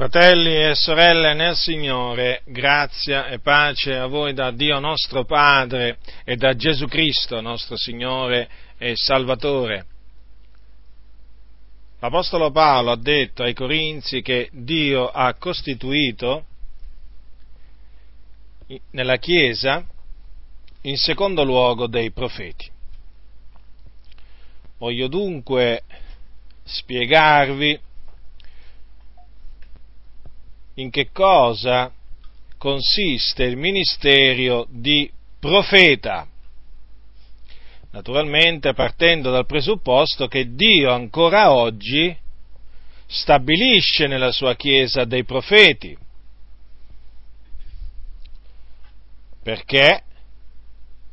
Fratelli e sorelle nel Signore, grazia e pace a voi da Dio nostro Padre e da Gesù Cristo, nostro Signore e Salvatore. L'Apostolo Paolo ha detto ai Corinzi che Dio ha costituito nella Chiesa in secondo luogo dei profeti. Voglio dunque spiegarvi in che cosa consiste il ministero di profeta. Naturalmente partendo dal presupposto che Dio ancora oggi stabilisce nella sua Chiesa dei profeti. Perché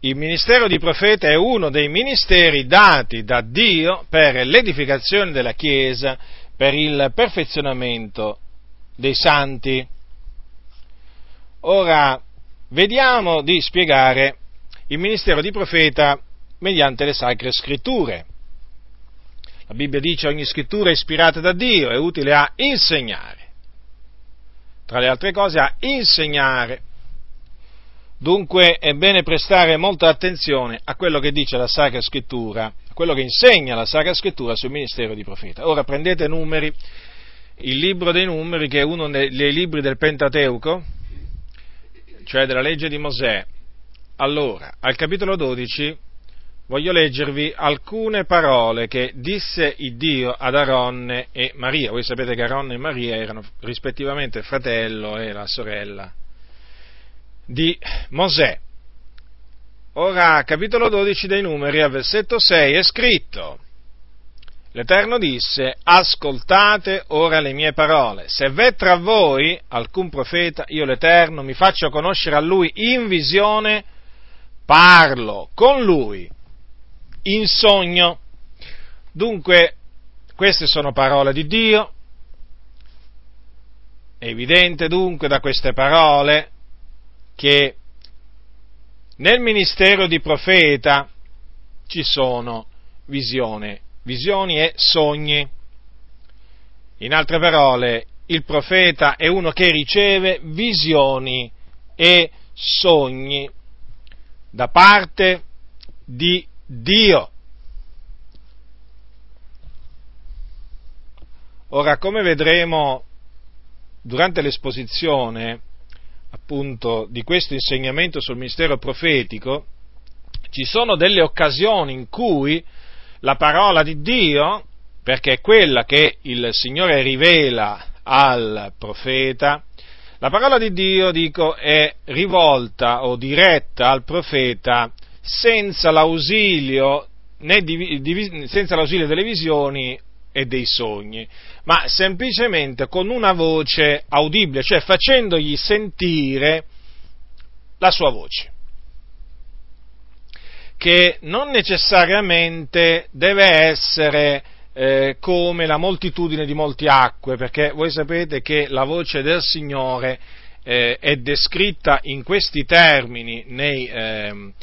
il ministero di profeta è uno dei ministeri dati da Dio per l'edificazione della Chiesa, per il perfezionamento dei santi. Ora, vediamo di spiegare il ministero di profeta mediante le sacre scritture. La Bibbia dice ogni scrittura è ispirata da Dio, è utile a insegnare. Tra le altre cose a insegnare. Dunque è bene prestare molta attenzione a quello che dice la Sacra Scrittura, a quello che insegna la Sacra Scrittura sul ministero di profeta. Ora prendete numeri il libro dei numeri, che è uno dei libri del Pentateuco, cioè della legge di Mosè. Allora, al capitolo 12 voglio leggervi alcune parole che disse il Dio ad Aronne e Maria. Voi sapete che Aronne e Maria erano rispettivamente il fratello e la sorella di Mosè. Ora, capitolo 12 dei numeri, al versetto 6 è scritto L'Eterno disse, ascoltate ora le mie parole, se v'è tra voi alcun profeta, io l'Eterno mi faccio conoscere a lui in visione, parlo con lui in sogno. Dunque, queste sono parole di Dio. È evidente dunque da queste parole che nel ministero di profeta ci sono visione visioni e sogni. In altre parole, il profeta è uno che riceve visioni e sogni da parte di Dio. Ora, come vedremo durante l'esposizione appunto di questo insegnamento sul ministero profetico, ci sono delle occasioni in cui la parola di Dio, perché è quella che il Signore rivela al profeta, la parola di Dio, dico, è rivolta o diretta al profeta senza l'ausilio, di, di, senza l'ausilio delle visioni e dei sogni, ma semplicemente con una voce audibile, cioè facendogli sentire la sua voce che non necessariamente deve essere eh, come la moltitudine di molte acque, perché voi sapete che la voce del Signore eh, è descritta in questi termini nei, eh,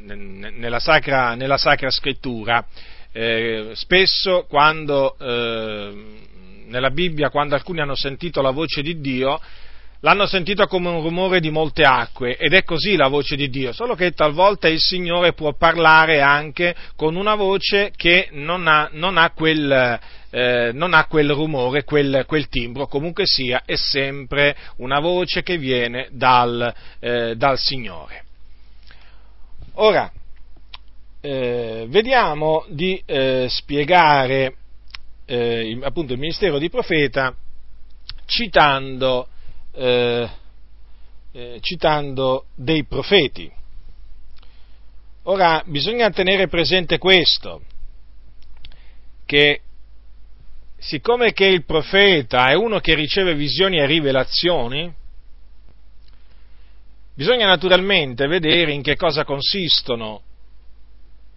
nella, sacra, nella, sacra, Scrittura. Eh, spesso quando ehm, nella Bibbia, quando alcuni hanno sentito la voce di Dio, l'hanno sentito come un rumore di molte acque ed è così la voce di Dio, solo che talvolta il Signore può parlare anche con una voce che non ha, non ha, quel, eh, non ha quel, rumore, quel, quel, timbro, comunque sia, è sempre una voce che viene dal, eh, dal Signore. Ora, eh, vediamo di eh, spiegare eh, appunto il ministero di profeta citando eh, eh, citando dei profeti. Ora, bisogna tenere presente questo, che siccome che il profeta è uno che riceve visioni e rivelazioni, bisogna naturalmente vedere in che cosa consistono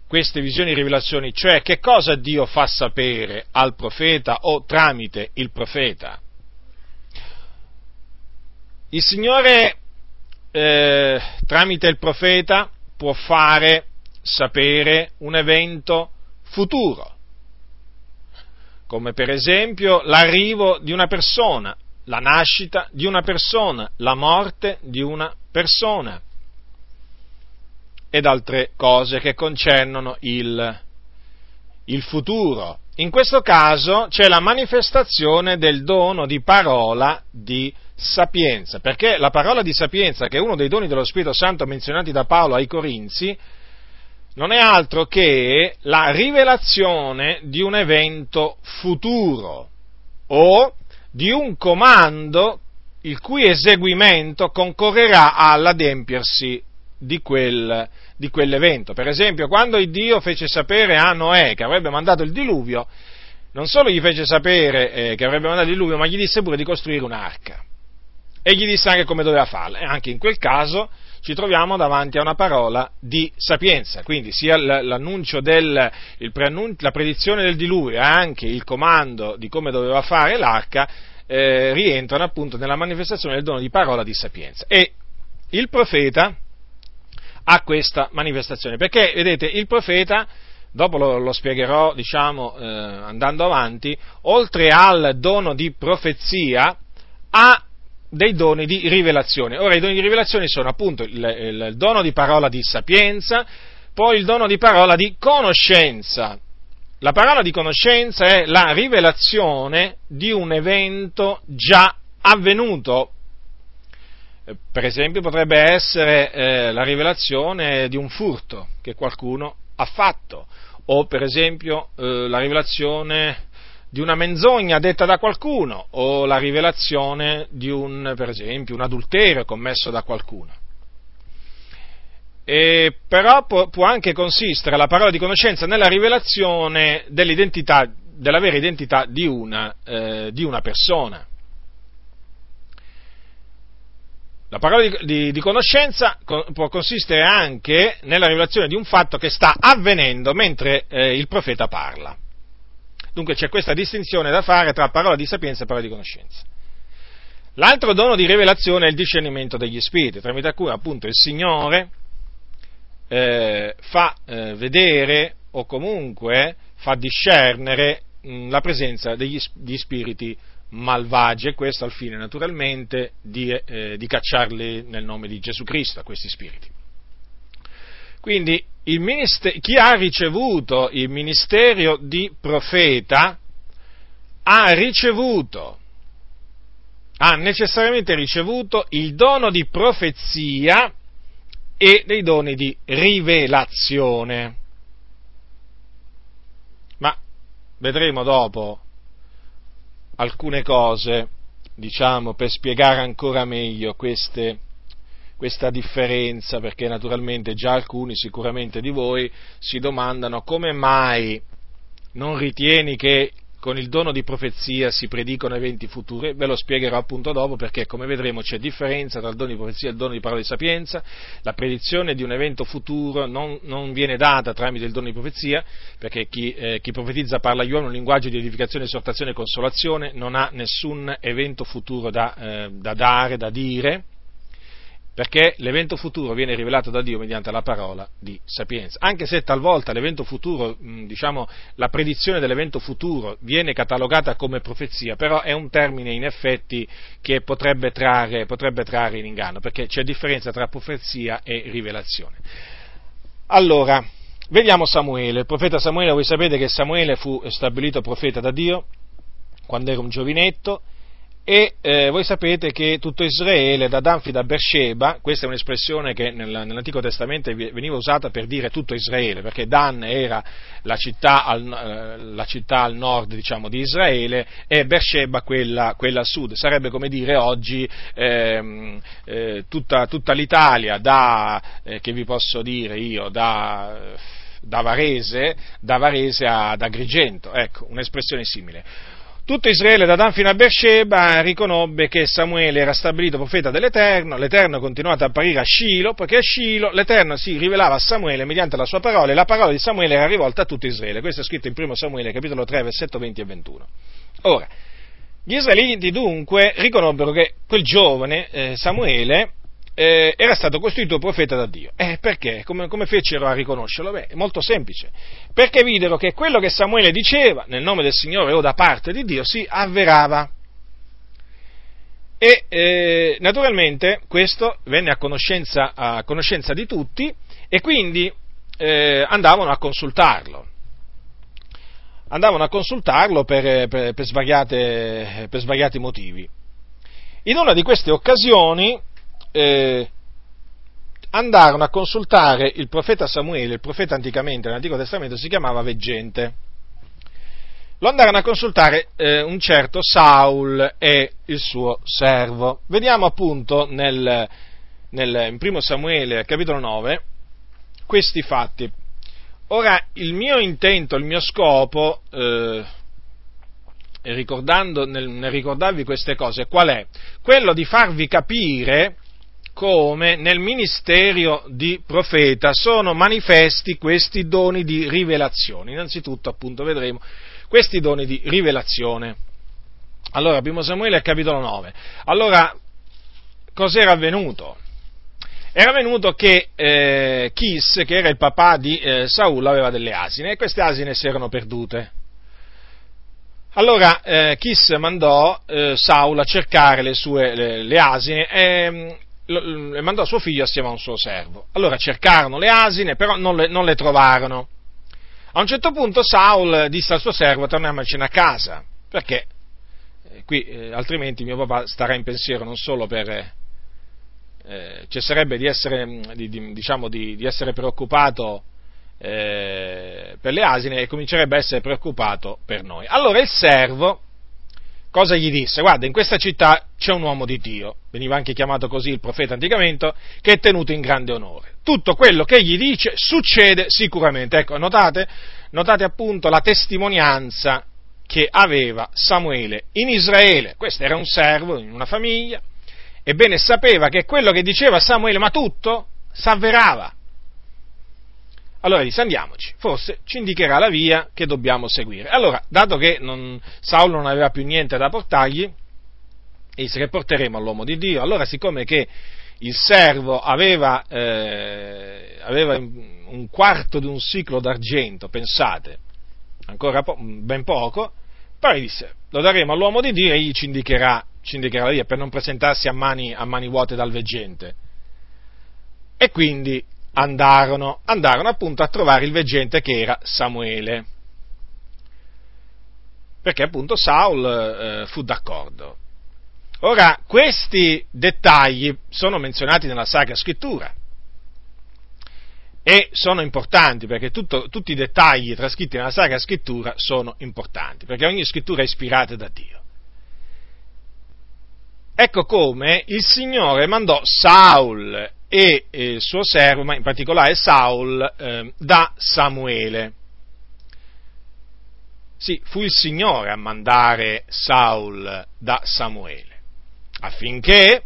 queste visioni e rivelazioni, cioè che cosa Dio fa sapere al profeta o tramite il profeta. Il Signore, eh, tramite il profeta, può fare sapere un evento futuro, come per esempio l'arrivo di una persona, la nascita di una persona, la morte di una persona ed altre cose che concernono il, il futuro. In questo caso c'è la manifestazione del dono di parola di sapienza, perché la parola di sapienza, che è uno dei doni dello Spirito Santo menzionati da Paolo ai Corinzi, non è altro che la rivelazione di un evento futuro o di un comando il cui eseguimento concorrerà all'adempiersi di, quel, di quell'evento. Per esempio, quando Dio fece sapere a Noè che avrebbe mandato il diluvio, non solo gli fece sapere eh, che avrebbe mandato il diluvio, ma gli disse pure di costruire un'arca. E gli disse anche come doveva farla. E anche in quel caso ci troviamo davanti a una parola di sapienza, quindi sia l'annuncio del, la predizione del diluvio anche il comando di come doveva fare l'arca eh, rientrano appunto nella manifestazione del dono di parola di sapienza. E il profeta ha questa manifestazione, perché vedete, il profeta, dopo lo, lo spiegherò, diciamo, eh, andando avanti, oltre al dono di profezia, ha dei doni di rivelazione. Ora, i doni di rivelazione sono appunto il, il, il dono di parola di sapienza, poi il dono di parola di conoscenza. La parola di conoscenza è la rivelazione di un evento già avvenuto, per esempio potrebbe essere eh, la rivelazione di un furto che qualcuno ha fatto, o per esempio eh, la rivelazione di una menzogna detta da qualcuno, o la rivelazione di un, per esempio, un adulterio commesso da qualcuno. E però può, può anche consistere la parola di conoscenza nella rivelazione dell'identità, della vera identità di una, eh, di una persona. La parola di, di, di conoscenza co, può consistere anche nella rivelazione di un fatto che sta avvenendo mentre eh, il profeta parla. Dunque c'è questa distinzione da fare tra parola di sapienza e parola di conoscenza. L'altro dono di rivelazione è il discernimento degli spiriti, tramite cui appunto il Signore eh, fa eh, vedere o comunque fa discernere mh, la presenza degli, degli spiriti malvagi e questo al fine naturalmente di, eh, di cacciarli nel nome di Gesù Cristo questi spiriti. Quindi ministero, chi ha ricevuto il ministero di profeta ha ricevuto, ha necessariamente ricevuto il dono di profezia e dei doni di rivelazione. Ma vedremo dopo alcune cose, diciamo, per spiegare ancora meglio queste, questa differenza, perché naturalmente già alcuni sicuramente di voi si domandano come mai non ritieni che con il dono di profezia si predicano eventi futuri, ve lo spiegherò appunto dopo perché come vedremo c'è differenza tra il dono di profezia e il dono di parola di sapienza, la predizione di un evento futuro non, non viene data tramite il dono di profezia perché chi, eh, chi profetizza parla agli uomini un linguaggio di edificazione, esortazione e consolazione, non ha nessun evento futuro da, eh, da dare, da dire, perché l'evento futuro viene rivelato da Dio mediante la parola di sapienza. Anche se talvolta l'evento futuro, diciamo, la predizione dell'evento futuro viene catalogata come profezia, però è un termine in effetti che potrebbe trarre, potrebbe trarre in inganno, perché c'è differenza tra profezia e rivelazione. Allora, vediamo Samuele. Il profeta Samuele, voi sapete che Samuele fu stabilito profeta da Dio quando era un giovinetto e eh, voi sapete che tutto Israele, da Dan fino a Beersheba, questa è un'espressione che nel, nell'Antico Testamento veniva usata per dire tutto Israele, perché Dan era la città al, eh, la città al nord diciamo, di Israele e Beersheba quella, quella, a sud. Sarebbe come dire oggi eh, eh, tutta, tutta, l'Italia, da, eh, che vi posso dire io, da da Varese, da Varese ad Agrigento, ecco, un'espressione simile. Tutto Israele da Dan fino a Beersheba riconobbe che Samuele era stabilito profeta dell'Eterno, l'Eterno ha continuato a apparire a Scilo, poiché a Scilo l'Eterno si rivelava a Samuele mediante la sua parola e la parola di Samuele era rivolta a tutto Israele. Questo è scritto in 1 Samuele capitolo 3 versetto 20 e 21. Ora, gli israeliti dunque riconobbero che quel giovane eh, Samuele eh, era stato costituito profeta da Dio. Eh, perché? Come, come fecero a riconoscerlo? Beh, è molto semplice. Perché videro che quello che Samuele diceva nel nome del Signore o da parte di Dio si avverava. E eh, naturalmente questo venne a conoscenza, a conoscenza, di tutti e quindi eh, andavano a consultarlo. Andavano a consultarlo per, per, per, svariate, per svariati motivi. In una di queste occasioni eh, andarono a consultare il profeta Samuele, il profeta anticamente nell'Antico Testamento si chiamava Veggente. Lo andarono a consultare eh, un certo Saul e il suo servo. Vediamo appunto nel, nel, in 1 Samuele capitolo 9 questi fatti. Ora, il mio intento, il mio scopo, eh, nel, nel ricordarvi queste cose, qual è? Quello di farvi capire come nel ministero di profeta sono manifesti questi doni di rivelazione. Innanzitutto, appunto, vedremo questi doni di rivelazione. Allora, primo Samuele capitolo 9. Allora, cos'era avvenuto? Era avvenuto che eh, Chis, che era il papà di eh, Saul, aveva delle asine e queste asine si erano perdute. Allora eh, Chis mandò eh, Saul a cercare le sue le, le asine e e mandò suo figlio assieme a un suo servo. Allora cercarono le asine, però non le, non le trovarono. A un certo punto Saul disse al suo servo torniamocene a casa, perché eh, qui eh, altrimenti mio papà starà in pensiero non solo per... Eh, cesserebbe di essere, di, di, diciamo, di, di essere preoccupato eh, per le asine e comincerebbe a essere preoccupato per noi. Allora il servo cosa gli disse? Guarda, in questa città c'è un uomo di Dio, veniva anche chiamato così il profeta anticamente, che è tenuto in grande onore. Tutto quello che gli dice succede sicuramente. Ecco, notate, notate appunto la testimonianza che aveva Samuele in Israele. Questo era un servo in una famiglia, ebbene sapeva che quello che diceva Samuele, ma tutto, s'avverava. Allora disse andiamoci, forse ci indicherà la via che dobbiamo seguire. Allora, dato che non, Saulo non aveva più niente da portargli, disse che porteremo all'uomo di Dio. Allora, siccome che il servo aveva, eh, aveva un quarto di un ciclo d'argento, pensate, ancora po- ben poco, poi disse, lo daremo all'uomo di Dio e egli ci indicherà, ci indicherà la via per non presentarsi a mani, a mani vuote dal veggente. E quindi andarono, andarono appunto a trovare il veggente che era Samuele. Perché appunto Saul eh, fu d'accordo. Ora, questi dettagli sono menzionati nella Sacra Scrittura e sono importanti perché tutto, tutti i dettagli trascritti nella Sacra Scrittura sono importanti, perché ogni scrittura è ispirata da Dio. Ecco come il Signore mandò Saul e il suo servo, ma in particolare Saul, eh, da Samuele. Sì, fu il Signore a mandare Saul da Samuele, affinché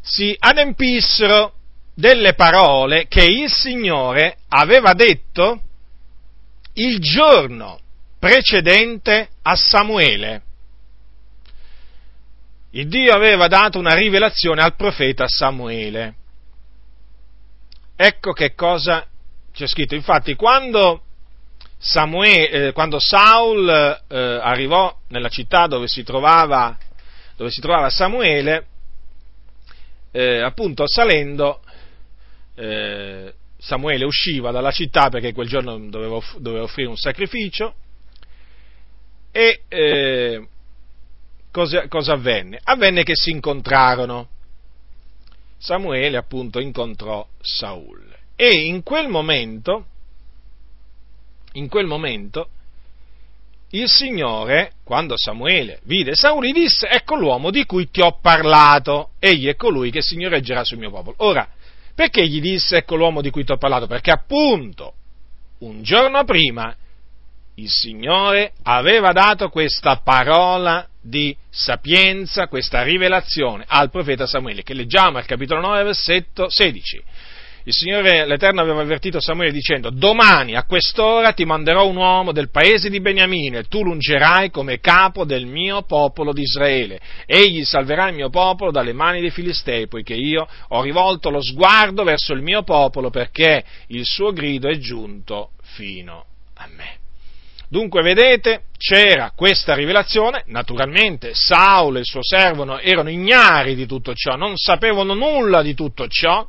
si adempissero delle parole che il Signore aveva detto il giorno precedente a Samuele. Il Dio aveva dato una rivelazione al profeta Samuele Ecco che cosa c'è scritto. Infatti, quando, Samuele, eh, quando Saul eh, arrivò nella città dove si trovava, dove si trovava Samuele, eh, appunto salendo, eh, Samuele usciva dalla città perché quel giorno doveva, doveva offrire un sacrificio e eh, cosa, cosa avvenne? Avvenne che si incontrarono Samuele appunto incontrò Saul. E in quel momento, in quel momento, il Signore, quando Samuele vide Saul, gli disse, ecco l'uomo di cui ti ho parlato, egli è colui che signoreggerà sul mio popolo. Ora, perché gli disse, ecco l'uomo di cui ti ho parlato? Perché appunto, un giorno prima, il Signore aveva dato questa parola di sapienza, questa rivelazione al profeta Samuele, che leggiamo al capitolo 9, versetto 16. il Signore l'Eterno aveva avvertito Samuele dicendo, domani a quest'ora ti manderò un uomo del paese di Beniamino e tu l'ungerai come capo del mio popolo di Israele. Egli salverà il mio popolo dalle mani dei Filistei, poiché io ho rivolto lo sguardo verso il mio popolo perché il suo grido è giunto fino a me. Dunque, vedete, c'era questa rivelazione, naturalmente Saulo e il suo servo erano ignari di tutto ciò, non sapevano nulla di tutto ciò,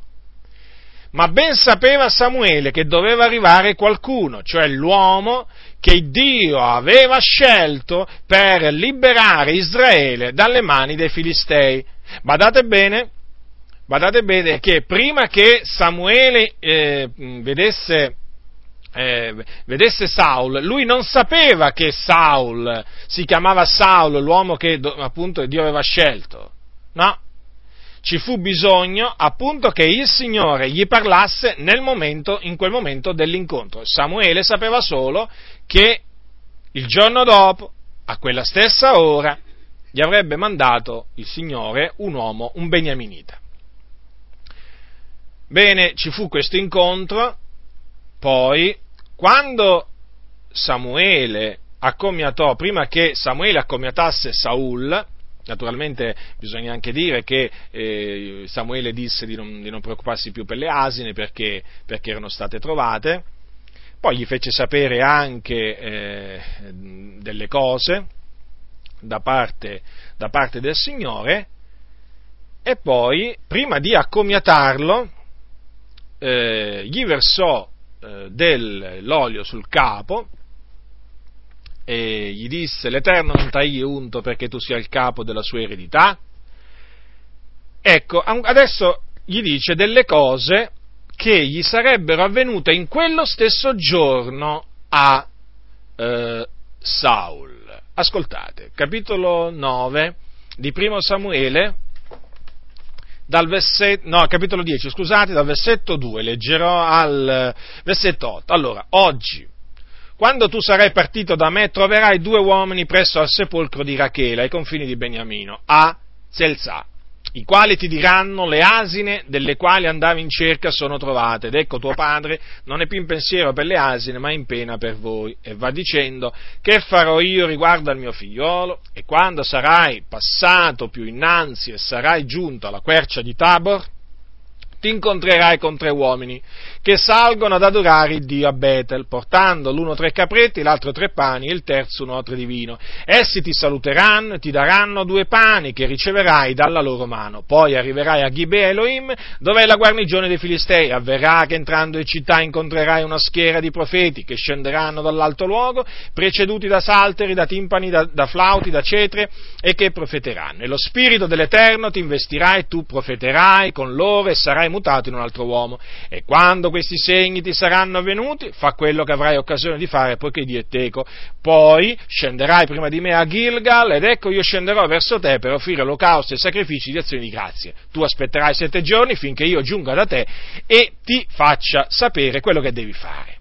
ma ben sapeva Samuele che doveva arrivare qualcuno, cioè l'uomo che Dio aveva scelto per liberare Israele dalle mani dei Filistei. Badate bene, badate bene che prima che Samuele eh, vedesse, eh, vedesse Saul, lui non sapeva che Saul si chiamava Saul, l'uomo che appunto Dio aveva scelto. No, ci fu bisogno appunto che il Signore gli parlasse nel momento, in quel momento dell'incontro. Samuele sapeva solo che il giorno dopo, a quella stessa ora, gli avrebbe mandato il Signore un uomo, un beniaminita. Bene, ci fu questo incontro, poi quando Samuele accomiatò, prima che Samuele accomiatasse Saul, Naturalmente bisogna anche dire che eh, Samuele disse di non, di non, preoccuparsi più per le asine perché, perché, erano state trovate, poi gli fece sapere anche eh, delle cose da parte, da parte, del Signore e poi, prima di accomiatarlo, eh, gli versò eh, dell'olio sul capo e gli disse l'Eterno non t'ha unto perché tu sia il capo della sua eredità? Ecco, adesso gli dice delle cose che gli sarebbero avvenute in quello stesso giorno a eh, Saul. Ascoltate, capitolo 9 di primo Samuele, dal versetto, no, capitolo 10, scusate, dal versetto 2, leggerò al versetto 8. Allora, oggi, quando tu sarai partito da me, troverai due uomini presso al sepolcro di Rachele, ai confini di Beniamino, a Zelzà, i quali ti diranno le asine delle quali andavi in cerca sono trovate, ed ecco tuo padre non è più in pensiero per le asine, ma in pena per voi. E va dicendo, che farò io riguardo al mio figliolo? E quando sarai passato più innanzi e sarai giunto alla quercia di Tabor, ti incontrerai con tre uomini che salgono ad adorare il Dio a Betel, portando l'uno tre capretti, l'altro tre pani e il terzo un otre di vino. Essi ti saluteranno e ti daranno due pani che riceverai dalla loro mano. Poi arriverai a Gibea Elohim, dove è la guarnigione dei Filistei. Avverrà che entrando in città incontrerai una schiera di profeti che scenderanno dall'alto luogo, preceduti da salteri, da timpani, da, da flauti, da cetre, e che profeteranno. E lo Spirito dell'Eterno ti investirà e tu profeterai con loro e sarai mutato in un altro uomo. E quando questi segni ti saranno avvenuti, fa quello che avrai occasione di fare, poiché Dio è teco. Poi scenderai prima di me a Gilgal, ed ecco io scenderò verso te per offrire olocausti e sacrifici di azioni di grazie. Tu aspetterai sette giorni finché io giunga da te e ti faccia sapere quello che devi fare.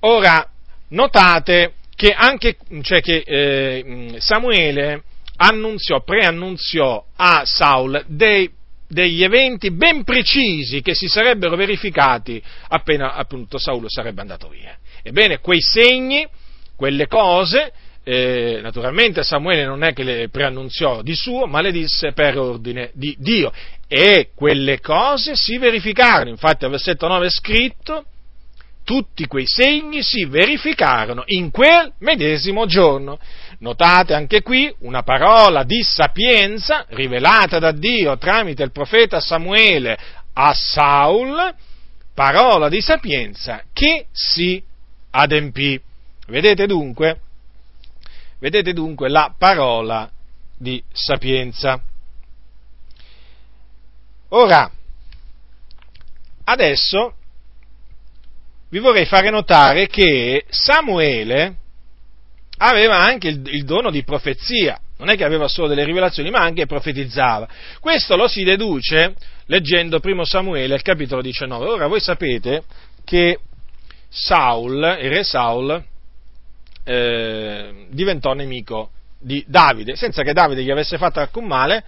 Ora, notate che anche cioè che, eh, Samuele annunziò, preannunziò a Saul dei degli eventi ben precisi che si sarebbero verificati appena appunto Saulo sarebbe andato via. Ebbene, quei segni, quelle cose, eh, naturalmente Samuele non è che le preannunziò di suo, ma le disse per ordine di Dio. E quelle cose si verificarono, infatti al versetto 9 è scritto, tutti quei segni si verificarono in quel medesimo giorno. Notate anche qui una parola di sapienza rivelata da Dio tramite il profeta Samuele a Saul, parola di sapienza che si adempì. Vedete dunque? Vedete dunque la parola di sapienza. Ora, adesso vi vorrei fare notare che Samuele, aveva anche il, il dono di profezia, non è che aveva solo delle rivelazioni, ma anche profetizzava. Questo lo si deduce leggendo primo Samuele, il capitolo 19. Ora voi sapete che Saul, il re Saul, eh, diventò nemico di Davide, senza che Davide gli avesse fatto alcun male,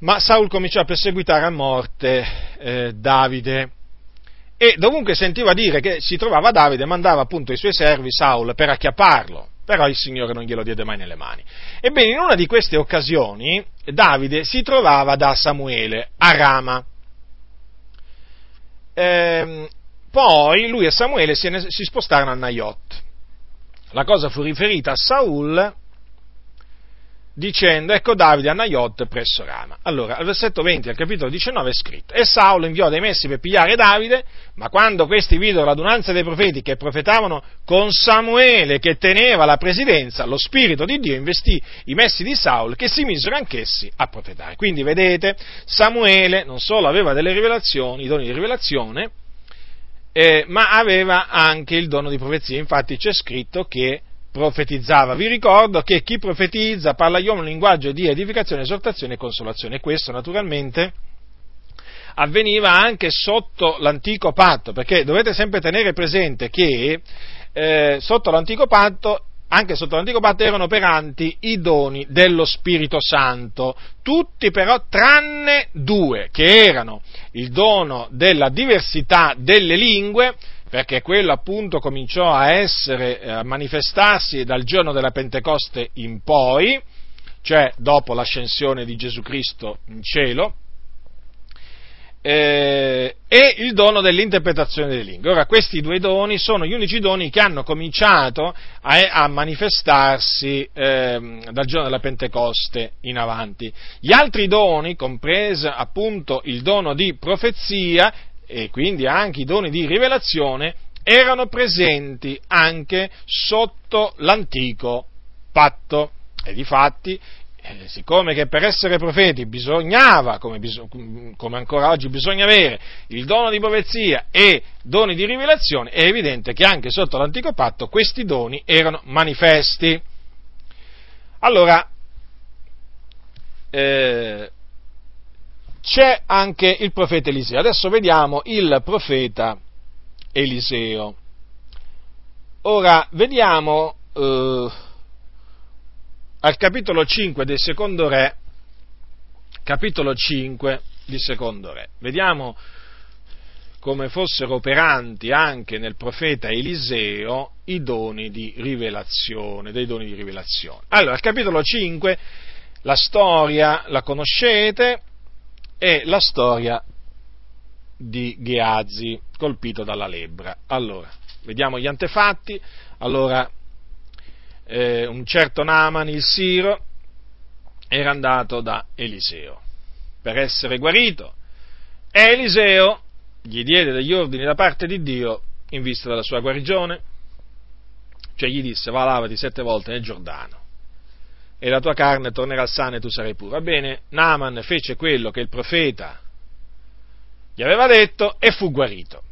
ma Saul cominciò a perseguitare a morte eh, Davide e dovunque sentiva dire che si trovava Davide mandava appunto i suoi servi Saul per acchiapparlo, però il Signore non glielo diede mai nelle mani. Ebbene, in una di queste occasioni Davide si trovava da Samuele a Rama. Ehm, poi lui e Samuele si, si spostarono a Naiot. La cosa fu riferita a Saul dicendo, ecco Davide a Naiot presso Rama. Allora, al versetto 20 al capitolo 19 è scritto, e Saulo inviò dei messi per pigliare Davide, ma quando questi videro l'adunanza dei profeti che profetavano con Samuele che teneva la presidenza, lo Spirito di Dio investì i messi di Saulo che si misero anch'essi a profetare. Quindi vedete, Samuele non solo aveva delle rivelazioni, i doni di rivelazione, eh, ma aveva anche il dono di profezia. Infatti c'è scritto che profetizzava. Vi ricordo che chi profetizza parla agli uomini un linguaggio di edificazione, esortazione e consolazione. Questo naturalmente avveniva anche sotto l'antico patto, perché dovete sempre tenere presente che eh, sotto l'antico patto anche sotto l'antico patto erano operanti i doni dello Spirito Santo, tutti però tranne due, che erano il dono della diversità delle lingue, perché quello appunto cominciò a essere, a manifestarsi dal giorno della Pentecoste in poi, cioè dopo l'ascensione di Gesù Cristo in cielo, eh, e il dono dell'interpretazione delle lingue. Ora, questi due doni sono gli unici doni che hanno cominciato a, a manifestarsi eh, dal giorno della Pentecoste in avanti. Gli altri doni, compreso appunto il dono di profezia, e quindi anche i doni di rivelazione erano presenti anche sotto l'antico patto. E difatti, eh, siccome che per essere profeti bisognava, come, bis- come, ancora oggi bisogna avere, il dono di profezia e doni di rivelazione, è evidente che anche sotto l'antico patto questi doni erano manifesti. Allora, eh, c'è anche il profeta Eliseo. Adesso vediamo il profeta Eliseo. Ora, vediamo eh, al capitolo 5 del secondo re, capitolo 5 di secondo re. Vediamo come fossero operanti anche nel profeta Eliseo i doni di rivelazione, dei doni di rivelazione. Allora, al capitolo 5 la storia la conoscete, è la storia di Geazi, colpito dalla lebbra. Allora, vediamo gli antefatti. Allora, eh, un certo Naaman, il Siro, era andato da Eliseo per essere guarito e Eliseo gli diede degli ordini da parte di Dio in vista della sua guarigione, cioè gli disse va lavati sette volte nel Giordano e la tua carne tornerà sana e tu sarai puro. Va bene, Naaman fece quello che il profeta gli aveva detto e fu guarito.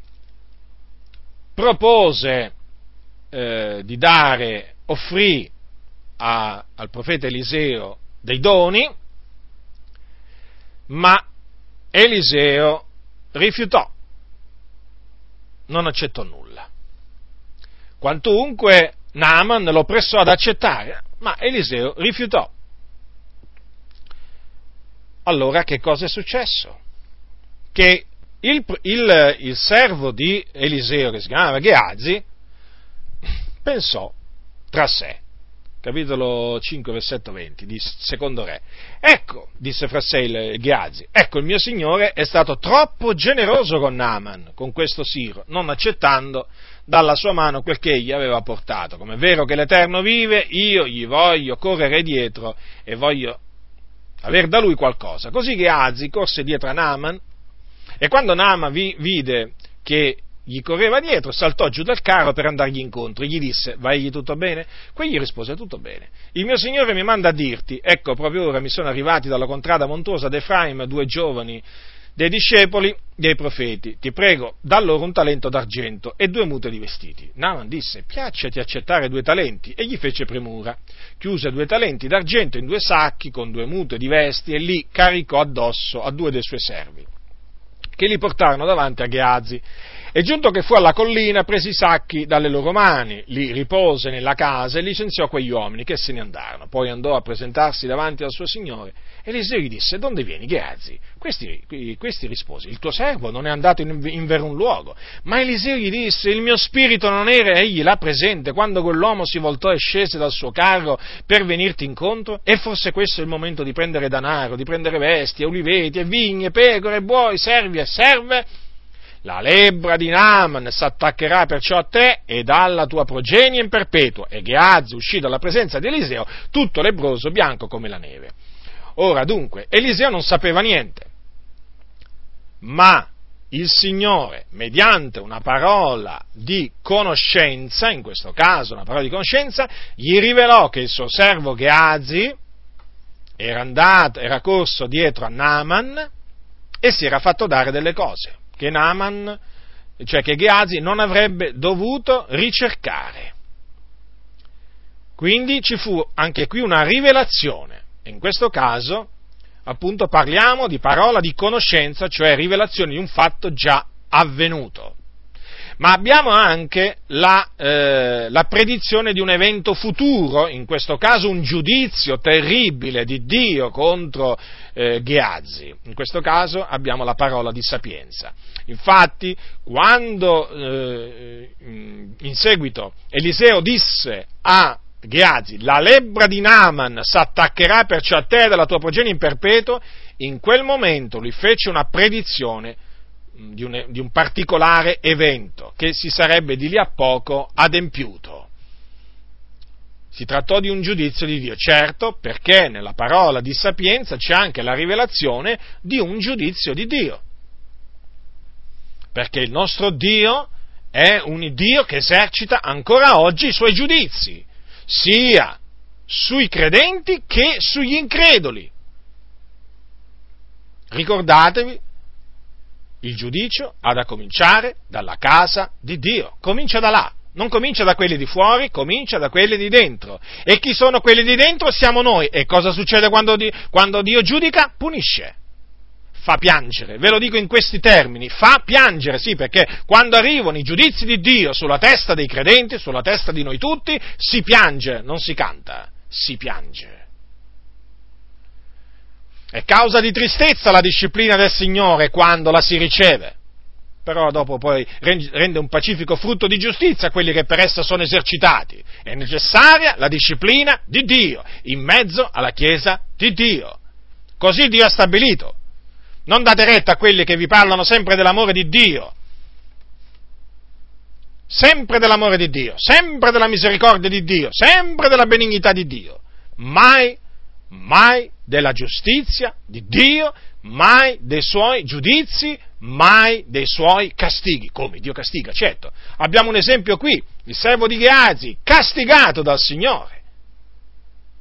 Propose eh, di dare, offrì a, al profeta Eliseo dei doni, ma Eliseo rifiutò, non accettò nulla. Quantunque Naaman lo pressò ad accettare, ma Eliseo rifiutò. Allora che cosa è successo? Che il, il, il servo di Eliseo, che si chiamava Geazi, pensò tra sé, capitolo 5, versetto 20, di secondo re. Ecco, disse fra sé il Gheazi, ecco il mio signore è stato troppo generoso con Naaman, con questo Siro, non accettando dalla sua mano quel che egli aveva portato. Come è vero che l'Eterno vive, io gli voglio correre dietro e voglio aver da lui qualcosa. Così Gheazi corse dietro a Naaman e quando Naaman vi, vide che gli correva dietro, saltò giù dal carro per andargli incontro e gli disse, vai tutto bene? Quegli rispose, tutto bene. Il mio Signore mi manda a dirti, ecco, proprio ora mi sono arrivati dalla contrada montuosa d'Efraim due giovani dei discepoli dei profeti. Ti prego, da loro un talento d'argento e due mute di vestiti. Naaman disse, piacciati accettare due talenti, e gli fece premura. Chiuse due talenti d'argento in due sacchi con due mute di vesti e li caricò addosso a due dei suoi servi, che li portarono davanti a Geazi E giunto che fu alla collina, prese i sacchi dalle loro mani, li ripose nella casa e licenziò quegli uomini che se ne andarono. Poi andò a presentarsi davanti al suo signore. Eliseo gli disse, donde vieni, Geazi? Questi, questi rispose, il tuo servo non è andato in, in verun luogo. Ma Eliseo gli disse, il mio spirito non era egli là presente quando quell'uomo si voltò e scese dal suo carro per venirti incontro? E forse questo è il momento di prendere danaro, di prendere bestie, oliveti, e vigne, pecore, buoi, servi e serve? La lebbra di Naaman s'attaccherà perciò a te ed alla tua progenie in perpetuo. E Geaz uscì dalla presenza di Eliseo, tutto lebroso, bianco come la neve. Ora dunque, Eliseo non sapeva niente, ma il Signore, mediante una parola di conoscenza, in questo caso una parola di conoscenza, gli rivelò che il suo servo Geazi era andato, era corso dietro a Naaman e si era fatto dare delle cose che Naaman, cioè che Geazi non avrebbe dovuto ricercare. Quindi ci fu anche qui una rivelazione. In questo caso, appunto, parliamo di parola di conoscenza, cioè rivelazione di un fatto già avvenuto ma abbiamo anche la, eh, la, predizione di un evento futuro, in questo caso un giudizio terribile di Dio contro eh, Geazzi. In questo caso abbiamo la parola di sapienza. Infatti, quando eh, in seguito Eliseo disse a Geazi, la lebbra di Naaman s'attaccherà perciò a te dalla tua progenie in perpetuo, in quel momento lui fece una predizione di un, di un particolare evento che si sarebbe di lì a poco adempiuto. Si trattò di un giudizio di Dio, certo, perché nella parola di sapienza c'è anche la rivelazione di un giudizio di Dio. Perché il nostro Dio è un Dio che esercita ancora oggi i suoi giudizi, sia sui credenti che sugli increduli. Ricordatevi il giudizio ha da cominciare dalla casa di Dio. Comincia da là. Non comincia da quelli di fuori, comincia da quelli di dentro. E chi sono quelli di dentro? Siamo noi. E cosa succede quando, quando Dio giudica? Punisce. Fa piangere. Ve lo dico in questi termini. Fa piangere, sì, perché quando arrivano i giudizi di Dio sulla testa dei credenti, sulla testa di noi tutti, si piange, non si canta, si piange. È causa di tristezza la disciplina del Signore quando la si riceve, però dopo poi rende un pacifico frutto di giustizia a quelli che per essa sono esercitati. È necessaria la disciplina di Dio in mezzo alla Chiesa di Dio. Così Dio ha stabilito. Non date retta a quelli che vi parlano sempre dell'amore di Dio, sempre dell'amore di Dio, sempre della misericordia di Dio, sempre della benignità di Dio. Mai, mai della giustizia di Dio, mai dei suoi giudizi, mai dei suoi castighi. Come Dio castiga, certo. Abbiamo un esempio qui, il servo di Geazi, castigato dal Signore,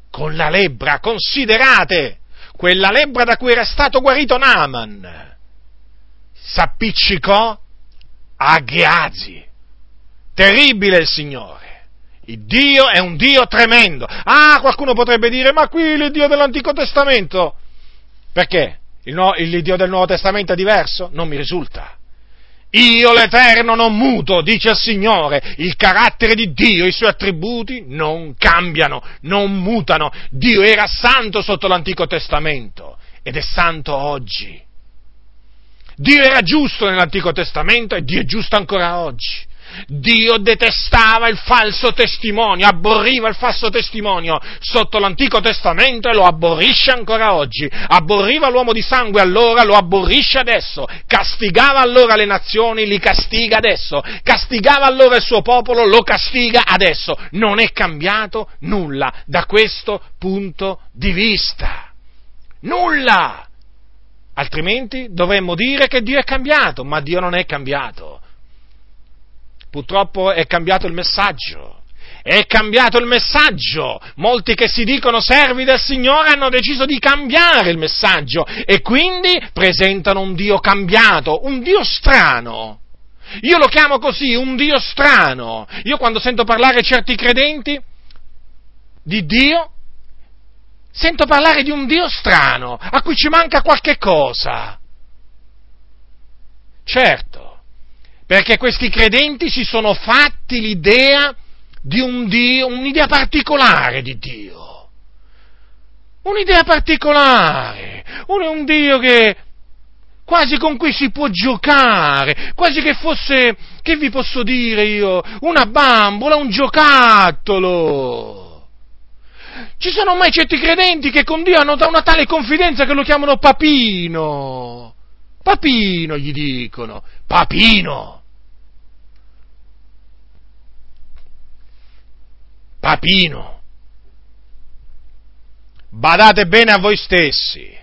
con la lebbra, considerate, quella lebbra da cui era stato guarito Naaman, s'appiccicò a Geazi. Terribile il Signore. Il Dio è un Dio tremendo. Ah, qualcuno potrebbe dire, ma qui il Dio dell'Antico Testamento. Perché? Il, no, il Dio del Nuovo Testamento è diverso? Non mi risulta. Io l'Eterno non muto, dice il Signore, il carattere di Dio, i suoi attributi non cambiano, non mutano. Dio era santo sotto l'Antico Testamento ed è santo oggi. Dio era giusto nell'Antico Testamento e Dio è giusto ancora oggi. Dio detestava il falso testimonio, abborriva il falso testimonio sotto l'Antico Testamento e lo abborrisce ancora oggi. Abborriva l'uomo di sangue allora, lo abborrisce adesso. Castigava allora le nazioni, li castiga adesso. Castigava allora il suo popolo, lo castiga adesso. Non è cambiato nulla da questo punto di vista. Nulla! Altrimenti dovremmo dire che Dio è cambiato, ma Dio non è cambiato. Purtroppo è cambiato il messaggio. È cambiato il messaggio. Molti che si dicono servi del Signore hanno deciso di cambiare il messaggio e quindi presentano un Dio cambiato, un Dio strano. Io lo chiamo così, un Dio strano. Io quando sento parlare certi credenti di Dio, sento parlare di un Dio strano, a cui ci manca qualche cosa. Certo, Perché questi credenti si sono fatti l'idea di un Dio, un'idea particolare di Dio. Un'idea particolare. Un, un Dio che quasi con cui si può giocare, quasi che fosse, che vi posso dire io, una bambola, un giocattolo. Ci sono mai certi credenti che con Dio hanno una tale confidenza che lo chiamano papino. Papino gli dicono, papino. Papino. Badate bene a voi stessi.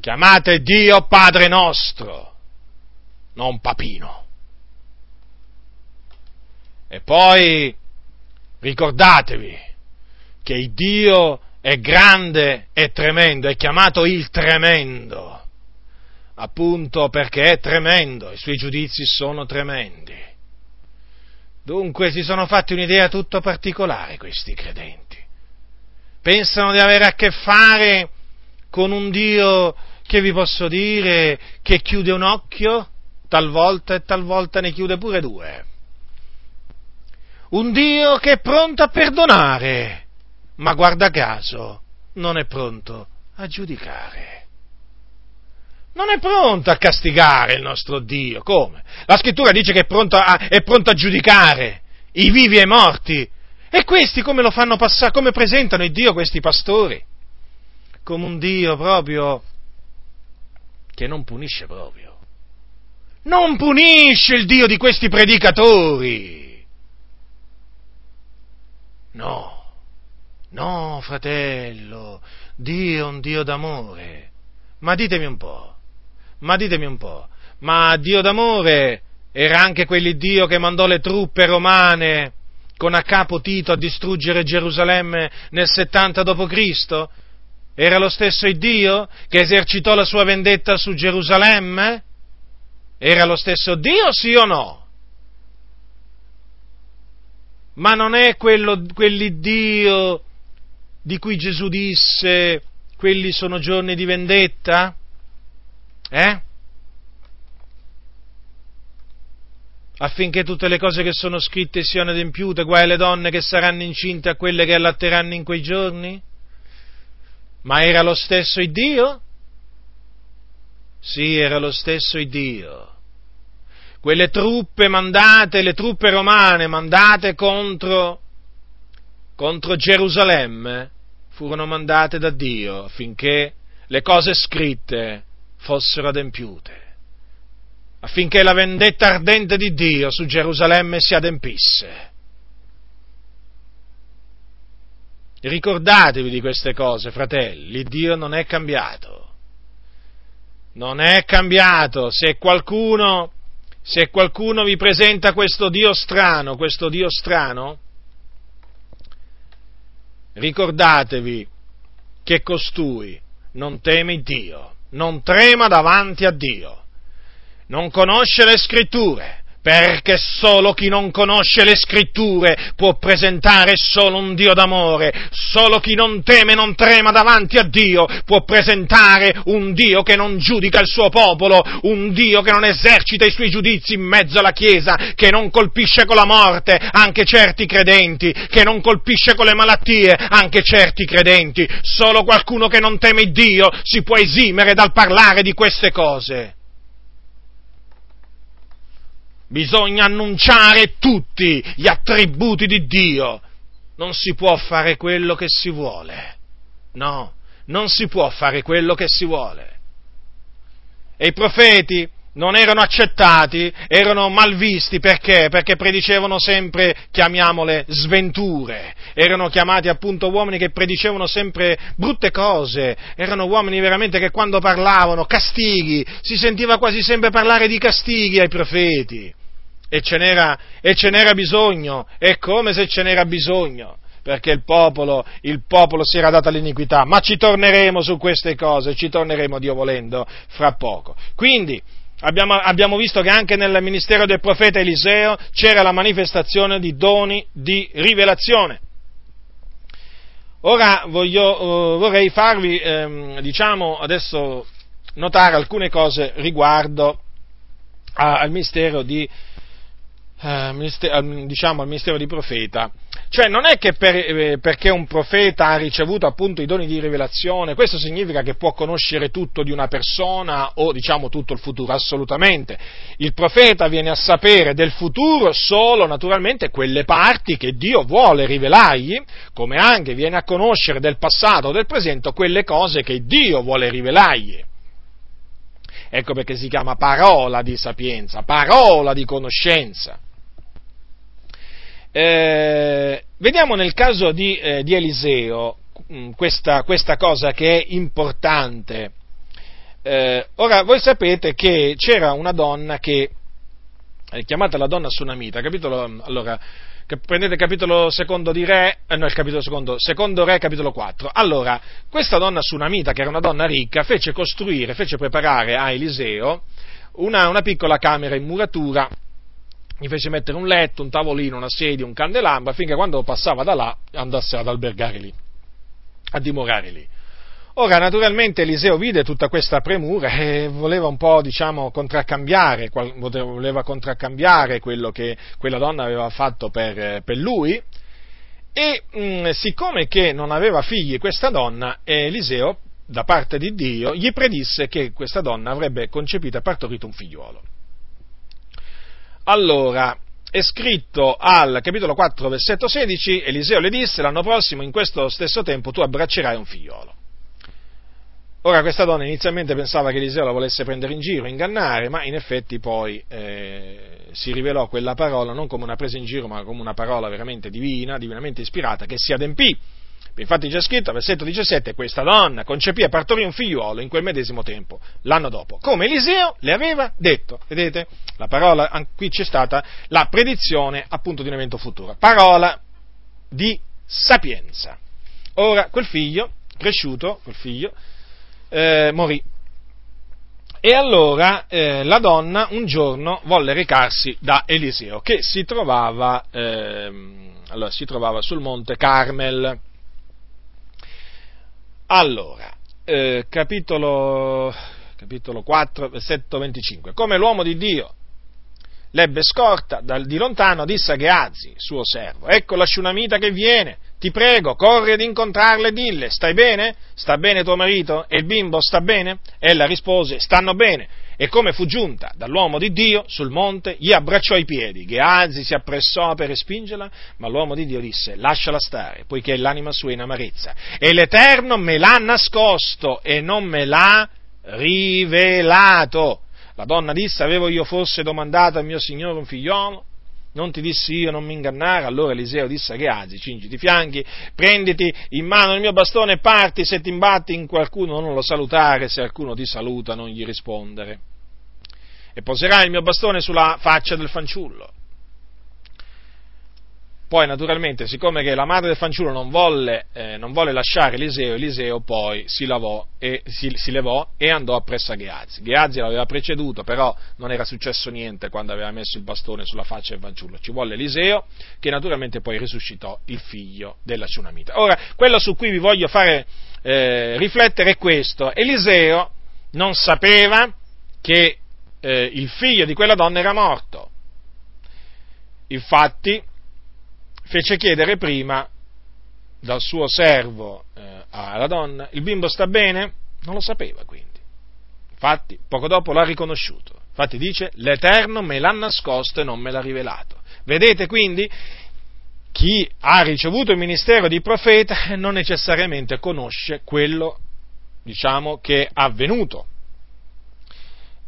Chiamate Dio Padre nostro, non Papino. E poi ricordatevi che il Dio è grande e tremendo, è chiamato il tremendo, appunto perché è tremendo, i suoi giudizi sono tremendi. Dunque si sono fatti un'idea tutto particolare questi credenti. Pensano di avere a che fare con un Dio che vi posso dire che chiude un occhio talvolta e talvolta ne chiude pure due. Un Dio che è pronto a perdonare, ma guarda caso non è pronto a giudicare. Non è pronto a castigare il nostro Dio. Come? La scrittura dice che è pronto a, è pronto a giudicare i vivi e i morti. E questi come lo fanno passare? Come presentano il Dio questi pastori? Come un Dio proprio che non punisce proprio. Non punisce il Dio di questi predicatori. No, no, fratello, Dio è un Dio d'amore. Ma ditemi un po', ma ditemi un po', ma Dio d'amore era anche quell'Iddio che mandò le truppe romane con a capo Tito a distruggere Gerusalemme nel 70 d.C.? Era lo stesso Dio che esercitò la sua vendetta su Gerusalemme? Era lo stesso Dio, sì o no? Ma non è quello, quell'Iddio di cui Gesù disse, quelli sono giorni di vendetta? Eh? Affinché tutte le cose che sono scritte siano adempiute, guai alle donne che saranno incinte a quelle che allatteranno in quei giorni? Ma era lo stesso Dio? Sì, era lo stesso Dio. Quelle truppe mandate, le truppe romane mandate contro, contro Gerusalemme, furono mandate da Dio affinché le cose scritte fossero adempiute, affinché la vendetta ardente di Dio su Gerusalemme si adempisse. Ricordatevi di queste cose, fratelli, Dio non è cambiato. Non è cambiato. Se qualcuno, se qualcuno vi presenta questo Dio strano, questo Dio strano, ricordatevi che costui non teme Dio, non trema davanti a Dio, non conosce le scritture, perché solo chi non conosce le scritture può presentare solo un Dio d'amore, solo chi non teme e non trema davanti a Dio può presentare un Dio che non giudica il suo popolo, un Dio che non esercita i suoi giudizi in mezzo alla Chiesa, che non colpisce con la morte anche certi credenti, che non colpisce con le malattie anche certi credenti, solo qualcuno che non teme Dio si può esimere dal parlare di queste cose bisogna annunciare tutti gli attributi di Dio. Non si può fare quello che si vuole. No, non si può fare quello che si vuole. E i profeti non erano accettati, erano malvisti perché? Perché predicevano sempre, chiamiamole, sventure. Erano chiamati appunto uomini che predicevano sempre brutte cose, erano uomini veramente che quando parlavano, castighi, si sentiva quasi sempre parlare di castighi ai profeti e ce n'era, e ce n'era bisogno, è come se ce n'era bisogno, perché il popolo, il popolo si era dato all'iniquità, ma ci torneremo su queste cose, ci torneremo Dio volendo fra poco. Quindi, Abbiamo, abbiamo, visto che anche nel ministero del profeta Eliseo c'era la manifestazione di doni di rivelazione. Ora voglio, uh, vorrei farvi, ehm, diciamo, adesso notare alcune cose riguardo al mistero di, eh, diciamo al mistero di profeta. Cioè non è che per, eh, perché un profeta ha ricevuto appunto i doni di rivelazione, questo significa che può conoscere tutto di una persona o diciamo tutto il futuro, assolutamente. Il profeta viene a sapere del futuro solo naturalmente quelle parti che Dio vuole rivelargli, come anche viene a conoscere del passato o del presente quelle cose che Dio vuole rivelargli. Ecco perché si chiama parola di sapienza, parola di conoscenza. Eh, vediamo nel caso di, eh, di Eliseo mm, questa, questa, cosa che è importante. Eh, ora, voi sapete che c'era una donna che, è chiamata la donna Sunamita, capitolo, allora, prendete capitolo secondo di Re, eh, no, il capitolo secondo, secondo Re, capitolo 4. Allora, questa donna Sunamita, che era una donna ricca, fece costruire, fece preparare a Eliseo una, una piccola camera in muratura gli fece mettere un letto, un tavolino, una sedia, un candelabro, affinché quando passava da là andasse ad albergare lì, a dimorare lì. Ora, naturalmente, Eliseo vide tutta questa premura e voleva un po', diciamo, contraccambiare, voleva contraccambiare quello che quella donna aveva fatto per, per lui, e mh, mm, siccome che non aveva figli questa donna, Eliseo, da parte di Dio, gli predisse che questa donna avrebbe concepito e partorito un figliuolo. Allora, è scritto al capitolo 4, versetto 16, Eliseo le disse, l'anno prossimo, in questo stesso tempo, tu abbraccerai un figliolo. Ora questa donna inizialmente pensava che Eliseo la volesse prendere in giro, ingannare, ma in effetti poi eh, si rivelò quella parola non come una presa in giro, ma come una parola veramente divina, divinamente ispirata, che si adempì Infatti c'è scritto, versetto 17, questa donna concepì e partorì un figliuolo in quel medesimo tempo, l'anno dopo, come Eliseo le aveva detto. Vedete? La parola, qui c'è stata la predizione appunto di un evento futuro. Parola di sapienza. Ora, quel figlio, cresciuto, quel figlio, eh, morì. E allora eh, la donna un giorno volle recarsi da Eliseo, che si trovava, eh, allora, si trovava sul monte Carmel allora, eh, capitolo, capitolo 4, versetto 25. Come l'uomo di Dio l'ebbe scorta dal, di lontano, disse a Geazzi, suo servo, ecco la sciunamita che viene, ti prego, corri ad incontrarla e dille, stai bene? Sta bene tuo marito? E il bimbo sta bene? Ella rispose, stanno bene e come fu giunta dall'uomo di Dio sul monte, gli abbracciò i piedi. Geazi si appressò per respingerla, ma l'uomo di Dio disse, lasciala stare, poiché l'anima sua è in amarezza. E l'Eterno me l'ha nascosto e non me l'ha rivelato. La donna disse, avevo io forse domandato al mio Signore un figliolo? Non ti dissi io non mi ingannare? Allora Eliseo disse a Geazi, cingiti i fianchi, prenditi in mano il mio bastone e parti, se ti imbatti in qualcuno non lo salutare, se qualcuno ti saluta non gli rispondere e poserai il mio bastone sulla faccia del fanciullo. Poi, naturalmente, siccome che la madre del fanciullo non volle, eh, non volle lasciare Eliseo, Eliseo poi si, e, si, si, levò e andò appresso a Geazi. Geazi l'aveva preceduto, però non era successo niente quando aveva messo il bastone sulla faccia del fanciullo. Ci volle Eliseo, che naturalmente poi risuscitò il figlio della Ciunamita. Ora, quello su cui vi voglio fare eh, riflettere è questo. Eliseo non sapeva che eh, il figlio di quella donna era morto. Infatti fece chiedere prima dal suo servo eh, alla donna, il bimbo sta bene? Non lo sapeva quindi. Infatti poco dopo l'ha riconosciuto. Infatti dice, l'Eterno me l'ha nascosto e non me l'ha rivelato. Vedete quindi? Chi ha ricevuto il ministero di profeta non necessariamente conosce quello, diciamo, che è avvenuto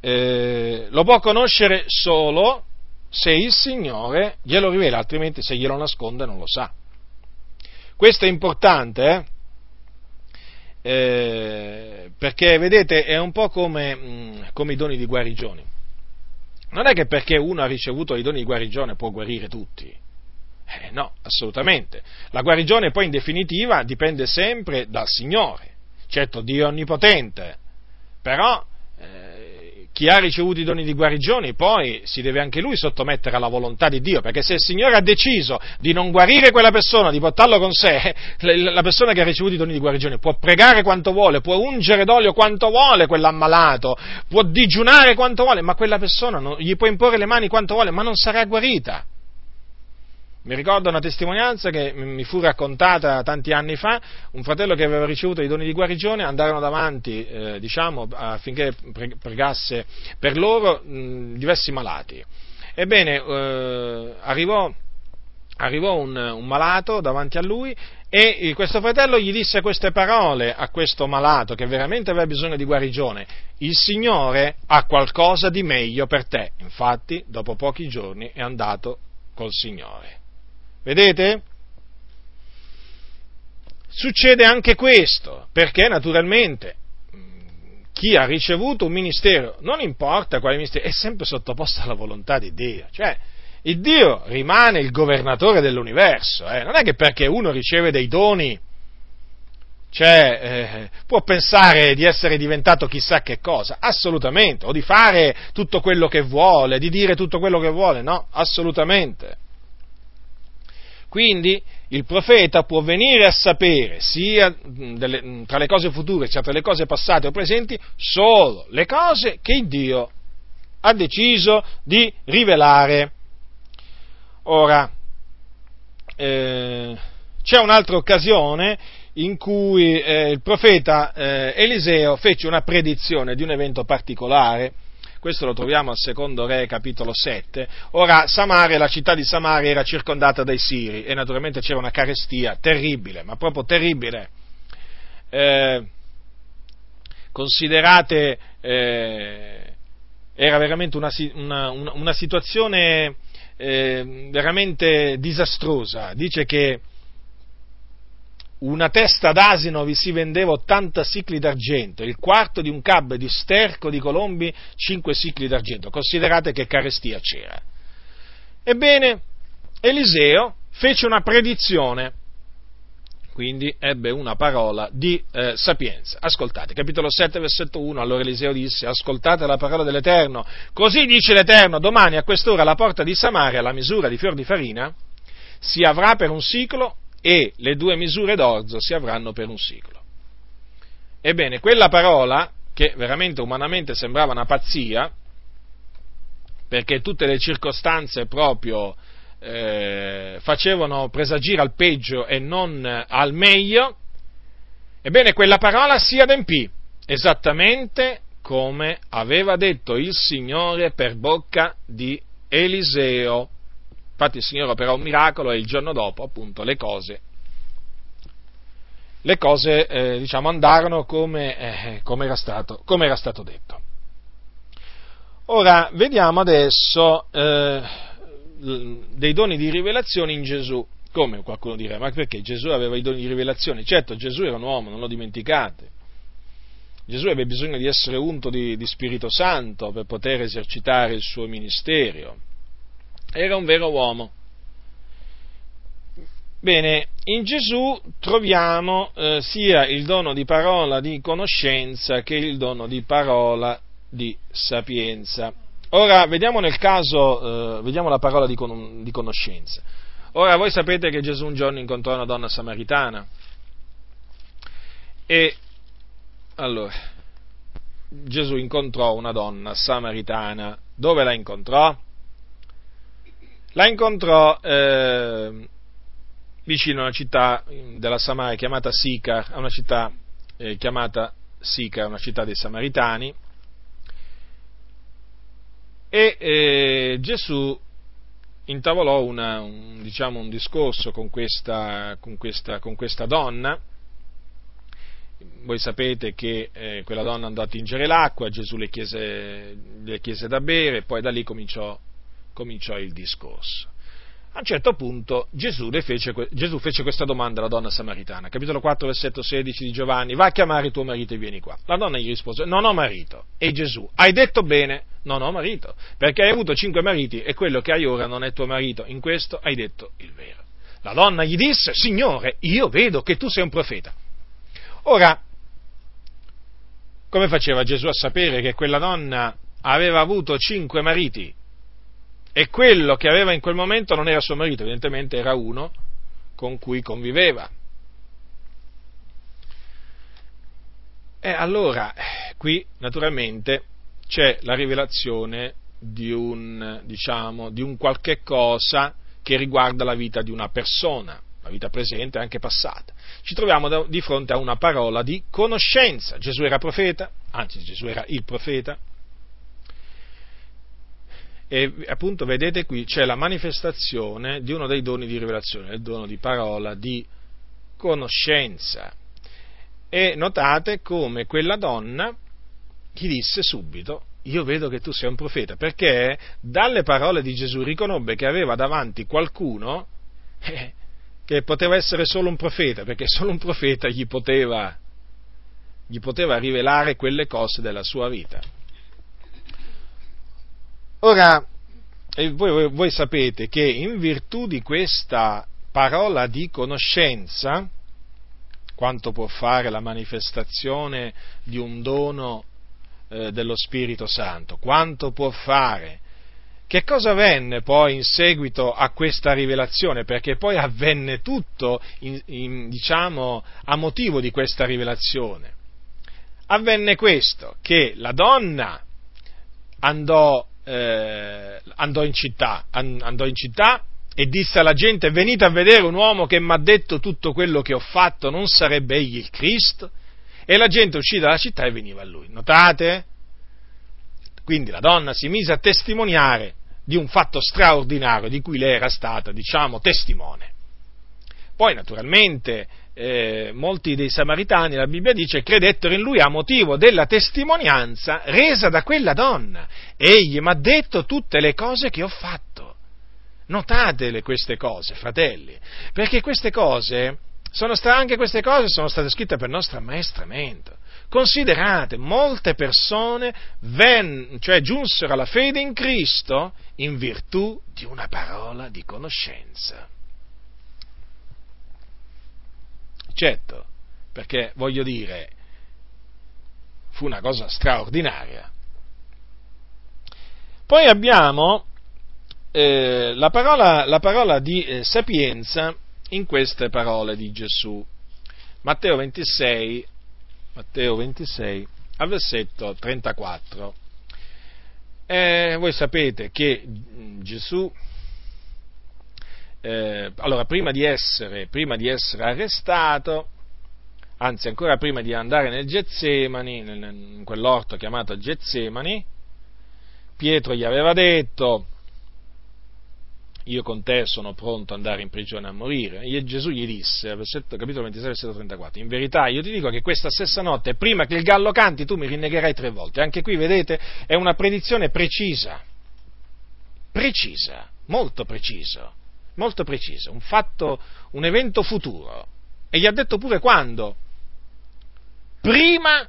eh, lo può conoscere solo se il Signore glielo rivela, altrimenti se glielo nasconde non lo sa. Questo è importante, eh? Eh, perché vedete è un po' come, mh, mm, come i doni di guarigione. Non è che perché uno ha ricevuto i doni di guarigione può guarire tutti. Eh, no, assolutamente. La guarigione poi in definitiva dipende sempre dal Signore. Certo, Dio è onnipotente, però chi ha ricevuto i doni di guarigione poi si deve anche lui sottomettere alla volontà di Dio, perché se il Signore ha deciso di non guarire quella persona, di portarlo con sé, la persona che ha ricevuto i doni di guarigione può pregare quanto vuole, può ungere d'olio quanto vuole quell'ammalato, può digiunare quanto vuole, ma quella persona non, gli può imporre le mani quanto vuole, ma non sarà guarita. Mi ricordo una testimonianza che mi fu raccontata tanti anni fa, un fratello che aveva ricevuto i doni di guarigione, andarono davanti, eh, diciamo, affinché pregasse per loro mh, diversi malati. Ebbene, eh, arrivò, arrivò un, un, malato davanti a lui e questo fratello gli disse queste parole a questo malato che veramente aveva bisogno di guarigione. Il Signore ha qualcosa di meglio per te. Infatti, dopo pochi giorni è andato col Signore. Vedete? Succede anche questo, perché naturalmente chi ha ricevuto un ministero, non importa quale ministero, è sempre sottoposto alla volontà di Dio. Cioè, il Dio rimane il governatore dell'universo, eh? non è che perché uno riceve dei doni, cioè, eh, può pensare di essere diventato chissà che cosa, assolutamente, o di fare tutto quello che vuole, di dire tutto quello che vuole, no, assolutamente. Quindi il profeta può venire a sapere sia delle, tra le cose future, sia tra le cose passate o presenti, solo le cose che Dio ha deciso di rivelare. Ora, eh, c'è un'altra occasione in cui eh, il profeta eh, Eliseo fece una predizione di un evento particolare questo lo troviamo al secondo re capitolo 7. Ora Samaria, la città di Samaria era circondata dai Siri e naturalmente c'era una carestia terribile, ma proprio terribile. Eh, considerate, eh, era veramente una, una, una situazione eh, veramente disastrosa. Dice che una testa d'asino vi si vendeva 80 sicli d'argento, il quarto di un cab di sterco di colombi 5 sicli d'argento. Considerate che carestia c'era. Ebbene, Eliseo fece una predizione, quindi ebbe una parola di eh, sapienza. Ascoltate, capitolo 7, versetto 1, allora Eliseo disse, ascoltate la parola dell'Eterno, così dice l'Eterno, domani a quest'ora la porta di Samaria, la misura di fior di farina, si avrà per un siclo e le due misure d'orzo si avranno per un secolo. Ebbene, quella parola, che veramente umanamente sembrava una pazzia, perché tutte le circostanze proprio eh, facevano presagire al peggio e non al meglio, ebbene quella parola si adempì esattamente come aveva detto il Signore per bocca di Eliseo. Infatti il Signore operò un miracolo e il giorno dopo, appunto, le cose, le cose eh, diciamo, andarono come, eh, come, era stato, come, era stato, detto. Ora, vediamo adesso eh, dei doni di rivelazione in Gesù. Come qualcuno dirà, ma perché Gesù aveva i doni di rivelazione? Certo, Gesù era un uomo, non lo dimenticate. Gesù aveva bisogno di essere unto di, di Spirito Santo per poter esercitare il suo ministero era un vero uomo. Bene, in Gesù troviamo eh, sia il dono di parola di conoscenza che il dono di parola di sapienza. Ora vediamo nel caso, eh, vediamo la parola di, con- di conoscenza. Ora voi sapete che Gesù un giorno incontrò una donna samaritana e allora Gesù incontrò una donna samaritana. Dove la incontrò? La incontrò eh, vicino a una città della Samaria chiamata Sicar, a una città eh, chiamata Sicar, una città dei Samaritani, e eh, Gesù intavolò una, un, diciamo, un discorso con questa, con, questa, con questa, donna. Voi sapete che eh, quella donna andò a tingere l'acqua, Gesù le chiese, le chiese da bere, poi da lì cominciò cominciò il discorso. A un certo punto Gesù fece, Gesù fece, questa domanda alla donna samaritana, capitolo 4, versetto 16 di Giovanni, va a chiamare tuo marito e vieni qua. La donna gli rispose, non ho marito. E Gesù, hai detto bene, non ho marito, perché hai avuto cinque mariti e quello che hai ora non è tuo marito, in questo hai detto il vero. La donna gli disse, Signore, io vedo che tu sei un profeta. Ora, come faceva Gesù a sapere che quella donna aveva avuto cinque mariti e quello che aveva in quel momento non era suo marito, evidentemente era uno con cui conviveva. E allora, qui naturalmente c'è la rivelazione di un, diciamo, di un qualche cosa che riguarda la vita di una persona, la vita presente e anche passata. Ci troviamo di fronte a una parola di conoscenza. Gesù era profeta, anzi Gesù era il profeta, e appunto vedete qui c'è la manifestazione di uno dei doni di rivelazione, il dono di parola, di conoscenza. E notate come quella donna gli disse subito, io vedo che tu sei un profeta, perché dalle parole di Gesù riconobbe che aveva davanti qualcuno eh, che poteva essere solo un profeta, perché solo un profeta gli poteva, gli poteva rivelare quelle cose della sua vita. Ora, voi, voi, sapete che in virtù di questa parola di conoscenza, quanto può fare la manifestazione di un dono eh, dello Spirito Santo, quanto può fare che cosa avvenne poi in seguito a questa rivelazione? Perché poi avvenne tutto, in, in, diciamo, a motivo di questa rivelazione. Avvenne questo, che la donna andò, eh, andò, in, città, andò in città e disse alla gente venite a vedere un uomo che mi ha detto tutto quello che ho fatto, non sarebbe egli il Cristo? E la gente uscì dalla città e veniva a lui. Notate? Quindi la donna si mise a testimoniare di un fatto straordinario di cui lei era stata, diciamo, testimone. Poi, naturalmente, eh, molti dei samaritani, la Bibbia dice, credettero in lui a motivo della testimonianza resa da quella donna. Egli mi ha detto tutte le cose che ho fatto. Notatele queste cose, fratelli, perché queste cose, sono sta- anche queste cose sono state scritte per nostro ammaestramento. Considerate, molte persone ven, cioè, giunsero alla fede in Cristo in virtù di una parola di conoscenza. Certo, perché voglio dire, fu una cosa straordinaria. Poi abbiamo eh, la, parola, la, parola, di eh, sapienza in queste parole di Gesù. Matteo 26, Matteo 26, al versetto 34. Eh, voi sapete che Gesù, eh, allora prima di, essere, prima di essere arrestato, anzi ancora prima di andare nel Getsemani, in quell'orto chiamato Getsemani, Pietro gli aveva detto, io con te sono pronto ad andare in prigione a morire. E Gesù gli disse, versetto, capitolo 26, versetto 34, in verità io ti dico che questa stessa notte, prima che il gallo canti, tu mi rinnegherai tre volte. Anche qui, vedete, è una predizione precisa, precisa, molto preciso, molto preciso, un fatto, un evento futuro. E gli ha detto pure quando? Prima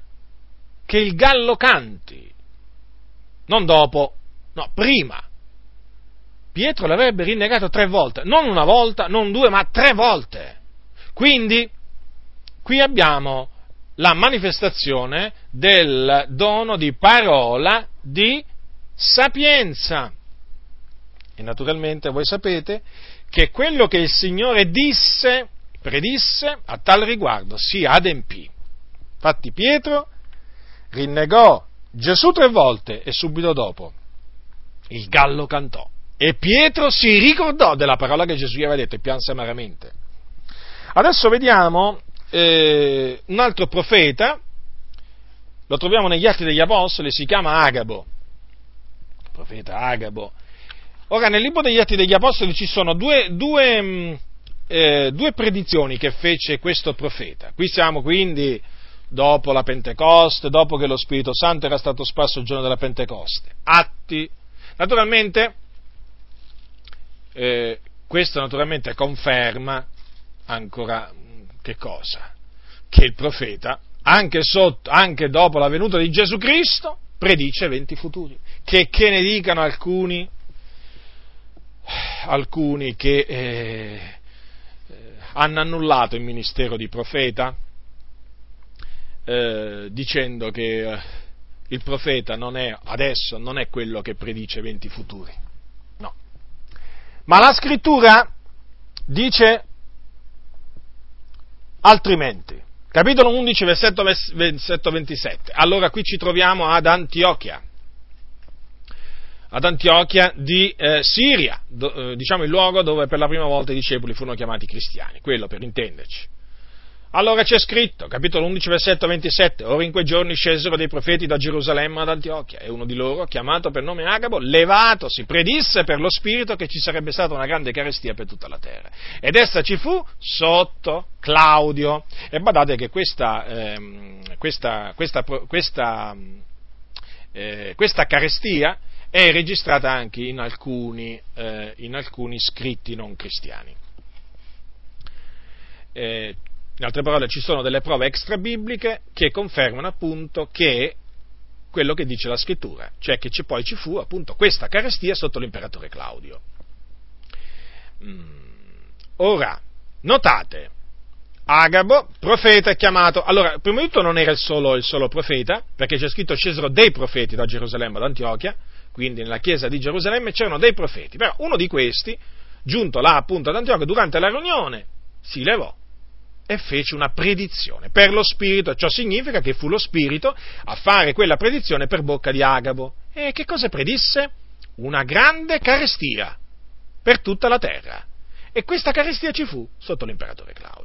che il gallo canti, non dopo, no, prima Pietro l'avrebbe rinnegato tre volte, non una volta, non due, ma tre volte. Quindi, qui abbiamo la manifestazione del dono di parola di sapienza. E naturalmente voi sapete che quello che il Signore disse, predisse, a tal riguardo si adempì. Infatti Pietro rinnegò Gesù tre volte e subito dopo il gallo cantò. E Pietro si ricordò della parola che Gesù gli aveva detto e pianse amaramente. Adesso vediamo eh, un altro profeta, lo troviamo negli Atti degli Apostoli, si chiama Agabo. profeta Agabo. Ora, nel libro degli Atti degli Apostoli ci sono due, due, mm, eh, due predizioni che fece questo profeta. Qui siamo quindi dopo la Pentecoste, dopo che lo Spirito Santo era stato sparso il giorno della Pentecoste. Atti. Naturalmente eh, questo naturalmente conferma ancora che cosa? Che il profeta, anche, sotto, anche dopo la venuta di Gesù Cristo, predice eventi futuri. Che, che ne dicano alcuni, alcuni che eh, hanno annullato il ministero di profeta, eh, dicendo che il profeta non è, adesso non è quello che predice eventi futuri. No. Ma la scrittura dice altrimenti. Capitolo 11, versetto, versetto 27. Allora qui ci troviamo ad Antiochia ad Antiochia di eh, Siria, do, eh, diciamo il luogo dove per la prima volta i discepoli furono chiamati cristiani, quello per intenderci. Allora c'è scritto, capitolo 11, versetto 27, ora in quei giorni scesero dei profeti da Gerusalemme ad Antiochia e uno di loro, chiamato per nome Agabo, levatosi, predisse per lo Spirito che ci sarebbe stata una grande carestia per tutta la terra. Ed essa ci fu sotto Claudio. E badate che questa, ehm, questa, questa, questa, eh, questa carestia è registrata anche in alcuni, eh, in alcuni scritti non cristiani. Eh, in altre parole, ci sono delle prove extra bibliche che confermano appunto che quello che dice la scrittura, cioè che poi ci fu appunto questa carestia sotto l'imperatore Claudio. Mm. Ora, notate, Agabo, profeta, è chiamato. Allora, prima di tutto non era il solo, il solo profeta, perché c'è scritto scesero dei profeti da Gerusalemme ad Antiochia, quindi nella chiesa di Gerusalemme c'erano dei profeti, però uno di questi, giunto là appunto ad Antiochia, durante la riunione, si levò e fece una predizione per lo Spirito, ciò significa che fu lo Spirito a fare quella predizione per bocca di Agabo. E che cosa predisse? Una grande carestia per tutta la terra. E questa carestia ci fu sotto l'imperatore Claudio.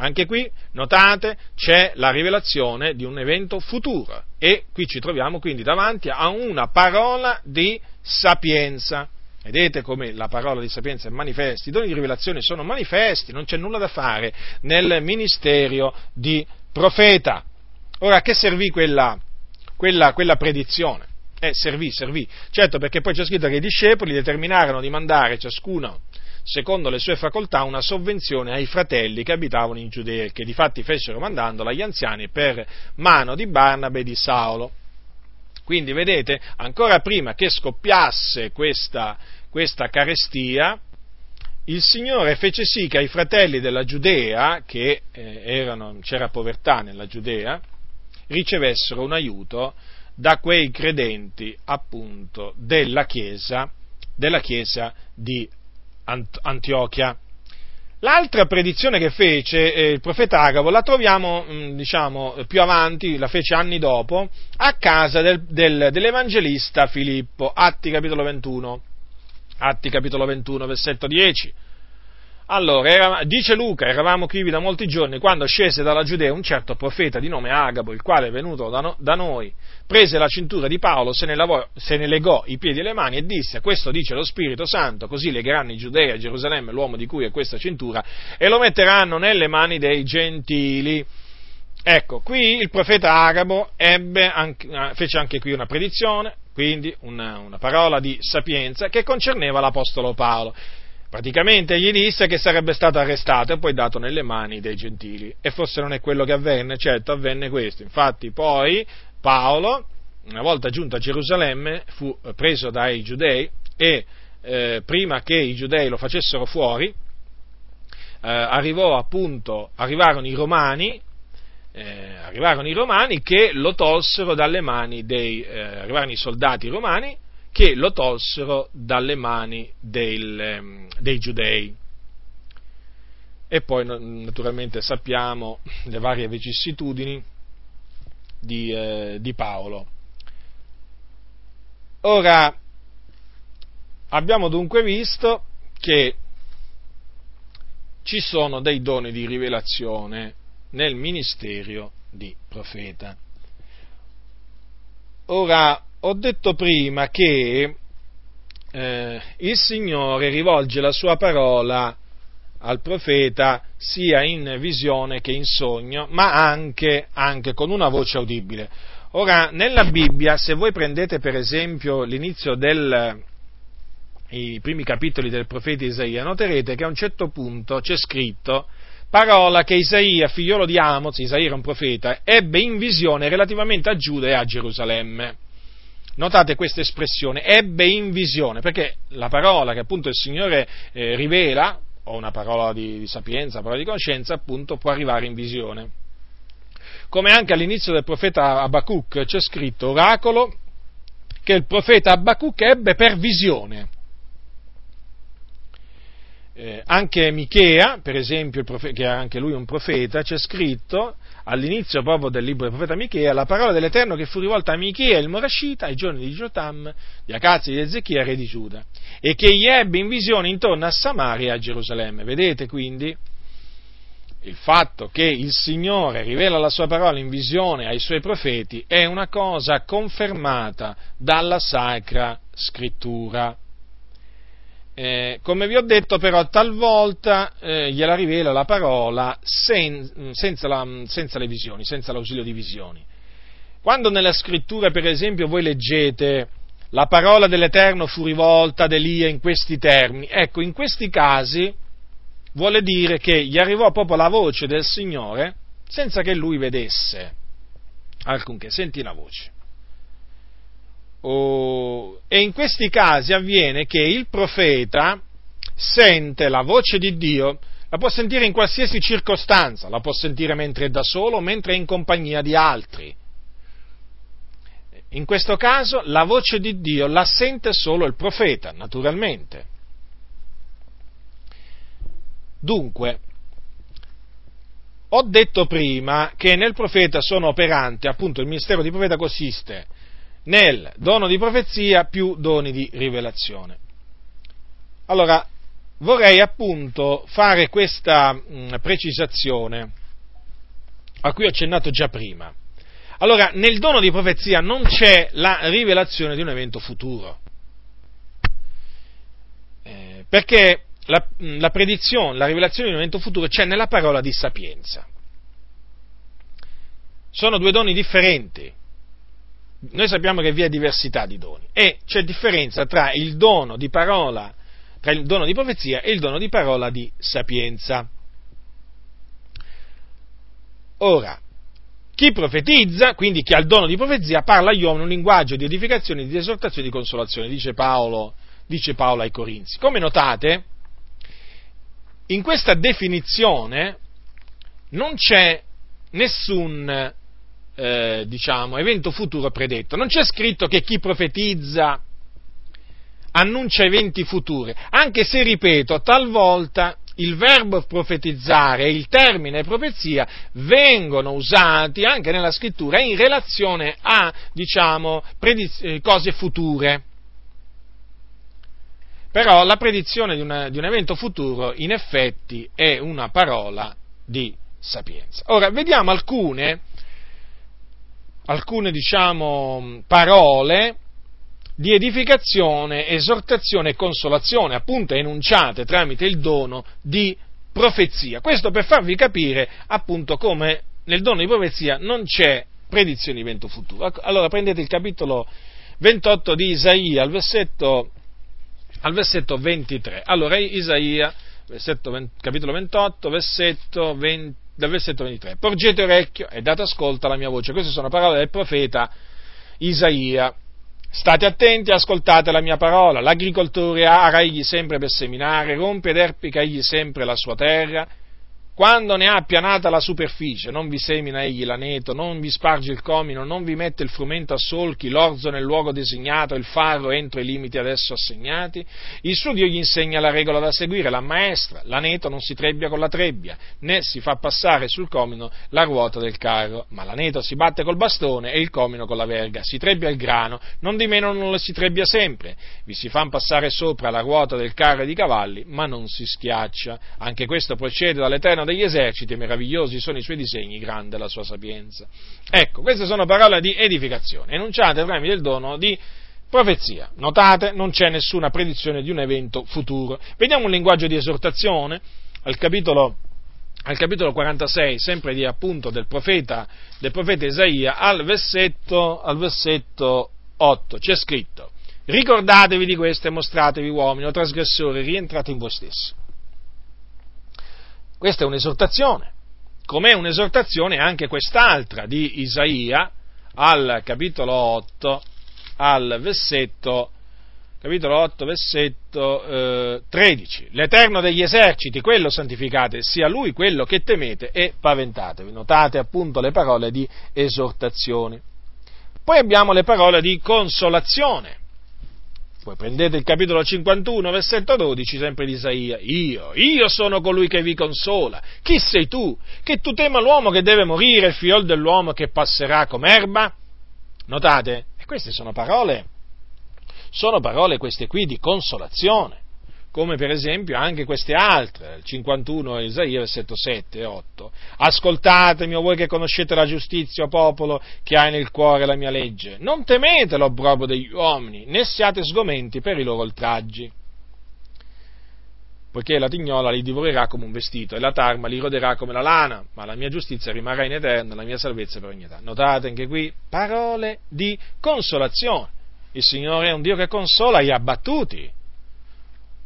Anche qui, notate, c'è la rivelazione di un evento futuro e qui ci troviamo quindi davanti a una parola di sapienza. Vedete come la parola di sapienza è manifesta, i doni di rivelazione sono manifesti, non c'è nulla da fare nel ministero di profeta. Ora, a che servì quella, quella, quella predizione? Eh, servì, servì. Certo, perché poi c'è scritto che i discepoli determinarono di mandare ciascuno, secondo le sue facoltà, una sovvenzione ai fratelli che abitavano in Giudea, che di fatti fecero mandandola agli anziani per mano di Barnabe e di Saulo. Quindi vedete, ancora prima che scoppiasse questa, questa carestia, il Signore fece sì che ai fratelli della Giudea, che eh, erano, c'era povertà nella Giudea, ricevessero un aiuto da quei credenti appunto della Chiesa, della chiesa di Antiochia. L'altra predizione che fece eh, il profeta Agavo la troviamo, mh, mm, diciamo, più avanti, la fece anni dopo, a casa del, del, dell'evangelista Filippo, Atti capitolo 21, Atti capitolo 21, versetto 10. Allora, era, dice Luca, eravamo qui da molti giorni quando scese dalla Giudea un certo profeta di nome Agabo, il quale è venuto da, no, da noi, prese la cintura di Paolo, se ne, lavò, se ne, legò i piedi e le mani e disse, questo dice lo Spirito Santo, così legheranno i Giudei a Gerusalemme l'uomo di cui è questa cintura e lo metteranno nelle mani dei gentili. Ecco, qui il profeta Agabo anche, fece anche qui una predizione, quindi una, una parola di sapienza che concerneva l'Apostolo Paolo. Praticamente gli disse che sarebbe stato arrestato e poi dato nelle mani dei gentili. E forse non è quello che avvenne, certo avvenne questo. Infatti poi Paolo, una volta giunto a Gerusalemme, fu preso dai giudei e eh, prima che i giudei lo facessero fuori, eh, arrivò appunto, arrivarono i romani, eh, arrivarono i romani che lo tolsero dalle mani dei, eh, arrivarono i soldati romani che lo tolsero dalle mani del, ehm, dei giudei. E poi naturalmente sappiamo le varie vicissitudini di, eh, di Paolo. Ora, abbiamo dunque visto che ci sono dei doni di rivelazione nel ministero di profeta. Ora, ho detto prima che eh, il Signore rivolge la sua parola al profeta sia in visione che in sogno, ma anche, anche con una voce udibile. Ora, nella Bibbia, se voi prendete per esempio l'inizio del, i primi capitoli del profeta Isaia, noterete che a un certo punto c'è scritto parola che Isaia, figliolo di Amos, Isaia era un profeta, ebbe in visione relativamente a Giuda e a Gerusalemme. Notate questa espressione, ebbe in visione, perché la parola che appunto il Signore eh, rivela, o una parola di, di sapienza, una parola di conoscenza, appunto può arrivare in visione. come anche all'inizio del profeta Abacuc c'è scritto oracolo che il profeta Abacuc ebbe per visione. Eh, anche Michea, per esempio, profeta, che è anche lui un profeta, c'è scritto all'inizio proprio del libro del profeta Michea la parola dell'Eterno che fu rivolta a Michea il Morascita ai giorni di Jotam, di Acazzi e di Ezechia, re di Giuda, e che gli ebbe in visione intorno a Samaria e a Gerusalemme. Vedete quindi? il fatto che il Signore rivela la sua parola in visione ai suoi profeti è una cosa confermata dalla Sacra Scrittura. Eh, come vi ho detto però talvolta eh, gliela rivela la parola sen, senza, la, senza le visioni, senza l'ausilio di visioni. Quando nella scrittura per esempio voi leggete la parola dell'Eterno fu rivolta ad Elia in questi termini, ecco in questi casi vuole dire che gli arrivò proprio la voce del Signore senza che lui vedesse alcunché, senti la voce. Oh, e in questi casi avviene che il profeta sente la voce di Dio, la può sentire in qualsiasi circostanza, la può sentire mentre è da solo mentre è in compagnia di altri. In questo caso la voce di Dio la sente solo il profeta, naturalmente. Dunque, ho detto prima che nel profeta sono operanti, appunto il ministero di profeta consiste nel dono di profezia più doni di rivelazione. Allora, vorrei appunto fare questa mh, precisazione a cui ho accennato già prima. Allora, nel dono di profezia non c'è la rivelazione di un evento futuro. Eh, perché la, la predizione, la rivelazione di un evento futuro c'è nella parola di sapienza. Sono due doni differenti. Noi sappiamo che vi è diversità di doni e c'è differenza tra il dono di parola, tra il dono di profezia e il dono di parola di sapienza. Ora, chi profetizza, quindi chi ha il dono di profezia, parla agli uomini un linguaggio di edificazione, di esortazione e di consolazione, dice Paolo, dice Paolo ai Corinzi. Come notate, in questa definizione non c'è nessun eh, diciamo, evento futuro predetto. Non c'è scritto che chi profetizza annuncia eventi futuri, anche se, ripeto, talvolta il verbo profetizzare e il termine profezia vengono usati anche nella scrittura in relazione a, diciamo, prediz- eh, cose future. Però la predizione di, una, di un evento futuro in effetti è una parola di sapienza. Ora, vediamo alcune, alcune diciamo, parole di edificazione, esortazione e consolazione, appunto enunciate tramite il dono di profezia. Questo per farvi capire appunto come nel dono di profezia non c'è predizione di evento futuro. Allora prendete il capitolo 28 di Isaia, al versetto al versetto 23. Allora, Isaia, 20, capitolo 28, versetto 20, dal versetto 23. Porgete orecchio e date ascolto alla mia voce. Queste sono parole del profeta Isaia. State attenti, ascoltate la mia parola. L'agricoltore ara egli sempre per seminare, rompe ed erpica egli sempre la sua terra quando ne ha appianata la superficie, non vi semina egli l'aneto, non vi sparge il comino, non vi mette il frumento a solchi, l'orzo nel luogo designato, il farro entro i limiti adesso assegnati. Il suo Dio gli insegna la regola da seguire, la maestra, l'aneto non si trebbia con la trebbia, né si fa passare sul comino la ruota del carro, ma l'aneto si batte col bastone e il comino con la verga, si trebbia il grano, non di meno non lo si trebbia sempre, vi si fa passare sopra la ruota del carro e di cavalli, ma non si schiaccia. Anche questo procede dall'Eterno degli eserciti, meravigliosi sono i suoi disegni, grande la sua sapienza. Ecco, queste sono parole di edificazione, enunciate tramite il dono di profezia. Notate, non c'è nessuna predizione di un evento futuro. Vediamo un linguaggio di esortazione al capitolo, al capitolo 46, sempre di appunto del profeta, del profeta Isaia, al versetto, al versetto 8. C'è scritto, ricordatevi di questo e mostratevi uomini o trasgressori, rientrate in voi stessi. Questa è un'esortazione, com'è un'esortazione anche quest'altra di Isaia al capitolo 8, al versetto capitolo 8, versetto eh, 13. L'Eterno degli eserciti, quello santificate, sia Lui quello che temete e paventatevi. Notate appunto le parole di esortazione. Poi abbiamo le parole di consolazione. Poi prendete il capitolo 51, versetto 12, sempre di Isaia. Io, io sono colui che vi consola. Chi sei tu? Che tu tema l'uomo che deve morire, il fiol dell'uomo che passerà come erba? Notate? E queste sono parole sono parole queste qui di consolazione, come per esempio anche queste altre, il 51 Isaia, versetto 7 e 8. Ascoltatemi, o voi che conoscete la giustizia, popolo che hai nel cuore la mia legge. Non temete l'obbrobio degli uomini, né siate sgomenti per i loro oltraggi. Poiché la tignola li divorerà come un vestito e la tarma li roderà come la lana, ma la mia giustizia rimarrà in eterno, la mia salvezza per ogni età. Notate anche qui parole di consolazione il Signore è un Dio che consola gli abbattuti.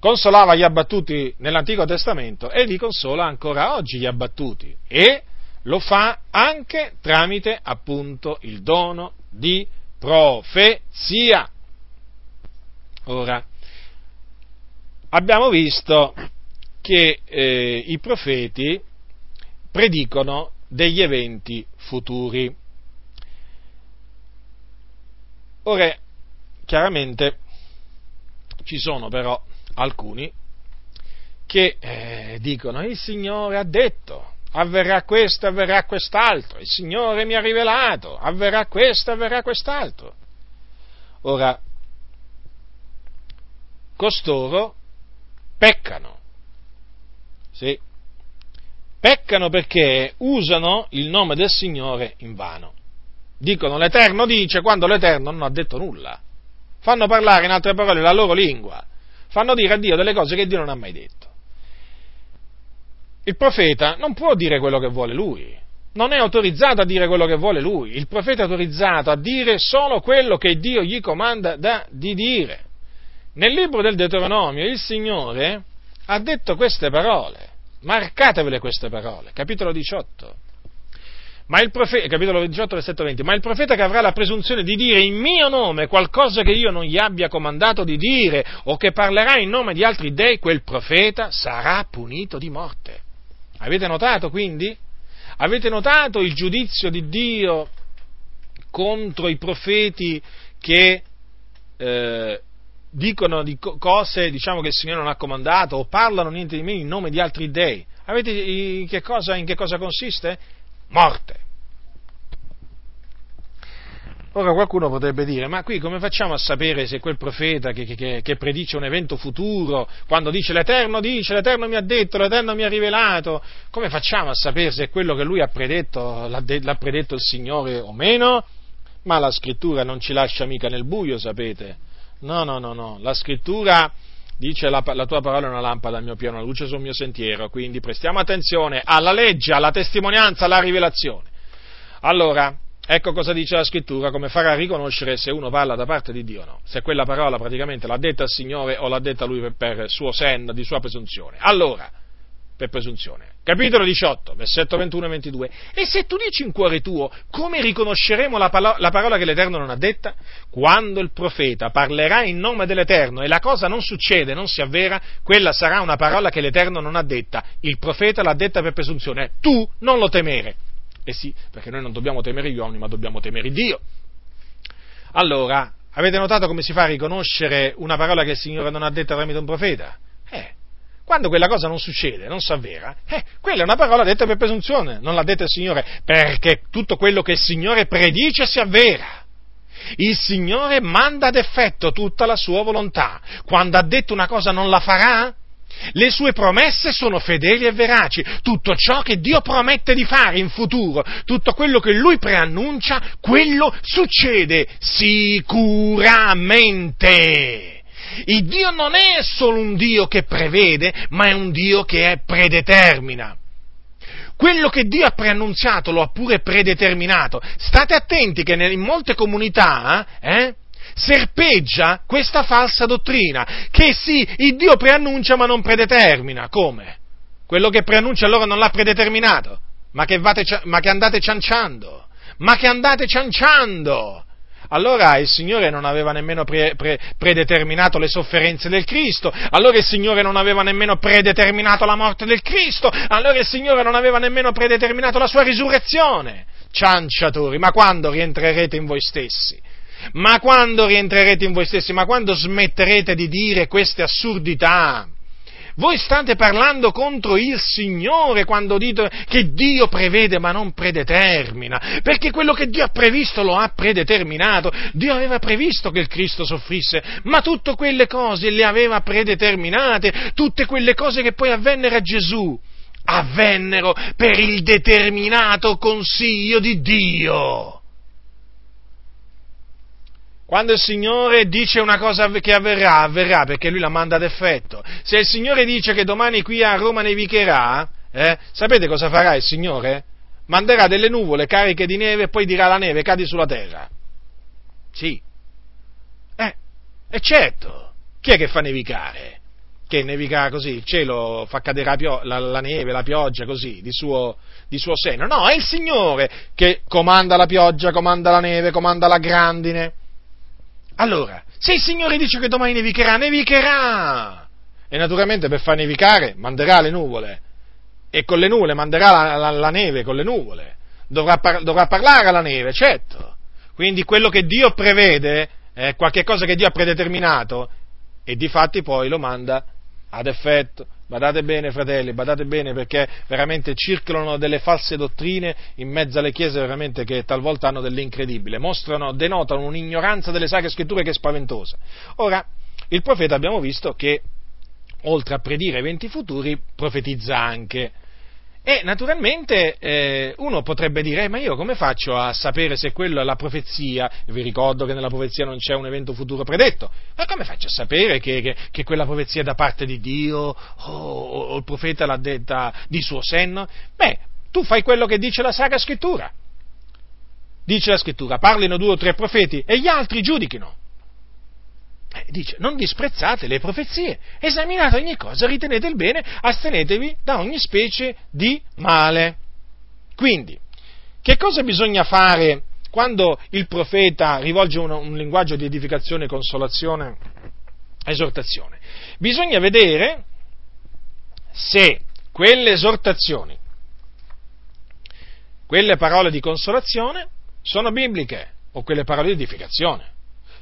Consolava gli abbattuti nell'Antico Testamento e li consola ancora oggi gli abbattuti. E lo fa anche tramite appunto il dono di profezia. Ora, abbiamo visto che eh, i profeti predicono degli eventi futuri. Ora, chiaramente ci sono però alcuni che eh, dicono il Signore ha detto, avverrà questo, avverrà quest'altro, il Signore mi ha rivelato, avverrà questo, avverrà quest'altro. Ora, costoro peccano, sì, peccano perché usano il nome del Signore in vano. Dicono l'Eterno dice quando l'Eterno non ha detto nulla fanno parlare in altre parole la loro lingua, fanno dire a Dio delle cose che Dio non ha mai detto. Il profeta non può dire quello che vuole lui, non è autorizzato a dire quello che vuole lui, il profeta è autorizzato a dire solo quello che Dio gli comanda da, di dire. Nel libro del Deuteronomio il Signore ha detto queste parole, marcatevele queste parole, capitolo 18. Ma il profeta, capitolo 18, versetto 20, ma il profeta che avrà la presunzione di dire in mio nome qualcosa che io non gli abbia comandato di dire o che parlerà in nome di altri dei, quel profeta sarà punito di morte. Avete notato quindi? Avete notato il giudizio di Dio contro i profeti che eh, dicono di cose diciamo, che il Signore non ha comandato o parlano niente di meno in nome di altri dei? Avete in che cosa, in che cosa consiste? Morte. Ora qualcuno potrebbe dire, ma qui come facciamo a sapere se quel profeta che, che, che, predice un evento futuro, quando dice l'Eterno dice, l'Eterno mi ha detto, l'Eterno mi ha rivelato, come facciamo a sapere se quello che lui ha predetto l'ha, de, l'ha predetto il Signore o meno? Ma la scrittura non ci lascia mica nel buio, sapete? No, no, no, no, la scrittura dice la, la, tua parola è una lampada al mio piano, una luce sul mio sentiero, quindi prestiamo attenzione alla legge, alla testimonianza, alla rivelazione. Allora, ecco cosa dice la scrittura, come farà riconoscere se uno parla da parte di Dio o no, se quella parola praticamente l'ha detta il Signore o l'ha detta lui per, per suo senno, di sua presunzione. Allora, per presunzione. Capitolo 18, versetto 21 e 22. E se tu dici in cuore tuo, come riconosceremo la, palo- la, parola che l'Eterno non ha detta? Quando il profeta parlerà in nome dell'Eterno e la cosa non succede, non si avvera, quella sarà una parola che l'Eterno non ha detta. Il profeta l'ha detta per presunzione. Tu non lo temere. Eh sì, perché noi non dobbiamo temere gli uomini, ma dobbiamo temere Dio. Allora, avete notato come si fa a riconoscere una parola che il Signore non ha detta tramite un profeta? Eh, quando quella cosa non succede, non si avvera, eh, quella è una parola detta per presunzione, non l'ha detta il Signore, perché tutto quello che il Signore predice si avvera. Il Signore manda ad effetto tutta la sua volontà. Quando ha detto una cosa non la farà? Le sue promesse sono fedeli e veraci. Tutto ciò che Dio promette di fare in futuro, tutto quello che Lui preannuncia, quello succede sicuramente. Il Dio non è solo un Dio che prevede, ma è un Dio che predetermina. Quello che Dio ha preannunziato lo ha pure predeterminato. State attenti che in molte comunità eh, serpeggia questa falsa dottrina, che sì, il Dio preannuncia ma non predetermina. Come? Quello che preannuncia allora non l'ha predeterminato, ma che, vate, ma che andate cianciando, ma che andate cianciando. Allora il Signore non aveva nemmeno pre, pre, predeterminato le sofferenze del Cristo, allora il Signore non aveva nemmeno predeterminato la morte del Cristo, allora il Signore non aveva nemmeno predeterminato la sua risurrezione. Cianciatori, ma quando rientrerete in voi stessi? Ma quando rientrerete in voi stessi? Ma quando smetterete di dire queste assurdità? Voi state parlando contro il Signore quando dite che Dio prevede ma non predetermina, perché quello che Dio ha previsto lo ha predeterminato. Dio aveva previsto che il Cristo soffrisse, ma tutte quelle cose le aveva predeterminate, tutte quelle cose che poi avvennero a Gesù avvennero per il determinato consiglio di Dio. Quando il Signore dice una cosa che avverrà, avverrà perché Lui la manda ad effetto. Se il Signore dice che domani qui a Roma nevicherà, eh, sapete cosa farà il Signore? Manderà delle nuvole cariche di neve e poi dirà alla neve cadi sulla terra. Sì. Eh, e certo. Chi è che fa nevicare? Che nevica così, il cielo fa cadere la, pio- la, la neve, la pioggia così, di suo, di suo seno. No, è il Signore che comanda la pioggia, comanda la neve, comanda la grandine. Allora, se il Signore dice che domani nevicherà, nevicherà! E naturalmente per far nevicare manderà le nuvole. E con le nuvole manderà la, la, la neve con le nuvole. Dovrà, par- dovrà, parlare alla neve, certo. Quindi quello che Dio prevede, è qualche cosa che Dio ha predeterminato, e di fatti poi lo manda ad effetto. Badate bene, fratelli, badate bene perché veramente circolano delle false dottrine in mezzo alle chiese veramente che talvolta hanno dell'incredibile, mostrano, denotano un'ignoranza delle sacre scritture che è spaventosa. Ora, il profeta abbiamo visto che oltre a predire eventi futuri, profetizza anche. E naturalmente eh, uno potrebbe dire, eh, ma io come faccio a sapere se quello è la profezia? Vi ricordo che nella profezia non c'è un evento futuro predetto, ma come faccio a sapere che, che, che quella profezia è da parte di Dio o, o, il profeta l'ha detta di suo senno? Beh, tu fai quello che dice la Sacra Scrittura. Dice la Scrittura, parlino due o tre profeti e gli altri giudichino. Eh, dice, non disprezzate le profezie, esaminate ogni cosa, ritenete il bene, astenetevi da ogni specie di male. Quindi, che cosa bisogna fare quando il profeta rivolge un, un linguaggio di edificazione, consolazione, esortazione? Bisogna vedere se quelle esortazioni, quelle parole di consolazione sono bibliche o quelle parole di edificazione.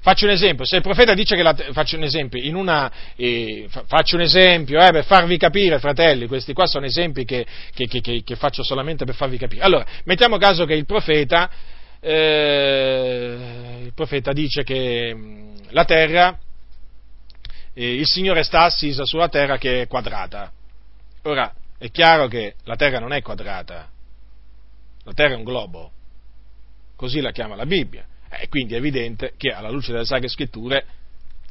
Faccio un esempio, se il profeta dice che la, faccio un esempio, in una, eh, faccio un esempio eh, per farvi capire, fratelli, questi qua sono esempi che, che, che, che, faccio solamente per farvi capire. Allora, mettiamo caso che il profeta, eh, il profeta dice che mm, la terra, eh, il Signore sta assisa sulla terra che è quadrata. Ora, è chiaro che la terra non è quadrata, la terra è un globo, così la chiama la Bibbia. E quindi è evidente che alla luce delle Sacre Scritture,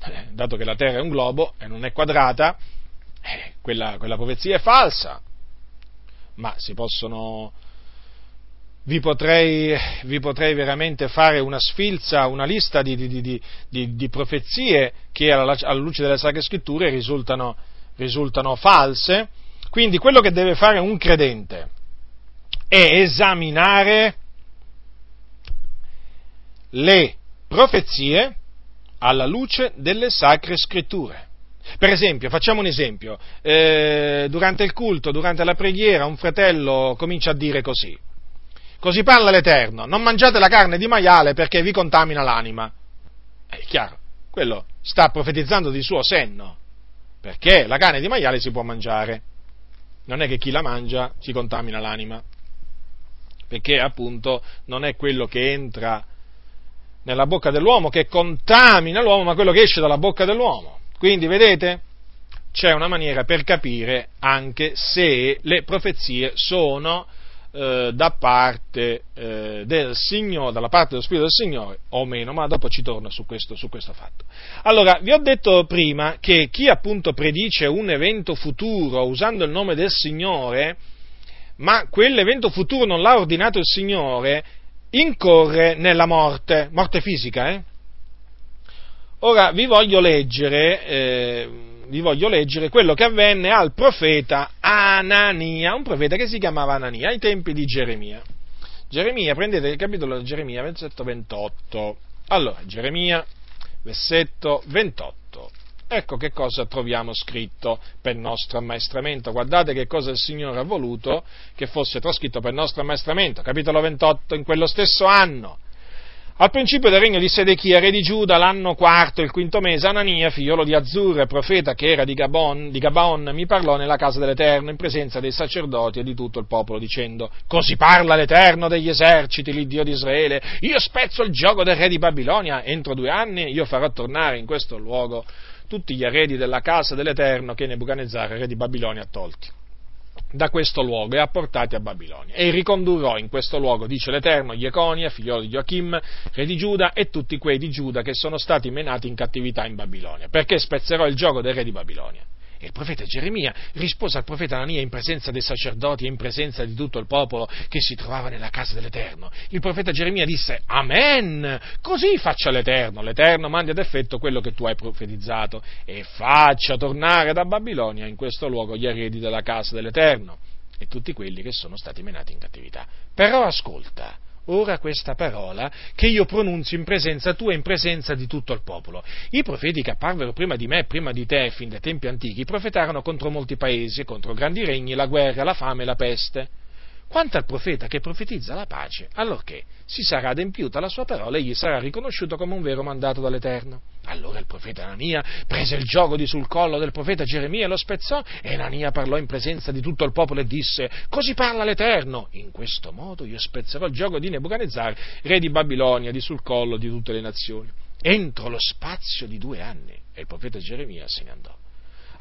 eh, dato che la Terra è un globo e non è quadrata, eh, quella, quella profezia è falsa. Ma si possono, vi potrei, vi potrei, veramente fare una sfilza, una lista di, di, di, di profezie che alla, alla, luce delle Sacre Scritture risultano, risultano, false. Quindi quello che deve fare un credente è esaminare le profezie alla luce delle sacre scritture. Per esempio, facciamo un esempio, eh, durante il culto, durante la preghiera, un fratello comincia a dire così, così parla l'Eterno, non mangiate la carne di maiale perché vi contamina l'anima. È chiaro, quello sta profetizzando di suo senno, perché la carne di maiale si può mangiare, non è che chi la mangia ci contamina l'anima, perché appunto non è quello che entra nella bocca dell'uomo che contamina l'uomo, ma quello che esce dalla bocca dell'uomo. Quindi, vedete, c'è una maniera per capire anche se le profezie sono eh, da parte eh, del Signore, dalla parte dello Spirito del Signore o meno, ma dopo ci torno su questo, su questo fatto. Allora, vi ho detto prima che chi appunto predice un evento futuro usando il nome del Signore, ma quell'evento futuro non l'ha ordinato il Signore, incorre nella morte, morte fisica. Eh? Ora vi voglio, leggere, eh, vi voglio leggere quello che avvenne al profeta Anania, un profeta che si chiamava Anania ai tempi di Geremia. Geremia, prendete il capitolo di Geremia, versetto 28. Allora, Geremia, versetto 28. Ecco che cosa troviamo scritto per nostro ammaestramento. Guardate che cosa il Signore ha voluto che fosse trascritto per nostro ammaestramento. Capitolo 28, in quello stesso anno. Al principio del regno di Sedechia, re di Giuda, l'anno quarto, il quinto mese, Anania, figliolo di Azzur, profeta che era di Gabon, di Gabaon, mi parlò nella casa dell'Eterno in presenza dei sacerdoti e di tutto il popolo, dicendo, così parla l'Eterno degli eserciti, l'Iddio di Israele, io spezzo il gioco del re di Babilonia, entro due anni io farò tornare in questo luogo tutti gli eredi della casa dell'Eterno che Nebuchadnezzar, re di Babilonia, ha tolti da questo luogo e apportati a Babilonia. E ricondurrò in questo luogo, dice l'Eterno, Jeconia, figliolo di Joachim, re di Giuda, e tutti quei di Giuda che sono stati menati in cattività in Babilonia, perché spezzerò il gioco del re di Babilonia. E il profeta Geremia rispose al profeta Anania in presenza dei sacerdoti e in presenza di tutto il popolo che si trovava nella casa dell'Eterno. Il profeta Geremia disse, Amen, così faccia l'Eterno, l'Eterno mandi ad effetto quello che tu hai profetizzato e faccia tornare da Babilonia in questo luogo gli eredi della casa dell'Eterno e tutti quelli che sono stati menati in cattività. Però ascolta, ora questa parola che io pronunzio in presenza tua e in presenza di tutto il popolo. I profeti che apparvero prima di me e prima di te, fin dai tempi antichi, profetarono contro molti paesi, contro grandi regni, la guerra, la fame e la peste. Quanto al profeta che profetizza la pace, allorché si sarà adempiuta la sua parola, egli sarà riconosciuto come un vero mandato dall'Eterno. Allora il profeta Anania prese il gioco di sul collo del profeta Geremia e lo spezzò, e Anania parlò in presenza di tutto il popolo e disse, così parla l'Eterno, in questo modo io spezzerò il gioco di Nebuchadnezzar, re di Babilonia, di sul collo di tutte le nazioni, entro lo spazio di due anni. E il profeta Geremia se ne andò.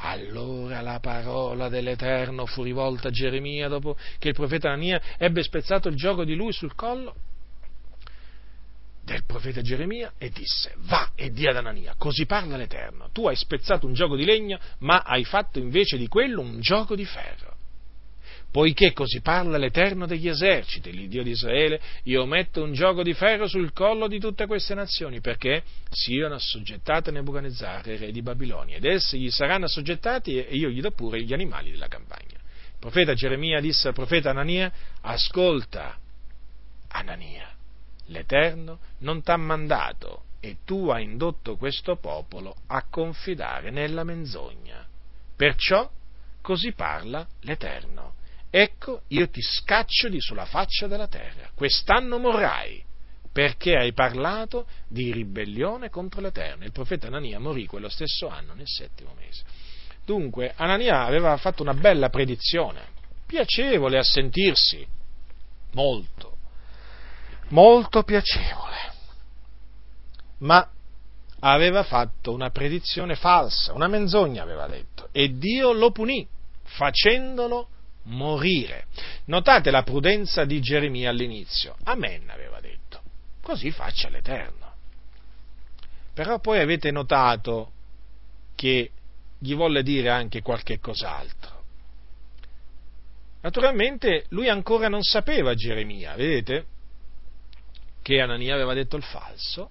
Allora la parola dell'Eterno fu rivolta a Geremia dopo che il profeta Anania ebbe spezzato il gioco di lui sul collo del profeta Geremia e disse, va e dia ad Anania, così parla l'Eterno, tu hai spezzato un gioco di legno, ma hai fatto invece di quello un gioco di ferro poiché così parla l'Eterno degli eserciti, l'Iddio di Israele, io metto un gioco di ferro sul collo di tutte queste nazioni, perché siano assoggettate a Nebuchadnezzar, re di Babilonia, ed essi gli saranno assoggettati e io gli do pure gli animali della campagna. Il profeta Geremia disse al profeta Anania, ascolta, Anania, l'Eterno non t'ha mandato e tu hai indotto questo popolo a confidare nella menzogna. Perciò così parla l'Eterno ecco io ti scaccio di sulla faccia della terra, quest'anno morrai, perché hai parlato di ribellione contro l'Eterno. Il profeta Anania morì quello stesso anno, nel settimo mese. Dunque, Anania aveva fatto una bella predizione, piacevole a sentirsi, molto, molto piacevole, ma aveva fatto una predizione falsa, una menzogna aveva detto, e Dio lo punì facendolo morire. Notate la prudenza di Geremia all'inizio. Amen aveva detto. Così faccia l'Eterno. Però poi avete notato che gli volle dire anche qualche cos'altro. Naturalmente lui ancora non sapeva Geremia, vedete? Che Anania aveva detto il falso.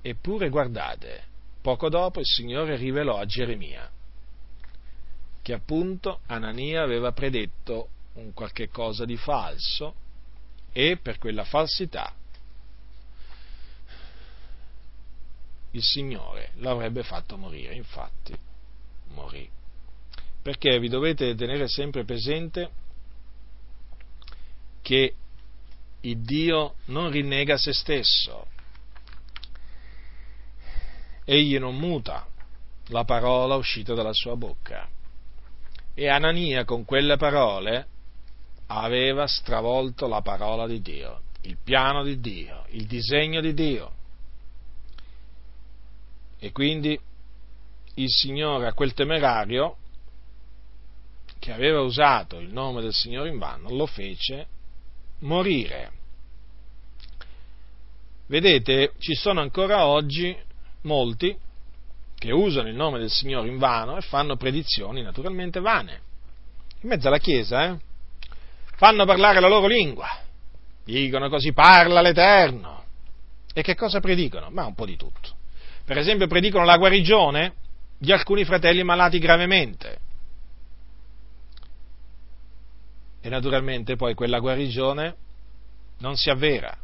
Eppure guardate, poco dopo il Signore rivelò a Geremia che appunto Anania aveva predetto un qualche cosa di falso e per quella falsità il Signore l'avrebbe fatto morire, infatti morì. Perché vi dovete tenere sempre presente che il Dio non rinnega se stesso, egli non muta la parola uscita dalla sua bocca. E Anania con quelle parole aveva stravolto la parola di Dio, il piano di Dio, il disegno di Dio. E quindi il Signore a quel temerario che aveva usato il nome del Signore in vano lo fece morire. Vedete, ci sono ancora oggi molti che usano il nome del Signore in vano e fanno predizioni naturalmente vane. In mezzo alla Chiesa, eh? Fanno parlare la loro lingua. Dicono così parla l'Eterno. E che cosa predicano? Ma un po' di tutto. Per esempio predicano la guarigione di alcuni fratelli malati gravemente. E naturalmente poi quella guarigione non si avvera.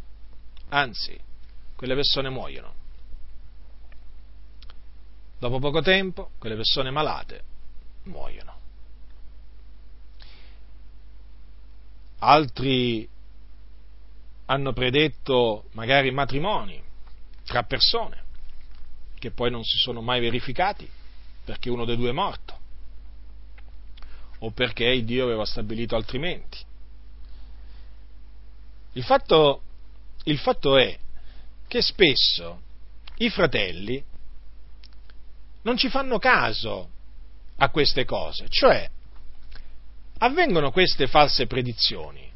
Anzi, quelle persone muoiono. Dopo poco tempo, quelle persone malate muoiono. Altri hanno predetto magari matrimoni tra persone che poi non si sono mai verificati perché uno dei due è morto o perché Dio aveva stabilito altrimenti. Il fatto, il fatto è che spesso i fratelli non ci fanno caso a queste cose, cioè avvengono queste false predizioni,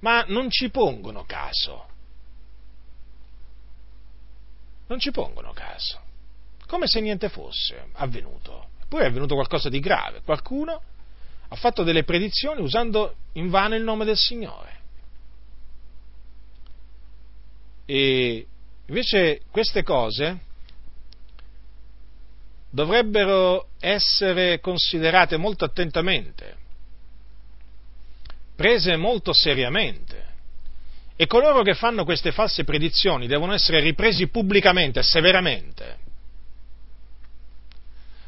ma non ci pongono caso. Non ci pongono caso, come se niente fosse avvenuto. Eppure è avvenuto qualcosa di grave. Qualcuno ha fatto delle predizioni usando invano il nome del Signore. E invece queste cose dovrebbero essere considerate molto attentamente, prese molto seriamente. E coloro che fanno queste false predizioni devono essere ripresi pubblicamente severamente.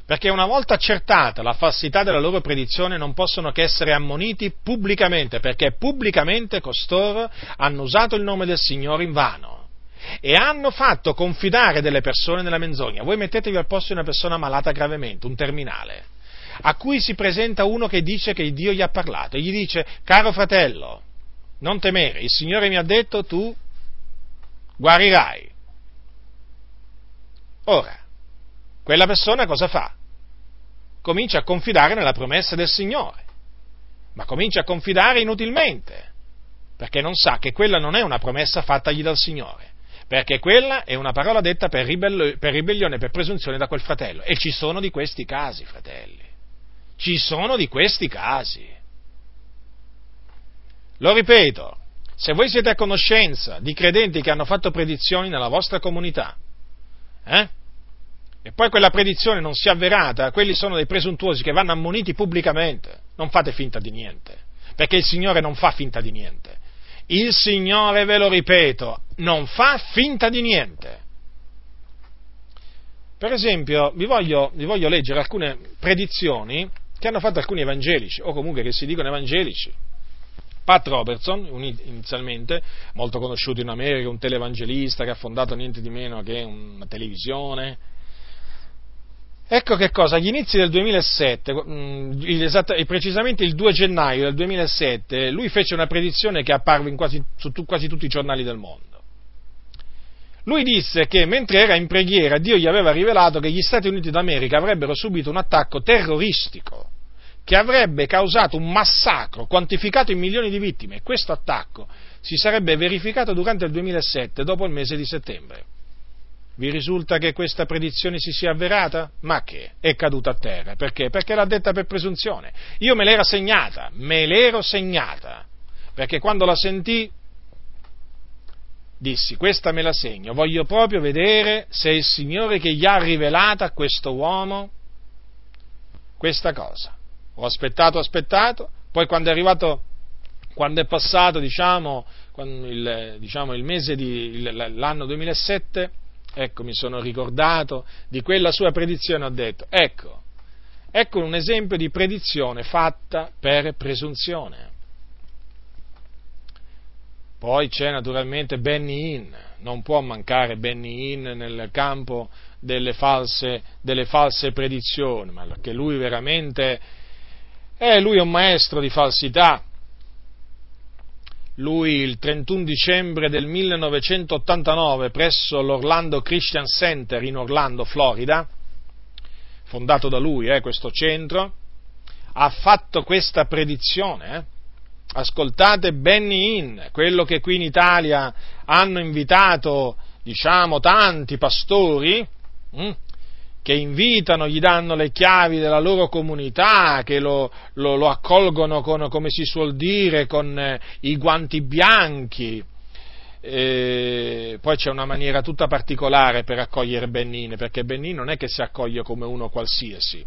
Perché una volta accertata la falsità della loro predizione non possono che essere ammoniti pubblicamente, perché pubblicamente costoro hanno usato il nome del Signore in vano e hanno fatto confidare delle persone nella menzogna. Voi mettetevi al posto di una persona malata gravemente, un terminale, a cui si presenta uno che dice che Dio gli ha parlato e gli dice, caro fratello, non temere, il Signore mi ha detto tu guarirai. Ora, quella persona cosa fa? Comincia a confidare nella promessa del Signore, ma comincia a confidare inutilmente, perché non sa che quella non è una promessa fattagli dal Signore perché quella è una parola detta per, ribello, per ribellione, per presunzione da quel fratello. E ci sono di questi casi, fratelli. Ci sono di questi casi. Lo ripeto, se voi siete a conoscenza di credenti che hanno fatto predizioni nella vostra comunità, eh? e poi quella predizione non si è avverata, quelli sono dei presuntuosi che vanno ammoniti pubblicamente, non fate finta di niente, perché il Signore non fa finta di niente. Il Signore, ve lo ripeto, non fa finta di niente. Per esempio, vi voglio, vi voglio leggere alcune predizioni che hanno fatto alcuni evangelici, o comunque che si dicono evangelici. Pat Robertson, inizialmente, molto conosciuto in America, un televangelista che ha fondato niente di meno che una televisione, Ecco che cosa, agli inizi del 2007, mm, precisamente il 2 gennaio del 2007, lui fece una predizione che apparve quasi, su quasi tutti i giornali del mondo. Lui disse che mentre era in preghiera Dio gli aveva rivelato che gli Stati Uniti d'America avrebbero subito un attacco terroristico che avrebbe causato un massacro quantificato in milioni di vittime questo attacco si sarebbe verificato durante il 2007, dopo il mese di settembre. Vi risulta che questa predizione si sia avverata? Ma che? È caduta a terra. Perché? Perché l'ha detta per presunzione. Io me l'ero segnata, me l'ero segnata. Perché quando la sentì, dissi, questa me la segno, voglio proprio vedere se è il Signore che gli ha rivelata a questo uomo questa cosa. Ho aspettato, aspettato, poi quando è arrivato, quando è passato, diciamo, il, diciamo, il mese di, l'anno 2007, ecco, mi sono ricordato di quella sua predizione, ho detto, ecco, ecco un esempio di predizione fatta per presunzione. Poi c'è naturalmente Benny Hinn, non può mancare Benny Hinn nel campo delle false, delle false predizioni, ma perché lui veramente, eh, lui è un maestro di falsità, lui il 31 dicembre del 1989 presso l'Orlando Christian Center in Orlando, Florida, fondato da lui eh, questo centro, ha fatto questa predizione. Eh. Ascoltate Benny Hinn, quello che qui in Italia hanno invitato, diciamo, tanti pastori, hm, che invitano, gli danno le chiavi della loro comunità, che lo, lo, lo accolgono con, come si suol dire, con eh, i guanti bianchi. E poi c'è una maniera tutta particolare per accogliere Bennin, perché Bennin non è che si accoglie come uno qualsiasi.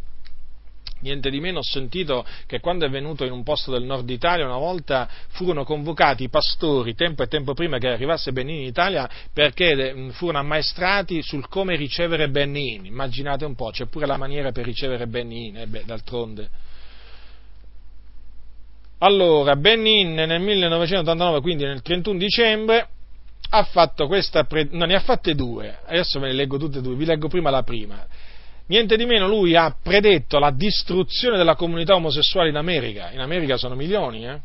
Niente di meno ho sentito che quando è venuto in un posto del nord Italia una volta furono convocati i pastori tempo e tempo prima che arrivasse Benini in Italia perché eh, furono ammaestrati sul come ricevere Benini. Immaginate un po', c'è pure la maniera per ricevere Benini, eh beh, d'altronde. Allora, Benin nel 1989, quindi nel 31 dicembre, ha fatto questa, pre... no, ne ha fatte due, adesso ve ne leggo tutte e due, vi leggo prima la prima niente di meno lui ha predetto la distruzione della comunità omosessuale in America. In America sono milioni eh,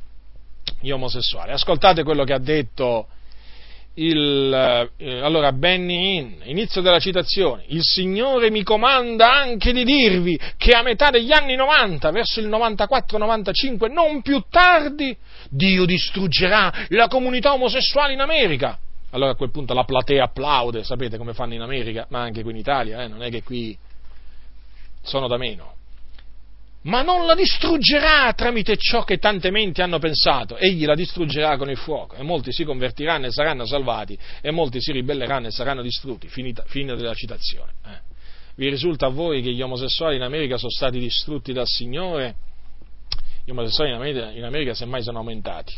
gli omosessuali. Ascoltate quello che ha detto il, eh, allora Benny Hinn, inizio della citazione, il Signore mi comanda anche di dirvi che a metà degli anni 90, verso il 94-95, non più tardi, Dio distruggerà la comunità omosessuale in America. Allora a quel punto la platea applaude, sapete come fanno in America, ma anche qui in Italia, eh? non è che qui sono da meno. Ma non la distruggerà tramite ciò che tante menti hanno pensato, egli la distruggerà con il fuoco e molti si convertiranno e saranno salvati e molti si ribelleranno e saranno distrutti. Finita, fine della citazione. Eh. Vi risulta a voi che gli omosessuali in America sono stati distrutti dal Signore? Gli omosessuali in America, in America semmai sono aumentati.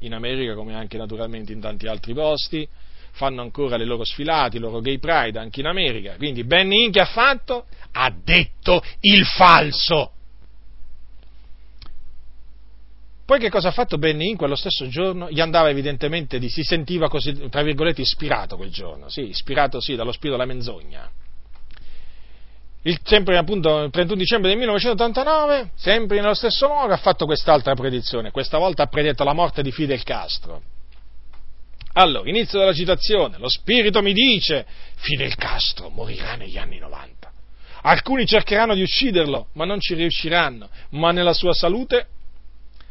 In America, come anche naturalmente in tanti altri posti, fanno ancora le loro sfilate, i loro gay pride anche in America. Quindi Benny Hinn che ha fatto? Ha detto il falso. Poi che cosa ha fatto Benny Hinn quello stesso giorno? Gli andava evidentemente, di, si sentiva così, tra virgolette, ispirato quel giorno, sì, ispirato sì, dallo spirito della menzogna. Il, sempre appunto il 31 dicembre del 1989, sempre nello stesso modo, ha fatto quest'altra predizione, questa volta ha predetto la morte di Fidel Castro. Allora, inizio della citazione, lo spirito mi dice, Fidel Castro morirà negli anni 90. Alcuni cercheranno di ucciderlo, ma non ci riusciranno, ma nella sua salute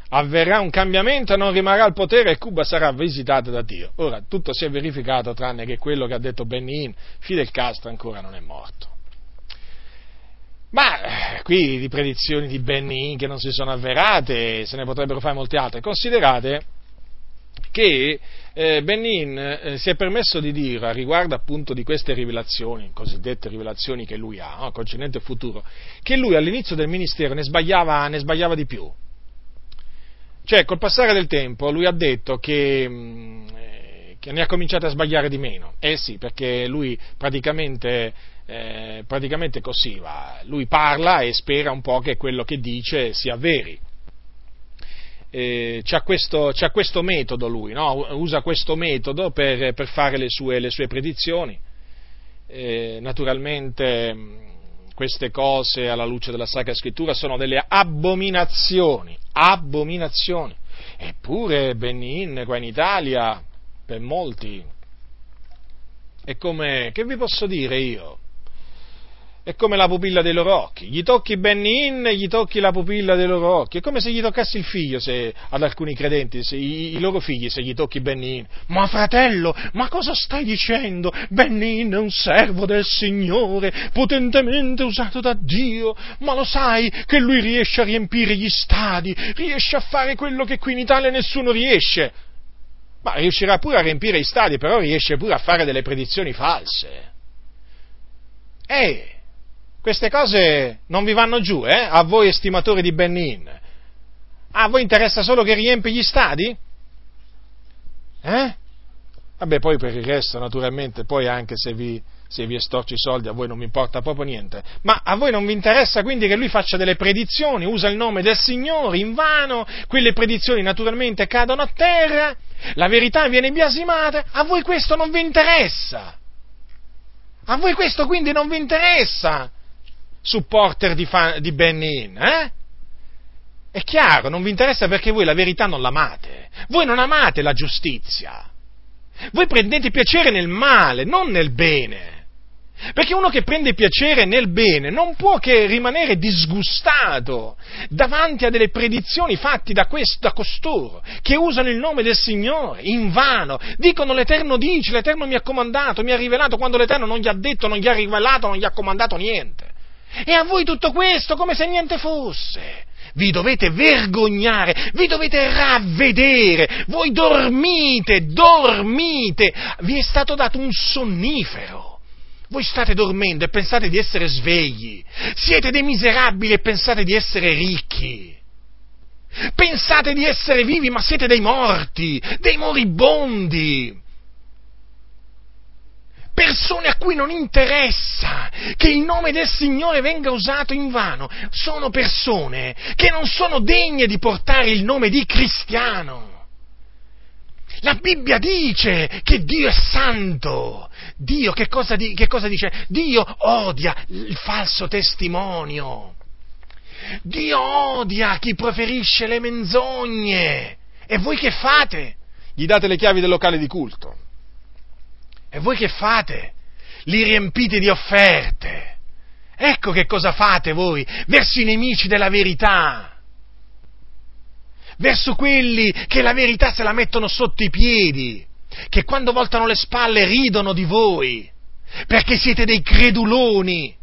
avverrà un cambiamento non rimarrà al potere e Cuba sarà visitata da Dio. Ora, tutto si è verificato tranne che quello che ha detto Benin, Fidel Castro ancora non è morto. Ma eh, qui di predizioni di Benin che non si sono avverate, se ne potrebbero fare molte altre. Considerate che eh, Benin eh, si è permesso di dire a riguardo appunto di queste rivelazioni, cosiddette rivelazioni che lui ha, no, concernente il futuro, che lui all'inizio del ministero ne sbagliava, ne sbagliava di più. Cioè, col passare del tempo, lui ha detto che, mh, eh, che ne ha cominciato a sbagliare di meno. Eh sì, perché lui praticamente, eh, praticamente così va. Lui parla e spera un po' che quello che dice sia veri eh, c'ha, questo, c'ha, questo, metodo lui, no? usa questo metodo per, per fare le sue, le sue predizioni. Eh, naturalmente queste cose alla luce della Sacra Scrittura sono delle abominazioni, abominazioni. Eppure Benin qua in Italia, per molti, è come, che vi posso dire io? È come la pupilla dei loro occhi. Gli tocchi e gli tocchi la pupilla dei loro occhi. È come se gli toccassi il figlio se, ad alcuni credenti, se, i, i, loro figli, se gli tocchi Benny Hinn. Ma fratello, ma cosa stai dicendo? Benny Hinn è un servo del Signore, potentemente usato da Dio. Ma lo sai che lui riesce a riempire gli stadi, riesce a fare quello che qui in Italia nessuno riesce. Ma riuscirà pure a riempire gli stadi, però riesce pure a fare delle predizioni false. Eh, queste cose non vi vanno giù, eh? A voi estimatori di Benin. A voi interessa solo che riempi gli stadi? Eh? Vabbè, poi per il resto, naturalmente, poi anche se vi, se vi estorci i soldi a voi non mi importa proprio niente. Ma a voi non vi interessa quindi che lui faccia delle predizioni, usa il nome del Signore in vano, quelle predizioni naturalmente cadono a terra, la verità viene biasimata, a voi questo non vi interessa. A voi questo quindi non vi interessa supporter di, fan, di Benny eh? È chiaro, non vi interessa perché voi la verità non l'amate. Voi non amate la giustizia. Voi prendete piacere nel male, non nel bene. Perché uno che prende piacere nel bene non può che rimanere disgustato davanti a delle predizioni fatte da, questo, da costoro, che usano il nome del Signore in vano. Dicono l'Eterno dice, l'Eterno mi ha comandato, mi ha rivelato, quando l'Eterno non gli ha detto, non gli ha rivelato, non gli ha comandato niente. E a voi tutto questo come se niente fosse. Vi dovete vergognare, vi dovete ravvedere, voi dormite, dormite, vi è stato dato un sonnifero. Voi state dormendo e pensate di essere svegli. Siete dei miserabili e pensate di essere ricchi. Pensate di essere vivi, ma siete dei morti, dei moribondi. Persone a cui non interessa che il nome del Signore venga usato in vano. Sono persone che non sono degne di portare il nome di cristiano. La Bibbia dice che Dio è santo. Dio che cosa, di, che cosa dice? Dio odia il falso testimonio. Dio odia chi proferisce le menzogne. E voi che fate? Gli date le chiavi del locale di culto. E voi che fate? Li riempite di offerte. Ecco che cosa fate voi verso i nemici della verità. Verso quelli che la verità se la mettono sotto i piedi, che quando voltano le spalle ridono di voi, perché siete dei creduloni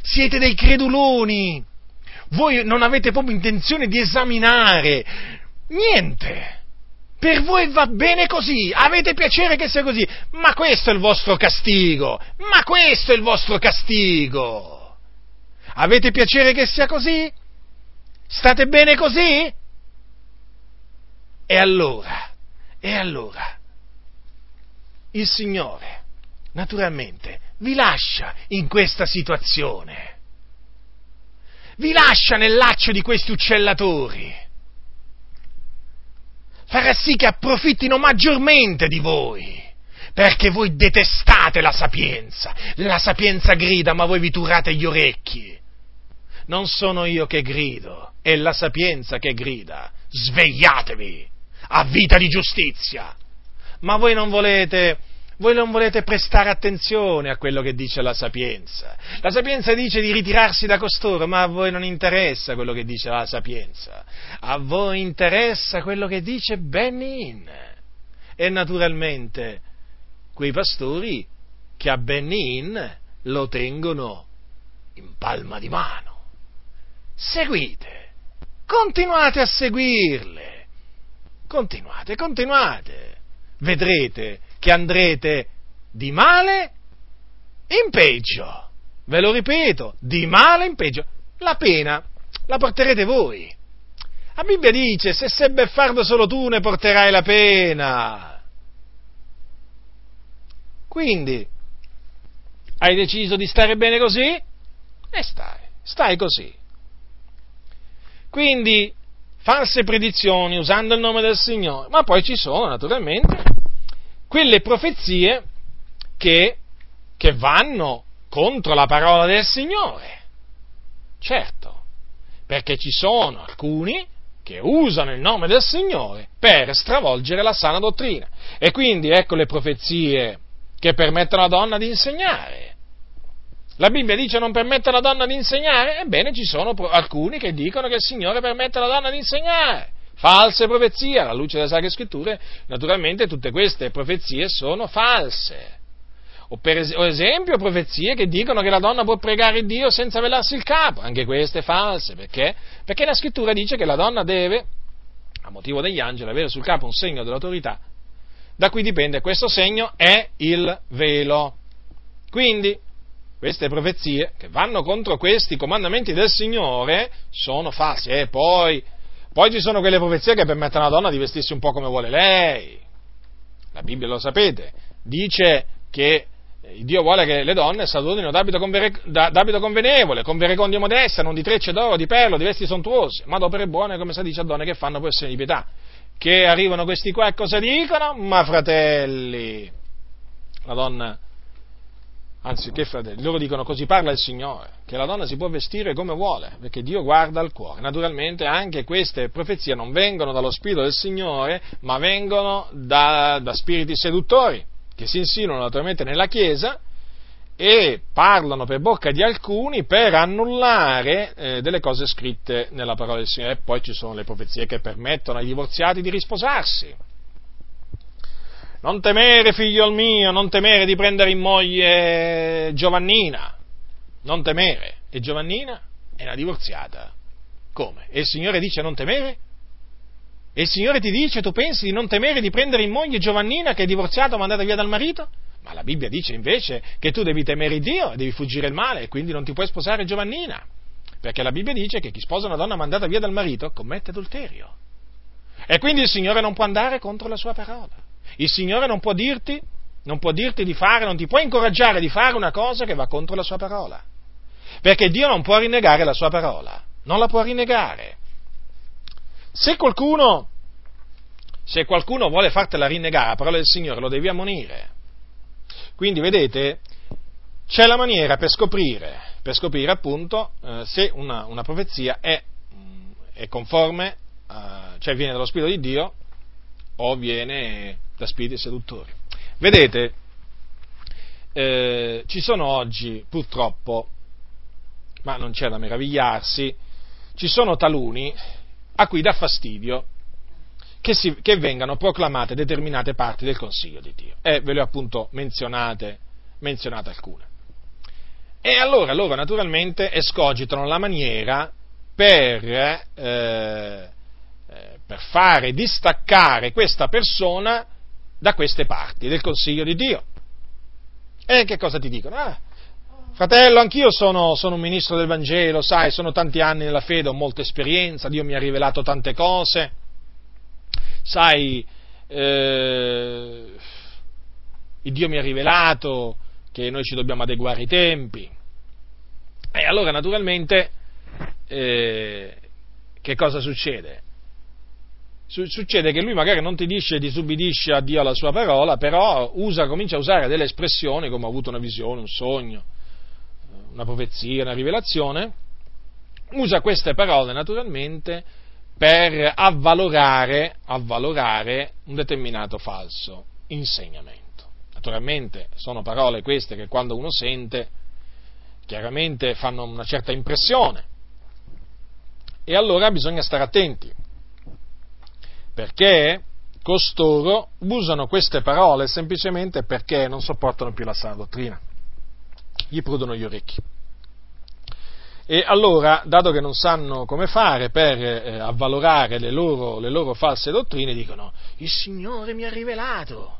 siete dei creduloni. Voi non avete proprio intenzione di esaminare niente. Per voi va bene così, avete piacere che sia così, ma questo è il vostro castigo, ma questo è il vostro castigo. Avete piacere che sia così? State bene così? E allora, e allora, il Signore, naturalmente, vi lascia in questa situazione. Vi lascia nel laccio di questi uccellatori. Farà sì che approfittino maggiormente di voi, perché voi detestate la sapienza. La sapienza grida, ma voi vi turate gli orecchi. Non sono io che grido, è la sapienza che grida. Svegliatevi a vita di giustizia. Ma voi non volete voi non volete prestare attenzione a quello che dice la sapienza. La sapienza dice di ritirarsi da costoro, ma a voi non interessa quello che dice la sapienza. A voi interessa quello che dice Benin. E naturalmente quei pastori che a Benin lo tengono in palma di mano. Seguite, continuate a seguirle, continuate, continuate, vedrete che andrete di male in peggio. Ve lo ripeto, di male in peggio. La pena la porterete voi. La Bibbia dice, se sei beffardo solo tu ne porterai la pena. Quindi, hai deciso di stare bene così? E stai, stai così. Quindi, false predizioni usando il nome del Signore, ma poi ci sono naturalmente quelle profezie che, che vanno contro la parola del Signore. Certo, perché ci sono alcuni che usano il nome del Signore per stravolgere la sana dottrina. E quindi ecco le profezie che permettono alla donna di insegnare. La Bibbia dice non permette alla donna di insegnare? Ebbene ci sono alcuni che dicono che il Signore permette alla donna di insegnare false profezie, alla luce delle Sacre Scritture, naturalmente tutte queste profezie sono false. O per esempio profezie che dicono che la donna può pregare Dio senza velarsi il capo, anche queste false, perché? Perché la Scrittura dice che la donna deve, a motivo degli angeli, avere sul capo un segno dell'autorità, da cui dipende questo segno è il velo. Quindi, queste profezie che vanno contro questi comandamenti del Signore sono false. E poi poi ci sono quelle profezie che permettono alla donna di vestirsi un po' come vuole lei. La Bibbia lo sapete, dice che Dio vuole che le donne salutino d'abito, convene, d'abito convenevole, con verecondia modesta, non di trecce d'oro, di perlo, di vesti sontuose, ma d'opere buone, come si dice a donne che fanno professione di pietà. Che arrivano questi qua e cosa dicono? Ma fratelli, la donna Anzi, che fratelli, loro dicono così parla il Signore, che la donna si può vestire come vuole, perché Dio guarda al cuore. Naturalmente anche queste profezie non vengono dallo Spirito del Signore, ma vengono da, da spiriti seduttori, che si insinuano naturalmente nella Chiesa e parlano per bocca di alcuni per annullare eh, delle cose scritte nella parola del Signore. E poi ci sono le profezie che permettono ai divorziati di risposarsi non temere, figlio mio, non temere di prendere in moglie Giovannina. Non temere. E Giovannina è una divorziata. Come? E il Signore dice non temere? E il Signore ti dice, tu pensi di non temere di prendere in moglie Giovannina che è divorziata o mandata via dal marito? Ma la Bibbia dice invece che tu devi temere Dio e devi fuggire il male e quindi non ti puoi sposare Giovannina. Perché la Bibbia dice che chi sposa una donna mandata via dal marito commette adulterio. E quindi il Signore non può andare contro la sua parola. Il Signore non può dirti, non può dirti di fare, non ti può incoraggiare di fare una cosa che va contro la sua parola. Perché Dio non può rinnegare la sua parola, non la può rinnegare. Se qualcuno, se qualcuno vuole fartela rinnegare la parola del Signore, lo devi ammonire. Quindi vedete, c'è la maniera per scoprire, per scoprire appunto eh, se una, una profezia è, è conforme, eh, cioè viene dallo Spirito di Dio o viene da spiriti seduttori. Vedete, eh, ci sono oggi purtroppo, ma non c'è da meravigliarsi, ci sono taluni a cui dà fastidio che, si, che, vengano proclamate determinate parti del Consiglio di Dio. E ve le ho appunto menzionate, menzionate alcune. E allora loro naturalmente escogitano la maniera per, eh, eh, per fare distaccare questa persona da queste parti del Consiglio di Dio. E che cosa ti dicono? Ah, fratello, anch'io sono, sono, un ministro del Vangelo, sai, sono tanti anni nella fede, ho molta esperienza, Dio mi ha rivelato tante cose, sai, eh, Dio mi ha rivelato che noi ci dobbiamo adeguare ai tempi. E allora naturalmente eh, che cosa succede? Succede che lui magari non ti dice disubbidisce a Dio alla sua parola, però usa, comincia a usare delle espressioni come ho avuto una visione, un sogno, una profezia, una rivelazione, usa queste parole naturalmente per avvalorare, avvalorare un determinato falso insegnamento. Naturalmente sono parole queste che quando uno sente chiaramente fanno una certa impressione. E allora bisogna stare attenti perché costoro usano queste parole semplicemente perché non sopportano più la sana dottrina, gli prudono gli orecchi. E allora, dato che non sanno come fare per eh, avvalorare le loro, le loro false dottrine, dicono, il Signore mi ha rivelato.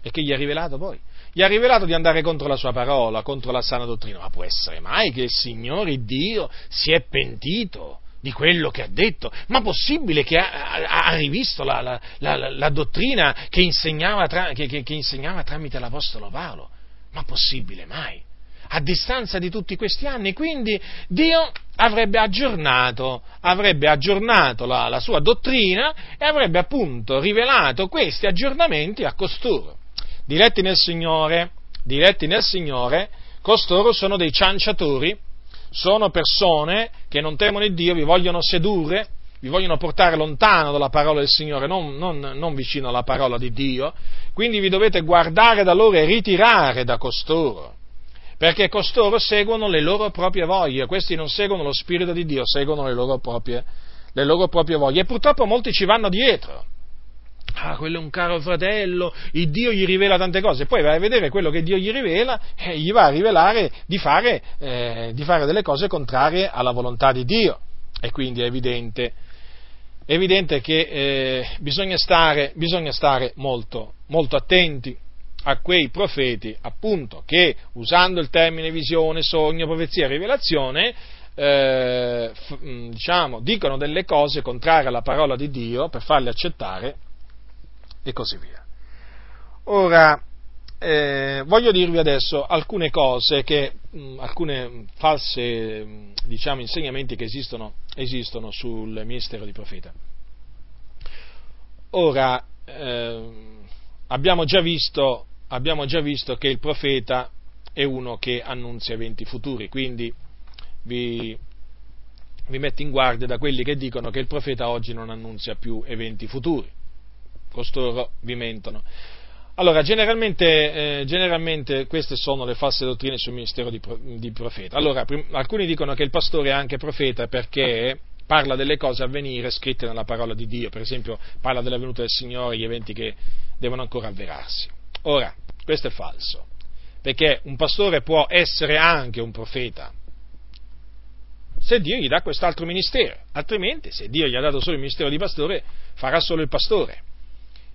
E che gli ha rivelato poi? Gli ha rivelato di andare contro la sua parola, contro la sana dottrina. Ma può essere mai che il Signore Dio si è pentito di quello che ha detto? Ma possibile che ha, ha rivisto la, la, la, la, dottrina che insegnava, tra, che, che, che insegnava tramite l'Apostolo Paolo? Ma possibile mai? a distanza di tutti questi anni, quindi Dio avrebbe aggiornato, avrebbe aggiornato la, la, sua dottrina e avrebbe appunto rivelato questi aggiornamenti a costoro. Diretti nel Signore, diretti nel Signore, costoro sono dei cianciatori, sono persone che non temono il Dio, vi vogliono sedurre, vi vogliono portare lontano dalla parola del Signore, non, non, non vicino alla parola di Dio, quindi vi dovete guardare da loro e ritirare da costoro perché costoro seguono le loro proprie voglie, questi non seguono lo Spirito di Dio, seguono le loro proprie, le loro proprie voglie. E purtroppo molti ci vanno dietro. Ah, quello è un caro fratello, il Dio gli rivela tante cose, poi vai a vedere quello che Dio gli rivela e gli va a rivelare di fare, eh, di fare delle cose contrarie alla volontà di Dio. E quindi è evidente, è evidente che eh, bisogna stare, bisogna stare molto, molto attenti a quei profeti, appunto, che usando il termine visione, sogno, profezia rivelazione, eh, f- diciamo, dicono delle cose contrarie alla parola di Dio per farle accettare e così via. Ora, eh, voglio dirvi adesso alcune cose, che, mh, alcune false mm, diciamo, insegnamenti che esistono, esistono, sul ministero di profeta. Ora, eh, abbiamo già visto abbiamo già visto che il profeta è uno che annunzia eventi futuri, quindi vi, vi metto in guardia da quelli che dicono che il profeta oggi non annunzia più eventi futuri, costoro vi mentono. Allora, generalmente, eh, generalmente, queste sono le false dottrine sul ministero di, di profeta. Allora, prim- alcuni dicono che il pastore è anche profeta perché parla delle cose a venire scritte nella parola di Dio, per esempio parla della venuta del Signore, gli eventi che devono ancora avverarsi. Ora, questo è falso, perché un pastore può essere anche un profeta, se Dio gli dà quest'altro ministero, altrimenti se Dio gli ha dato solo il ministero di pastore, farà solo il pastore.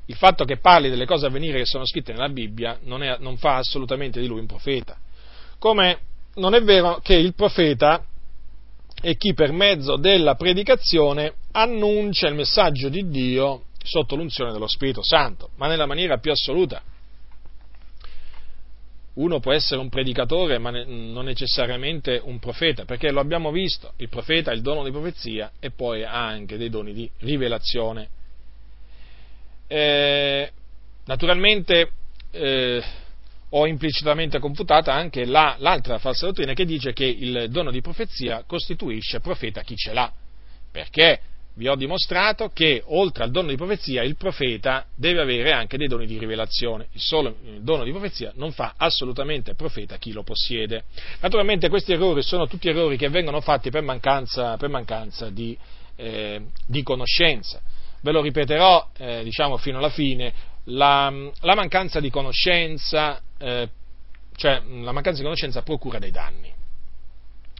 Il fatto che parli delle cose a venire che sono scritte nella Bibbia non, è, non fa assolutamente di lui un profeta. Come non è vero che il profeta è chi per mezzo della predicazione annuncia il messaggio di Dio sotto l'unzione dello Spirito Santo, ma nella maniera più assoluta. Uno può essere un predicatore, ma non necessariamente un profeta, perché lo abbiamo visto, il profeta ha il dono di profezia e poi ha anche dei doni di rivelazione. Eh, naturalmente eh, ho implicitamente confutata anche la, l'altra falsa dottrina che dice che il dono di profezia costituisce profeta chi ce l'ha, perché vi ho dimostrato che oltre al dono di profezia il profeta deve avere anche dei doni di rivelazione. Il solo dono di profezia non fa assolutamente profeta chi lo possiede. Naturalmente questi errori sono tutti errori che vengono fatti per mancanza, per mancanza di, eh, di, conoscenza. Ve lo ripeterò eh, diciamo fino alla fine, la, la mancanza di conoscenza, eh, cioè la mancanza di conoscenza procura dei danni.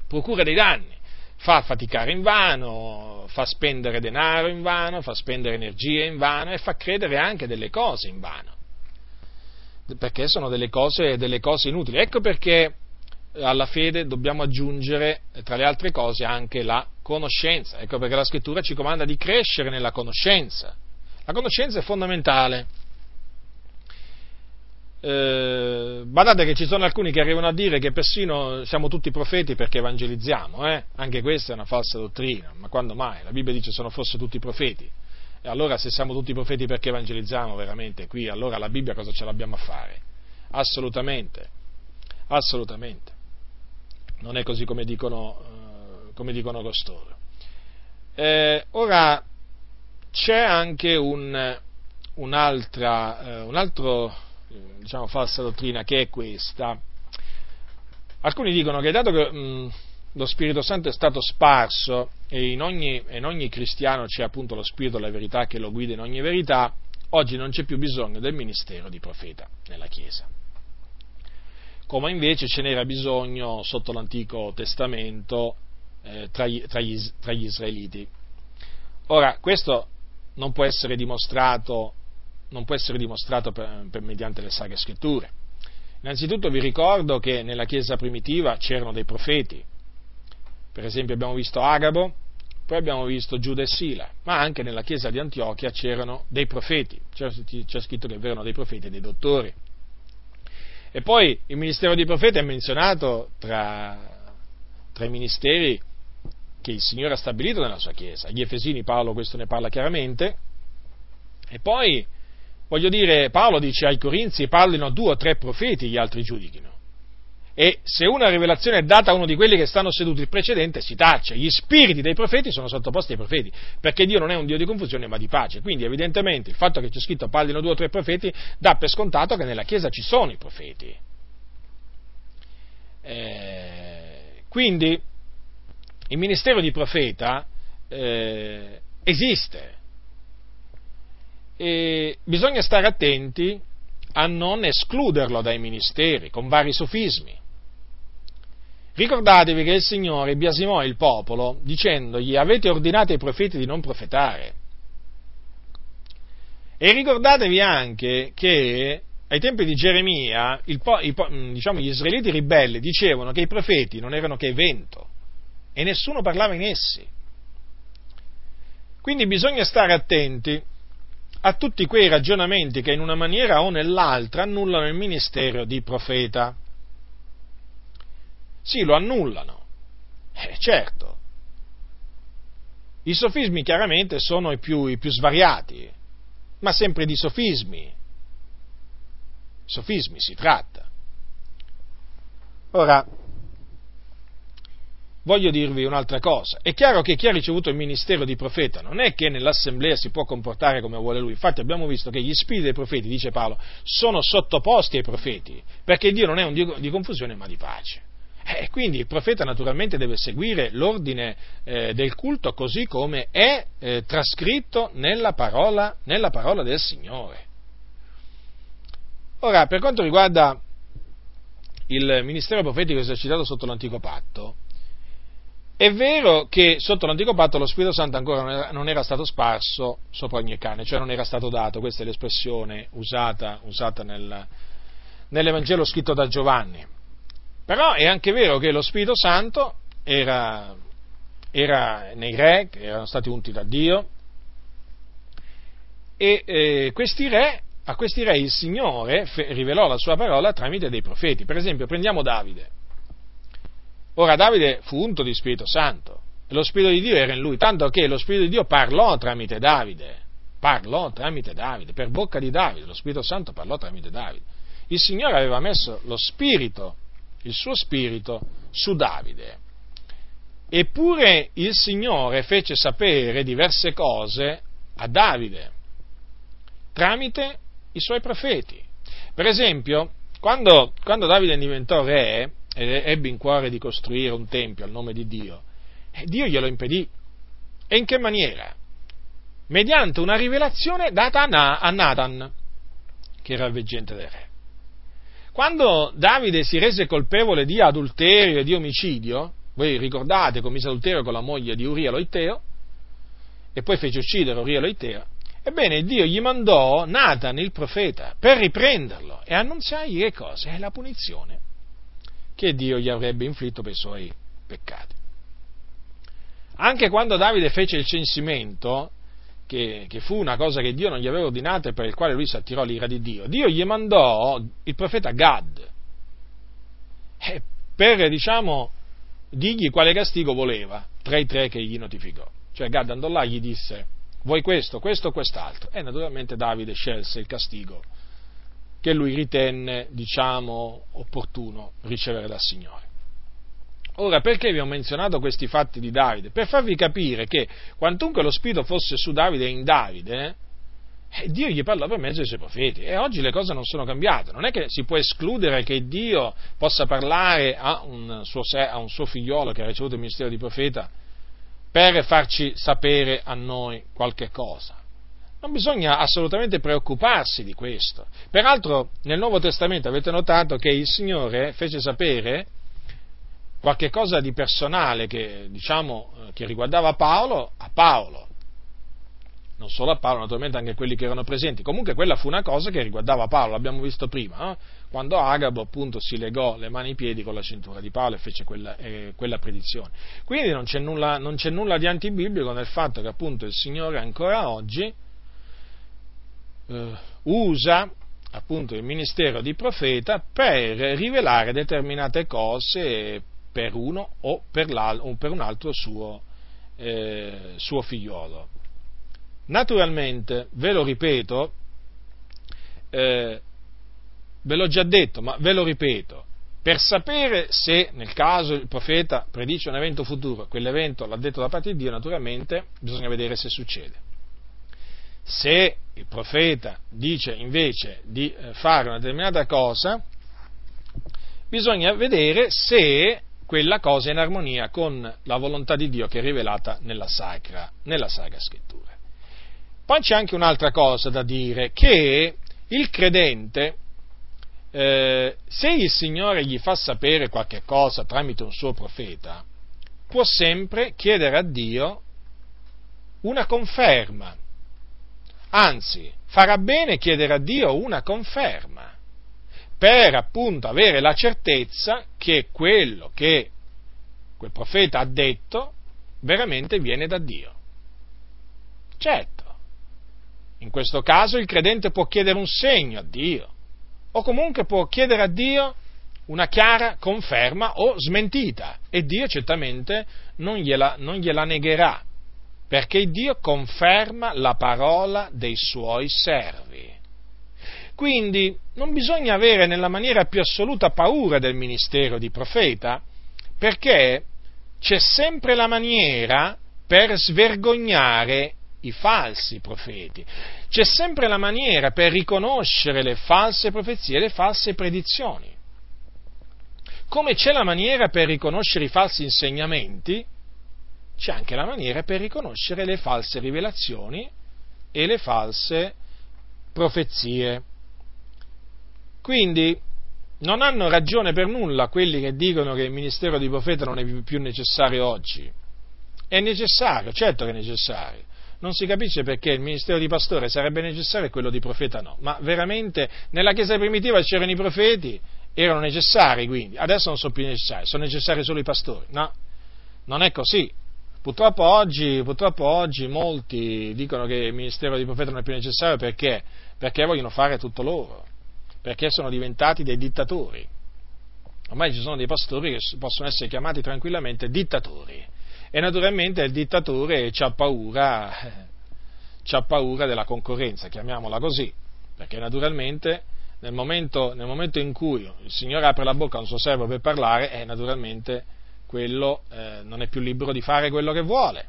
Procura dei danni fa faticare in vano, fa spendere denaro in vano, fa spendere energie in vano e fa credere anche delle cose in vano, perché sono delle cose, delle cose inutili. Ecco perché alla fede dobbiamo aggiungere, tra le altre cose, anche la conoscenza. Ecco perché la scrittura ci comanda di crescere nella conoscenza. La conoscenza è fondamentale eh, badate che ci sono alcuni che arrivano a dire che persino siamo tutti profeti perché evangelizziamo, eh? anche questa è una falsa dottrina, ma quando mai? La Bibbia dice sono forse tutti profeti. E allora se siamo tutti profeti perché evangelizziamo veramente qui, allora la Bibbia cosa ce l'abbiamo a fare? Assolutamente, assolutamente. Non è così come dicono, eh, come dicono costoro. Eh, ora c'è anche un, un'altra, eh, un altro diciamo, falsa dottrina che è questa. Alcuni dicono che dato che mh, lo Spirito Santo è stato sparso e in, ogni, in ogni cristiano c'è appunto lo Spirito della verità che lo guida in ogni verità, oggi non c'è più bisogno del ministero di profeta nella Chiesa. Come invece ce n'era bisogno sotto l'Antico Testamento eh, tra, gli, tra, gli, tra gli israeliti. Ora, questo non può essere dimostrato può essere dimostrato per, per, mediante le sacre scritture. Innanzitutto vi ricordo che nella Chiesa primitiva c'erano dei profeti, per esempio abbiamo visto Agabo, poi abbiamo visto Giuda e Sila, ma anche nella Chiesa di Antiochia c'erano dei profeti, c'è, c'è scritto che erano dei profeti e dei dottori. E poi il ministero di profeta è menzionato tra, tra i ministeri che il Signore ha stabilito nella sua Chiesa. Agli Efesini Paolo questo ne parla chiaramente. E poi Voglio dire, Paolo dice ai Corinzi, parlino due o tre profeti, gli altri giudichino. E se una rivelazione è data a uno di quelli che stanno seduti, il precedente si taccia. Gli spiriti dei profeti sono sottoposti ai profeti, perché Dio non è un Dio di confusione ma di pace. Quindi evidentemente il fatto che c'è scritto parlino due o tre profeti dà per scontato che nella Chiesa ci sono i profeti. Eh, quindi il ministero di profeta eh, esiste, e bisogna stare attenti a non escluderlo dai ministeri con vari sofismi. Ricordatevi che il Signore biasimò il popolo dicendogli avete ordinato ai profeti di non profetare. E ricordatevi anche che ai tempi di Geremia il, il, diciamo, gli israeliti ribelli dicevano che i profeti non erano che vento e nessuno parlava in essi. Quindi bisogna stare attenti a tutti quei ragionamenti che in una maniera o nell'altra annullano il ministero di profeta. Sì, lo annullano. Eh, certo. I sofismi chiaramente sono i più, i più svariati, ma sempre di sofismi. Sofismi si tratta. Ora, voglio dirvi un'altra cosa. È chiaro che chi ha ricevuto il ministero di profeta non è che nell'assemblea si può comportare come vuole lui. Infatti abbiamo visto che gli spiriti dei profeti, dice Paolo, sono sottoposti ai profeti, perché Dio non è un Dio di confusione ma di pace. E quindi il profeta naturalmente deve seguire l'ordine eh, del culto così come è eh, trascritto nella parola, nella parola del Signore. Ora, per quanto riguarda il ministero profetico esercitato sotto l'antico patto, È vero che sotto l'antico patto lo Spirito Santo ancora non era, non era stato sparso sopra ogni cane, cioè non era stato dato, questa è l'espressione usata, usata nel, nell'Evangelo scritto da Giovanni. Però è anche vero che lo Spirito Santo era, era nei re, che erano stati unti da Dio, e eh, questi re, a questi re il Signore rivelò la sua parola tramite dei profeti. Per esempio, prendiamo Davide. Ora Davide fu unto di Spirito Santo e lo Spirito di Dio era in lui, tanto che lo Spirito di Dio parlò tramite Davide, parlò tramite Davide, per bocca di Davide, lo Spirito Santo parlò tramite Davide. Il Signore aveva messo lo Spirito, il suo Spirito, su Davide. Eppure il Signore fece sapere diverse cose a Davide tramite i suoi profeti. Per esempio, quando, quando Davide diventò re, e ebbe in cuore di costruire un tempio al nome di Dio, e Dio glielo impedì. E in che maniera? Mediante una rivelazione data a Nathan, che era il veggente del re. Quando Davide si rese colpevole di adulterio e di omicidio, voi ricordate commise adulterio con la moglie di Uria Loiteo, e poi fece uccidere Uria Loiteo, ebbene Dio gli mandò Nathan il profeta per riprenderlo e annunziargli che cosa? È la punizione che Dio gli avrebbe inflitto per i suoi peccati. Anche quando Davide fece il censimento, che, che, fu una cosa che Dio non gli aveva ordinato e per il quale lui si attirò l'ira di Dio, Dio gli mandò il profeta Gad eh, per, diciamo, dirgli quale castigo voleva tra i tre che gli notificò. Cioè Gad andò là e gli disse, vuoi questo, questo o quest'altro? E naturalmente Davide scelse il castigo che lui ritenne, diciamo, opportuno ricevere dal Signore. Ora, perché vi ho menzionato questi fatti di Davide? Per farvi capire che quantunque lo Spirito fosse su Davide e in Davide, eh, Dio gli parlò per mezzo dei suoi profeti e oggi le cose non sono cambiate. Non è che si può escludere che Dio possa parlare a un suo, a un suo figliolo che ha ricevuto il ministero di profeta per farci sapere a noi qualche cosa. Non bisogna assolutamente preoccuparsi di questo. Peraltro nel Nuovo Testamento avete notato che il Signore fece sapere qualche cosa di personale che, diciamo, che riguardava Paolo a Paolo. Non solo a Paolo, naturalmente anche a quelli che erano presenti. Comunque quella fu una cosa che riguardava Paolo, l'abbiamo visto prima, eh? quando Agabo appunto si legò le mani e i piedi con la cintura di Paolo e fece quella, eh, quella predizione. Quindi non c'è, nulla, non c'è nulla di antibiblico nel fatto che appunto il Signore ancora oggi eh, usa appunto il ministero di profeta per rivelare determinate cose per uno o per, o per un altro suo, eh, suo figliolo. Naturalmente, ve lo ripeto, eh, ve l'ho già detto, ma ve lo ripeto, per sapere se nel caso il profeta predice un evento futuro, quell'evento l'ha detto da parte di Dio, naturalmente bisogna vedere se succede. Se il profeta dice invece di eh, fare una determinata cosa, bisogna vedere se quella cosa in armonia con la volontà di Dio che è rivelata nella Sacra, nella Sacra Scrittura. Poi c'è anche un'altra cosa da dire, che il credente, eh, se il Signore gli fa sapere qualche cosa tramite un suo profeta, può sempre chiedere a Dio una conferma Anzi, farà bene chiedere a Dio una conferma per appunto avere la certezza che quello che quel profeta ha detto veramente viene da Dio. Certo, in questo caso il credente può chiedere un segno a Dio o comunque può chiedere a Dio una chiara conferma o smentita e Dio certamente non gliela, non gliela negherà perché Dio conferma la parola dei suoi servi. Quindi non bisogna avere nella maniera più assoluta paura del ministero di profeta, perché c'è sempre la maniera per svergognare i falsi profeti, c'è sempre la maniera per riconoscere le false profezie e le false predizioni. Come c'è la maniera per riconoscere i falsi insegnamenti, c'è anche la maniera per riconoscere le false rivelazioni e le false profezie. Quindi non hanno ragione per nulla quelli che dicono che il ministero di profeta non è più necessario oggi. È necessario, certo che è necessario. Non si capisce perché il ministero di pastore sarebbe necessario e quello di profeta no. Ma veramente nella Chiesa primitiva c'erano i profeti, erano necessari quindi, adesso non sono più necessari, sono necessari solo i pastori. No, non è così. Purtroppo oggi, purtroppo oggi molti dicono che il ministero di profeta non è più necessario perché? Perché vogliono fare tutto loro perché sono diventati dei dittatori. Ormai ci sono dei pastori che possono essere chiamati tranquillamente dittatori. E naturalmente il dittatore ha paura, ha paura della concorrenza, chiamiamola così, perché naturalmente nel momento, nel momento, in cui il Signore apre la bocca a un suo servo per parlare, eh, naturalmente quello eh, non è più libero di fare quello che vuole.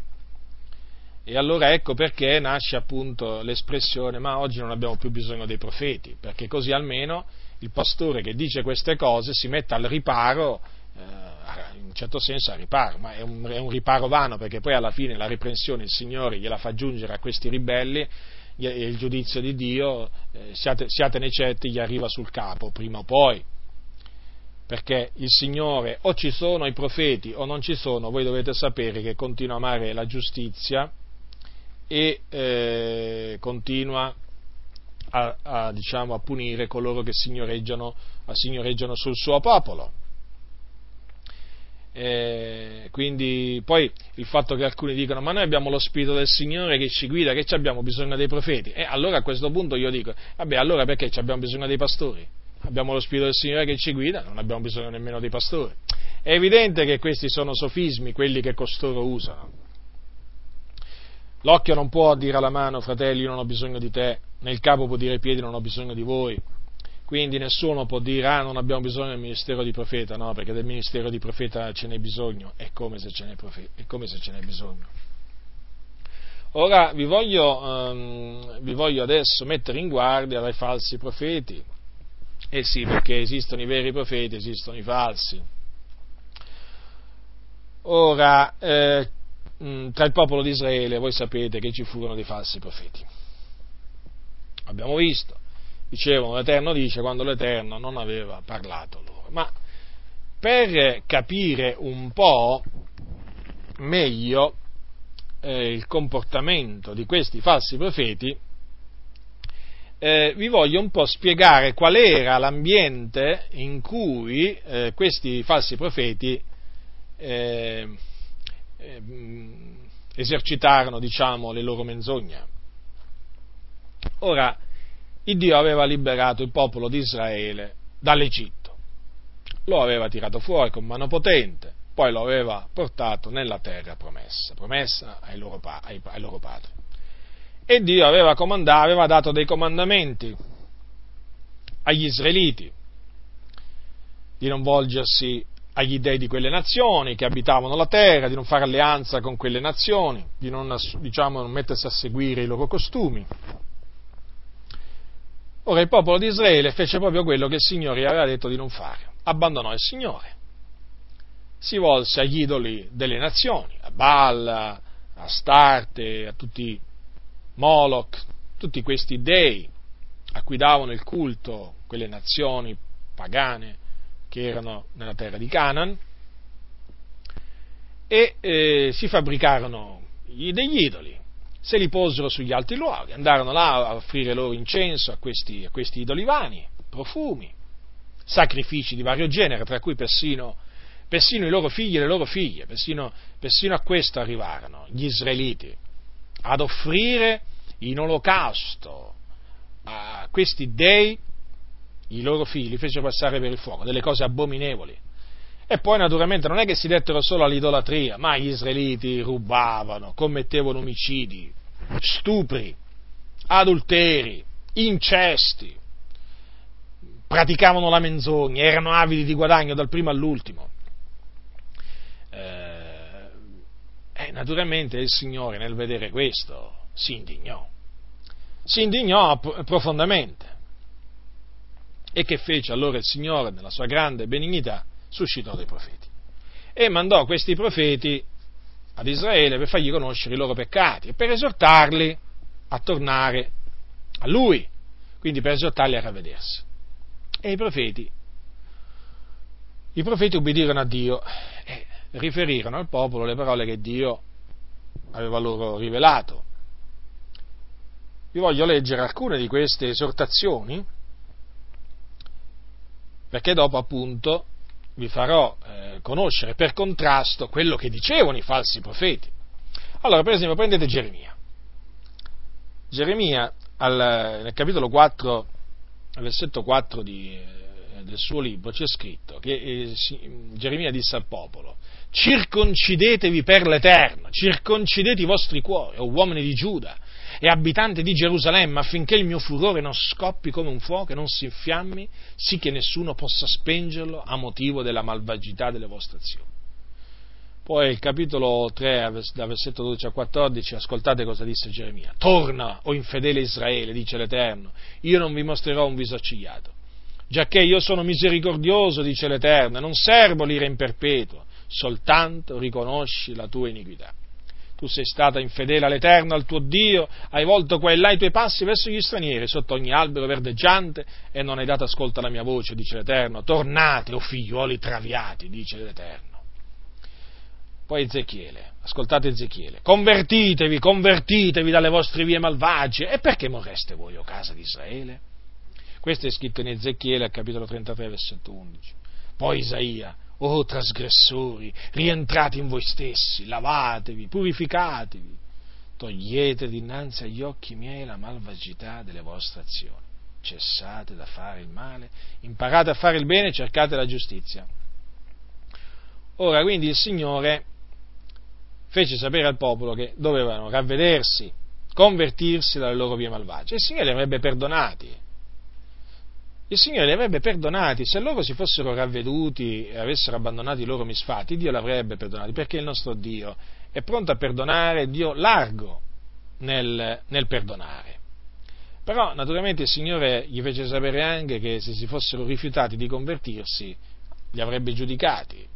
E allora ecco perché nasce appunto l'espressione ma oggi non abbiamo più bisogno dei profeti, perché così almeno il pastore che dice queste cose si mette al riparo, eh, in un certo senso al riparo, ma è un, è un, riparo vano perché poi alla fine la riprensione il Signore gliela fa giungere a questi ribelli e il giudizio di Dio, eh, siate, siatene certi, gli arriva sul capo prima o poi. Perché il Signore o ci sono i profeti o non ci sono, voi dovete sapere che continua a amare la giustizia, e eh, continua a, a, diciamo, a, punire coloro che signoreggiano, signoreggiano sul suo popolo. Eh, quindi poi il fatto che alcuni dicono ma noi abbiamo lo spirito del Signore che ci guida, che abbiamo bisogno dei profeti e allora a questo punto io dico vabbè allora perché abbiamo bisogno dei pastori? Abbiamo lo spirito del Signore che ci guida, non abbiamo bisogno nemmeno dei pastori. È evidente che questi sono sofismi, quelli che costoro usano L'occhio non può dire alla mano, fratelli, io non ho bisogno di te, né il capo può dire ai piedi, non ho bisogno di voi. Quindi nessuno può dire, ah, non abbiamo bisogno del ministero di profeta, no, perché del ministero di profeta ce n'è bisogno, è come se ce n'è, profe- se ce n'è bisogno. Ora vi voglio, um, vi voglio adesso mettere in guardia dai falsi profeti. Eh sì, perché esistono i veri profeti, esistono i falsi. Ora, eh, Mm, tra il popolo di Israele voi sapete che ci furono dei falsi profeti. Abbiamo visto, dicevano l'Eterno dice quando l'Eterno non aveva parlato loro. Ma per capire un po' meglio eh, il comportamento di questi falsi profeti, eh, vi voglio un po' spiegare qual era l'ambiente in cui eh, questi falsi profeti eh, esercitarono, diciamo, le loro menzogne. Ora, il Dio aveva liberato il popolo di Israele dall'Egitto, lo aveva tirato fuori con mano potente, poi lo aveva portato nella terra promessa, promessa ai loro, ai, ai loro padri. E Dio aveva, aveva dato dei comandamenti agli israeliti di non volgersi agli dei di quelle nazioni che abitavano la terra, di non fare alleanza con quelle nazioni, di non, diciamo, non mettersi a seguire i loro costumi. Ora il popolo di Israele fece proprio quello che il Signore aveva detto di non fare, abbandonò il Signore, si volse agli idoli delle nazioni, a Baal, a Astarte, a tutti Moloch, tutti questi dei a cui davano il culto quelle nazioni pagane, che erano nella terra di Canaan e eh, si fabbricarono degli idoli, se li posero sugli alti luoghi, andarono là a offrire loro incenso a questi, a questi idoli vani, profumi, sacrifici di vario genere, tra cui persino, persino i loro figli e le loro figlie, persino, persino a questo arrivarono gli israeliti, ad offrire in olocausto a questi dei i loro figli li fecero passare per il fuoco, delle cose abominevoli. E poi naturalmente non è che si dettero solo all'idolatria, ma gli israeliti rubavano, commettevano omicidi, stupri, adulteri, incesti, praticavano la menzogna, erano avidi di guadagno dal primo all'ultimo. Eh, e naturalmente il Signore nel vedere questo si indignò, si indignò profondamente e che fece allora il Signore, nella sua grande benignità, suscitò dei profeti. E mandò questi profeti ad Israele per fargli conoscere i loro peccati e per esortarli a tornare a Lui, quindi per esortarli a ravvedersi. E i profeti i profeti ubbidirono a Dio e riferirono al popolo le parole che Dio aveva loro rivelato. Vi voglio leggere alcune di queste esortazioni perché dopo appunto vi farò eh, conoscere per contrasto quello che dicevano i falsi profeti. Allora, per esempio, prendete Geremia. Geremia, al, nel capitolo 4, versetto 4 di, eh, del suo libro, c'è scritto che eh, Geremia disse al popolo, circoncidetevi per l'Eterno, circoncidete i vostri cuori, o uomini di Giuda, e abitanti di Gerusalemme, affinché il mio furore non scoppi come un fuoco e non si infiammi, sì che nessuno possa spengerlo a motivo della malvagità delle vostre azioni. Poi il capitolo 3, da versetto 12 a 14, ascoltate cosa disse Geremia. Torna, o infedele Israele, dice l'Eterno, io non vi mostrerò un viso accigliato. Giacché io sono misericordioso, dice l'Eterno, e non servo l'ira in perpetuo, soltanto riconosci la tua iniquità tu sei stata infedele all'Eterno, al tuo Dio, hai volto qua e là i tuoi passi verso gli stranieri, sotto ogni albero verdeggiante, e non hai dato ascolto alla mia voce, dice l'Eterno. Tornate, o oh figliuoli traviati, dice l'Eterno. Poi Ezechiele, ascoltate Ezechiele, convertitevi, convertitevi dalle vostre vie malvagie, e perché morreste voi, o oh casa di Israele? Questo è scritto in Ezechiele, capitolo 33, versetto 11. Poi Isaia, Oh trasgressori, rientrate in voi stessi, lavatevi, purificatevi, togliete dinanzi agli occhi miei la malvagità delle vostre azioni. Cessate da fare il male, imparate a fare il bene, cercate la giustizia. Ora quindi il Signore fece sapere al popolo che dovevano ravvedersi, convertirsi dalle loro vie malvagie. E il Signore li avrebbe perdonati, il Signore li avrebbe perdonati, se loro si fossero ravveduti e avessero abbandonato i loro misfatti, Dio li avrebbe perdonati, perché il nostro Dio è pronto a perdonare, Dio largo nel, nel perdonare. Però naturalmente il Signore gli fece sapere anche che se si fossero rifiutati di convertirsi, li avrebbe giudicati.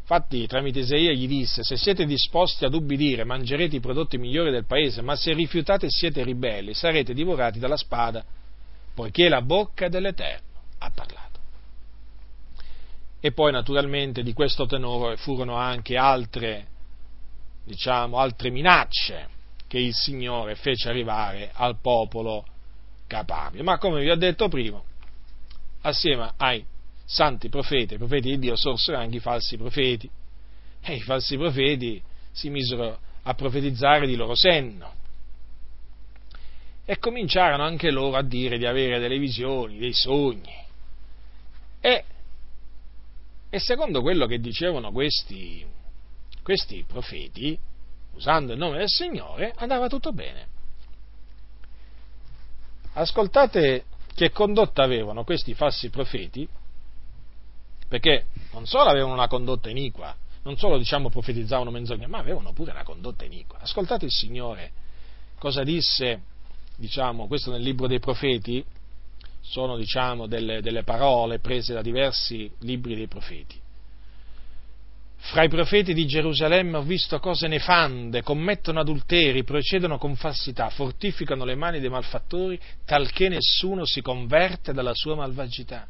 Infatti, tramite Isaia gli disse: Se siete disposti ad ubbidire, mangerete i prodotti migliori del paese, ma se rifiutate siete ribelli, sarete divorati dalla spada poiché la bocca dell'Eterno ha parlato. E poi naturalmente di questo tenore furono anche altre, diciamo, altre minacce che il Signore fece arrivare al popolo capabile. Ma come vi ho detto prima, assieme ai santi profeti, i profeti di Dio, sorsero anche i falsi profeti. E i falsi profeti si misero a profetizzare di loro senno e cominciarono anche loro a dire di avere delle visioni, dei sogni. E, e secondo quello che dicevano questi, questi profeti, usando il nome del Signore, andava tutto bene. Ascoltate che condotta avevano questi falsi profeti, perché non solo avevano una condotta iniqua, non solo diciamo profetizzavano menzogne, ma avevano pure una condotta iniqua. Ascoltate il Signore cosa disse diciamo, questo nel libro dei profeti, sono diciamo, delle, delle parole prese da diversi libri dei profeti. Fra i profeti di Gerusalemme ho visto cose nefande, commettono adulteri, procedono con falsità, fortificano le mani dei malfattori, talché nessuno si converte dalla sua malvagità.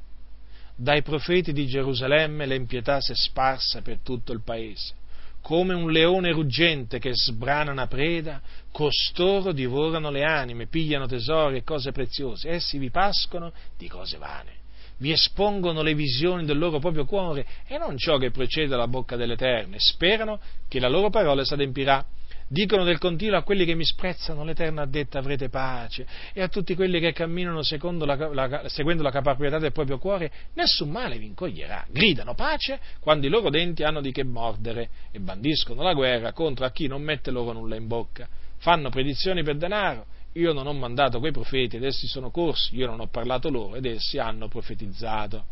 Dai profeti di Gerusalemme l'impietà si è sparsa per tutto il paese come un leone ruggente che sbrana una preda, costoro divorano le anime, pigliano tesori e cose preziose, essi vi pascono di cose vane, vi espongono le visioni del loro proprio cuore e non ciò che procede dalla bocca dell'Eterno, e sperano che la loro parola si adempirà Dicono del continuo a quelli che mi sprezzano, l'Eterno ha detto avrete pace, e a tutti quelli che camminano la, la, seguendo la caparbietà del proprio cuore, nessun male vi incoglierà. Gridano pace quando i loro denti hanno di che mordere e bandiscono la guerra contro a chi non mette loro nulla in bocca. Fanno predizioni per denaro. Io non ho mandato quei profeti ed essi sono corsi, io non ho parlato loro ed essi hanno profetizzato.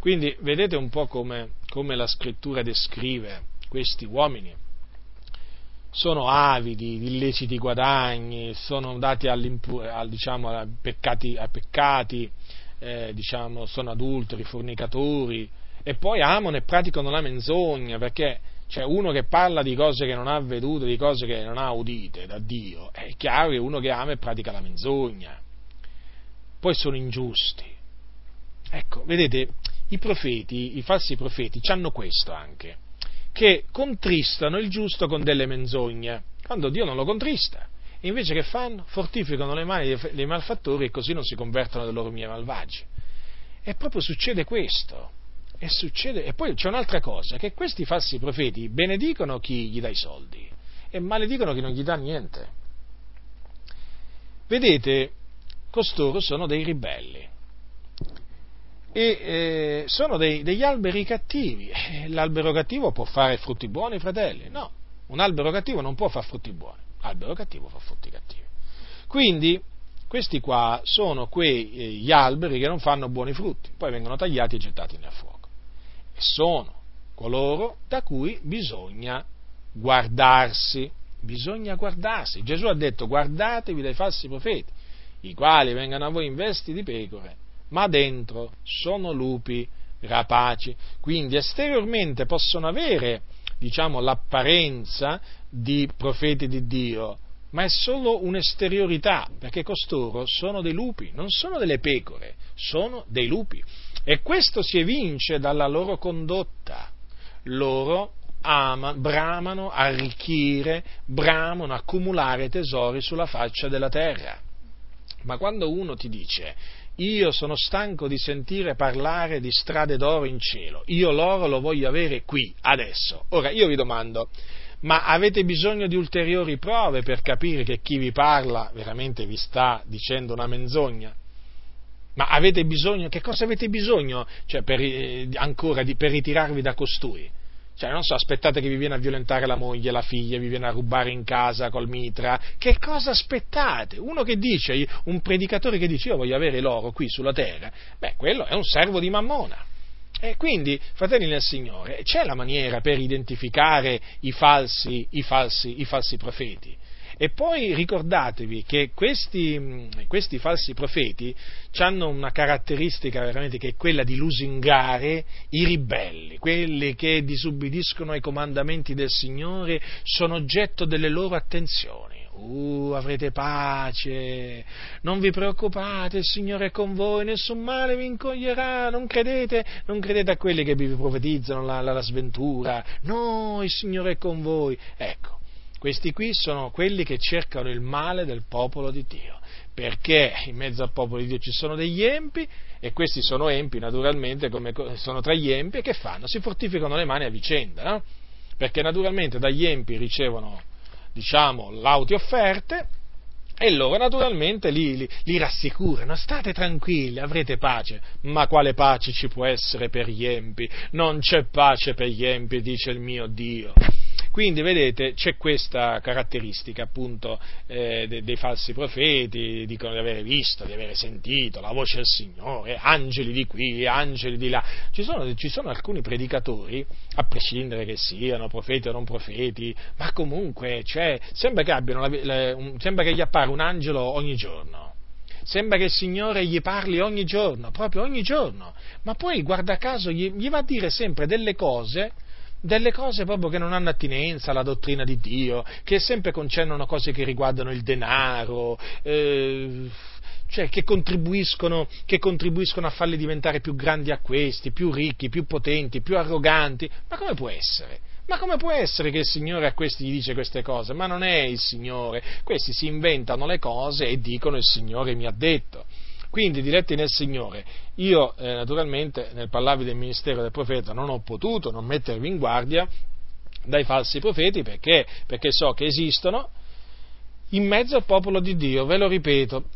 Quindi vedete un po' come, come la scrittura descrive questi uomini sono avidi di illeciti guadagni, sono dati al, diciamo, a peccati, a peccati eh, diciamo, sono adulteri, fornicatori, e poi amano e praticano la menzogna, perché c'è uno che parla di cose che non ha vedute, di cose che non ha udite da Dio, è chiaro che uno che ama e pratica la menzogna. Poi sono ingiusti. Ecco, vedete, i profeti, i falsi profeti, hanno questo anche, che contristano il giusto con delle menzogne, quando Dio non lo contrista. E invece che fanno? Fortificano le mani dei malfattori e così non si convertono dai loro miei malvagi. E proprio succede questo. E, succede, e poi c'è un'altra cosa, che questi falsi profeti benedicono chi gli dà i soldi e maledicono chi non gli dà niente. Vedete, costoro sono dei ribelli e eh, sono dei, degli alberi cattivi. Eh, l'albero cattivo può fare frutti buoni, fratelli? No, un albero cattivo non può fare frutti buoni albero cattivo fa frutti cattivi. Quindi questi qua sono quegli eh, alberi che non fanno buoni frutti, poi vengono tagliati e gettati nel fuoco. E sono coloro da cui bisogna guardarsi, bisogna guardarsi. Gesù ha detto guardatevi dai falsi profeti, i quali vengono a voi in vesti di pecore, ma dentro sono lupi rapaci. Quindi esteriormente possono avere diciamo, l'apparenza di profeti di Dio, ma è solo un'esteriorità, perché costoro sono dei lupi, non sono delle pecore, sono dei lupi. E questo si evince dalla loro condotta. Loro ama, bramano arricchire, bramano accumulare tesori sulla faccia della terra. Ma quando uno ti dice io sono stanco di sentire parlare di strade d'oro in cielo, io l'oro lo voglio avere qui, adesso. Ora io vi domando, ma avete bisogno di ulteriori prove per capire che chi vi parla veramente vi sta dicendo una menzogna? Ma avete bisogno, che cosa avete bisogno cioè, per, eh, ancora di, per ritirarvi da costui? Cioè, non so, aspettate che vi viene a violentare la moglie, la figlia, vi viene a rubare in casa col mitra. Che cosa aspettate? Uno che dice, un predicatore che dice io voglio avere l'oro qui sulla terra, beh, quello è un servo di mammona. E quindi, fratelli nel Signore, c'è la maniera per identificare i falsi, i falsi, i falsi profeti. E poi ricordatevi che questi, questi falsi profeti hanno una caratteristica veramente che è quella di lusingare i ribelli, quelli che disubbidiscono ai comandamenti del Signore, sono oggetto delle loro attenzioni. Uh, avrete pace, non vi preoccupate, il Signore è con voi, nessun male vi incoglierà, non credete, non credete a quelli che vi profetizzano la, la, la sventura, no, il Signore è con voi. Ecco, questi qui sono quelli che cercano il male del popolo di Dio, perché in mezzo al popolo di Dio ci sono degli empi e questi sono empi naturalmente, come sono tra gli empi, e che fanno? Si fortificano le mani a vicenda, no? Perché naturalmente dagli empi ricevono, diciamo, lauti offerte e loro naturalmente li, li, li, rassicurano, state tranquilli, avrete pace. Ma quale pace ci può essere per gli empi? Non c'è pace per gli empi, dice il mio Dio. Quindi, vedete, c'è questa caratteristica appunto eh, dei, dei, falsi profeti, dicono di avere visto, di avere sentito la voce del Signore, angeli di qui, angeli di là. Ci sono, ci sono alcuni predicatori, a prescindere che siano profeti o non profeti, ma comunque cioè, sembra, che la, la, sembra che gli appare un angelo ogni giorno sembra che il Signore gli parli ogni giorno, proprio ogni giorno, ma poi guarda caso gli, gli, va a dire sempre delle cose delle cose proprio che non hanno attinenza alla dottrina di Dio, che sempre concernono cose che riguardano il denaro, eh, cioè che contribuiscono, che contribuiscono a farli diventare più grandi a questi, più ricchi, più potenti, più arroganti. Ma come può essere? Ma come può essere che il Signore a questi gli dice queste cose? Ma non è il Signore, questi si inventano le cose e dicono il Signore mi ha detto. Quindi, diretti nel Signore, io eh, naturalmente nel parlarvi del ministero del profeta non ho potuto non mettervi in guardia dai falsi profeti perché, perché so che esistono in mezzo al popolo di Dio, ve lo ripeto.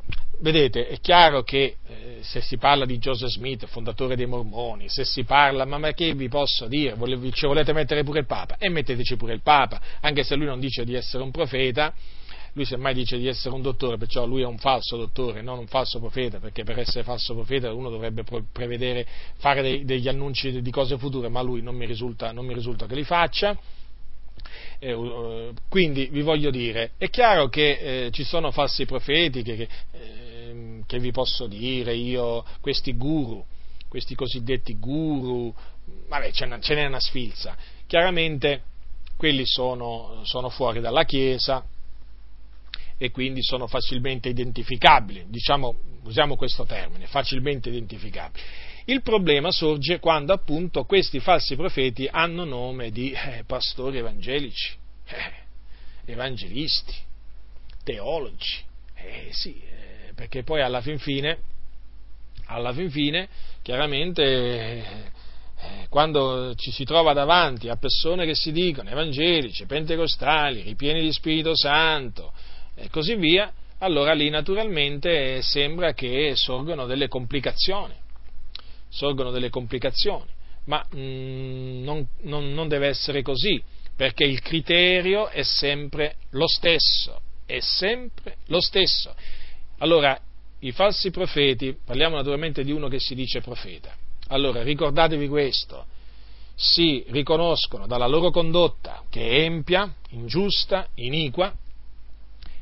Vedete, è chiaro che eh, se si parla di Joseph Smith, fondatore dei Mormoni, se si parla, ma, ma che vi posso dire? ci volete mettere pure il Papa? E metteteci pure il Papa, anche se lui non dice di essere un profeta, lui semmai dice di essere un dottore, perciò lui è un falso dottore, non un falso profeta, perché per essere falso profeta uno dovrebbe prevedere, fare dei, degli annunci di cose future, ma lui non mi risulta, non mi risulta che li faccia. Eh, quindi vi voglio dire, è chiaro che eh, ci sono falsi profeti che, che, eh, che, vi posso dire io, questi guru, questi cosiddetti guru, vabbè ce n'è una sfilza, chiaramente quelli sono, sono fuori dalla Chiesa, e quindi sono facilmente identificabili, diciamo, usiamo questo termine, facilmente identificabili. Il problema sorge quando appunto questi falsi profeti hanno nome di eh, pastori evangelici, eh, evangelisti, teologi, eh, sì, eh, perché poi alla fin fine, alla fin fine chiaramente eh, quando ci si trova davanti a persone che si dicono evangelici, pentecostali, ripieni di Spirito Santo e così via, allora lì naturalmente sembra che sorgono delle complicazioni, sorgono delle complicazioni, ma mm, non, non, non deve essere così, perché il criterio è sempre lo stesso, è sempre lo stesso. Allora, i falsi profeti, parliamo naturalmente di uno che si dice profeta, allora ricordatevi questo, si riconoscono dalla loro condotta che è empia, ingiusta, iniqua,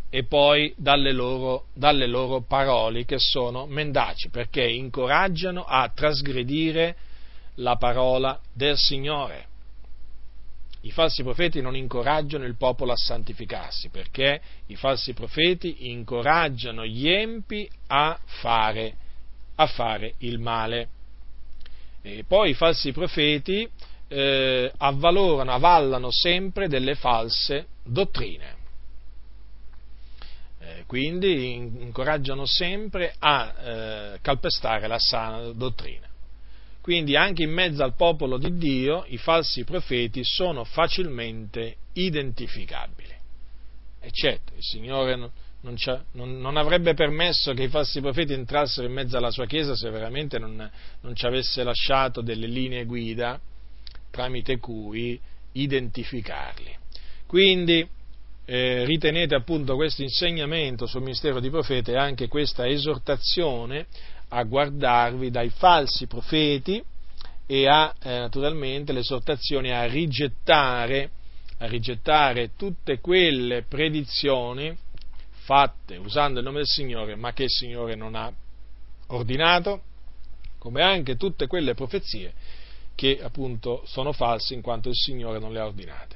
e poi dalle loro, dalle loro parole che sono mendaci, perché incoraggiano a trasgredire la parola del Signore. I falsi profeti non incoraggiano il popolo a santificarsi, perché i falsi profeti incoraggiano gli empi a fare, a fare il male. E poi i falsi profeti eh, avvalorano, avallano sempre delle false dottrine quindi incoraggiano sempre a eh, calpestare la sana dottrina. Quindi anche in mezzo al popolo di Dio i falsi profeti sono facilmente identificabili. E certo, il Signore non, non, non, avrebbe permesso che i falsi profeti entrassero in mezzo alla sua Chiesa se veramente non, non ci avesse lasciato delle linee guida tramite cui identificarli. Quindi eh, ritenete appunto questo insegnamento sul mistero di profeta e anche questa esortazione a guardarvi dai falsi profeti e a eh, naturalmente l'esortazione a rigettare, a rigettare tutte quelle predizioni fatte usando il nome del Signore ma che il Signore non ha ordinato, come anche tutte quelle profezie che appunto sono false in quanto il Signore non le ha ordinate.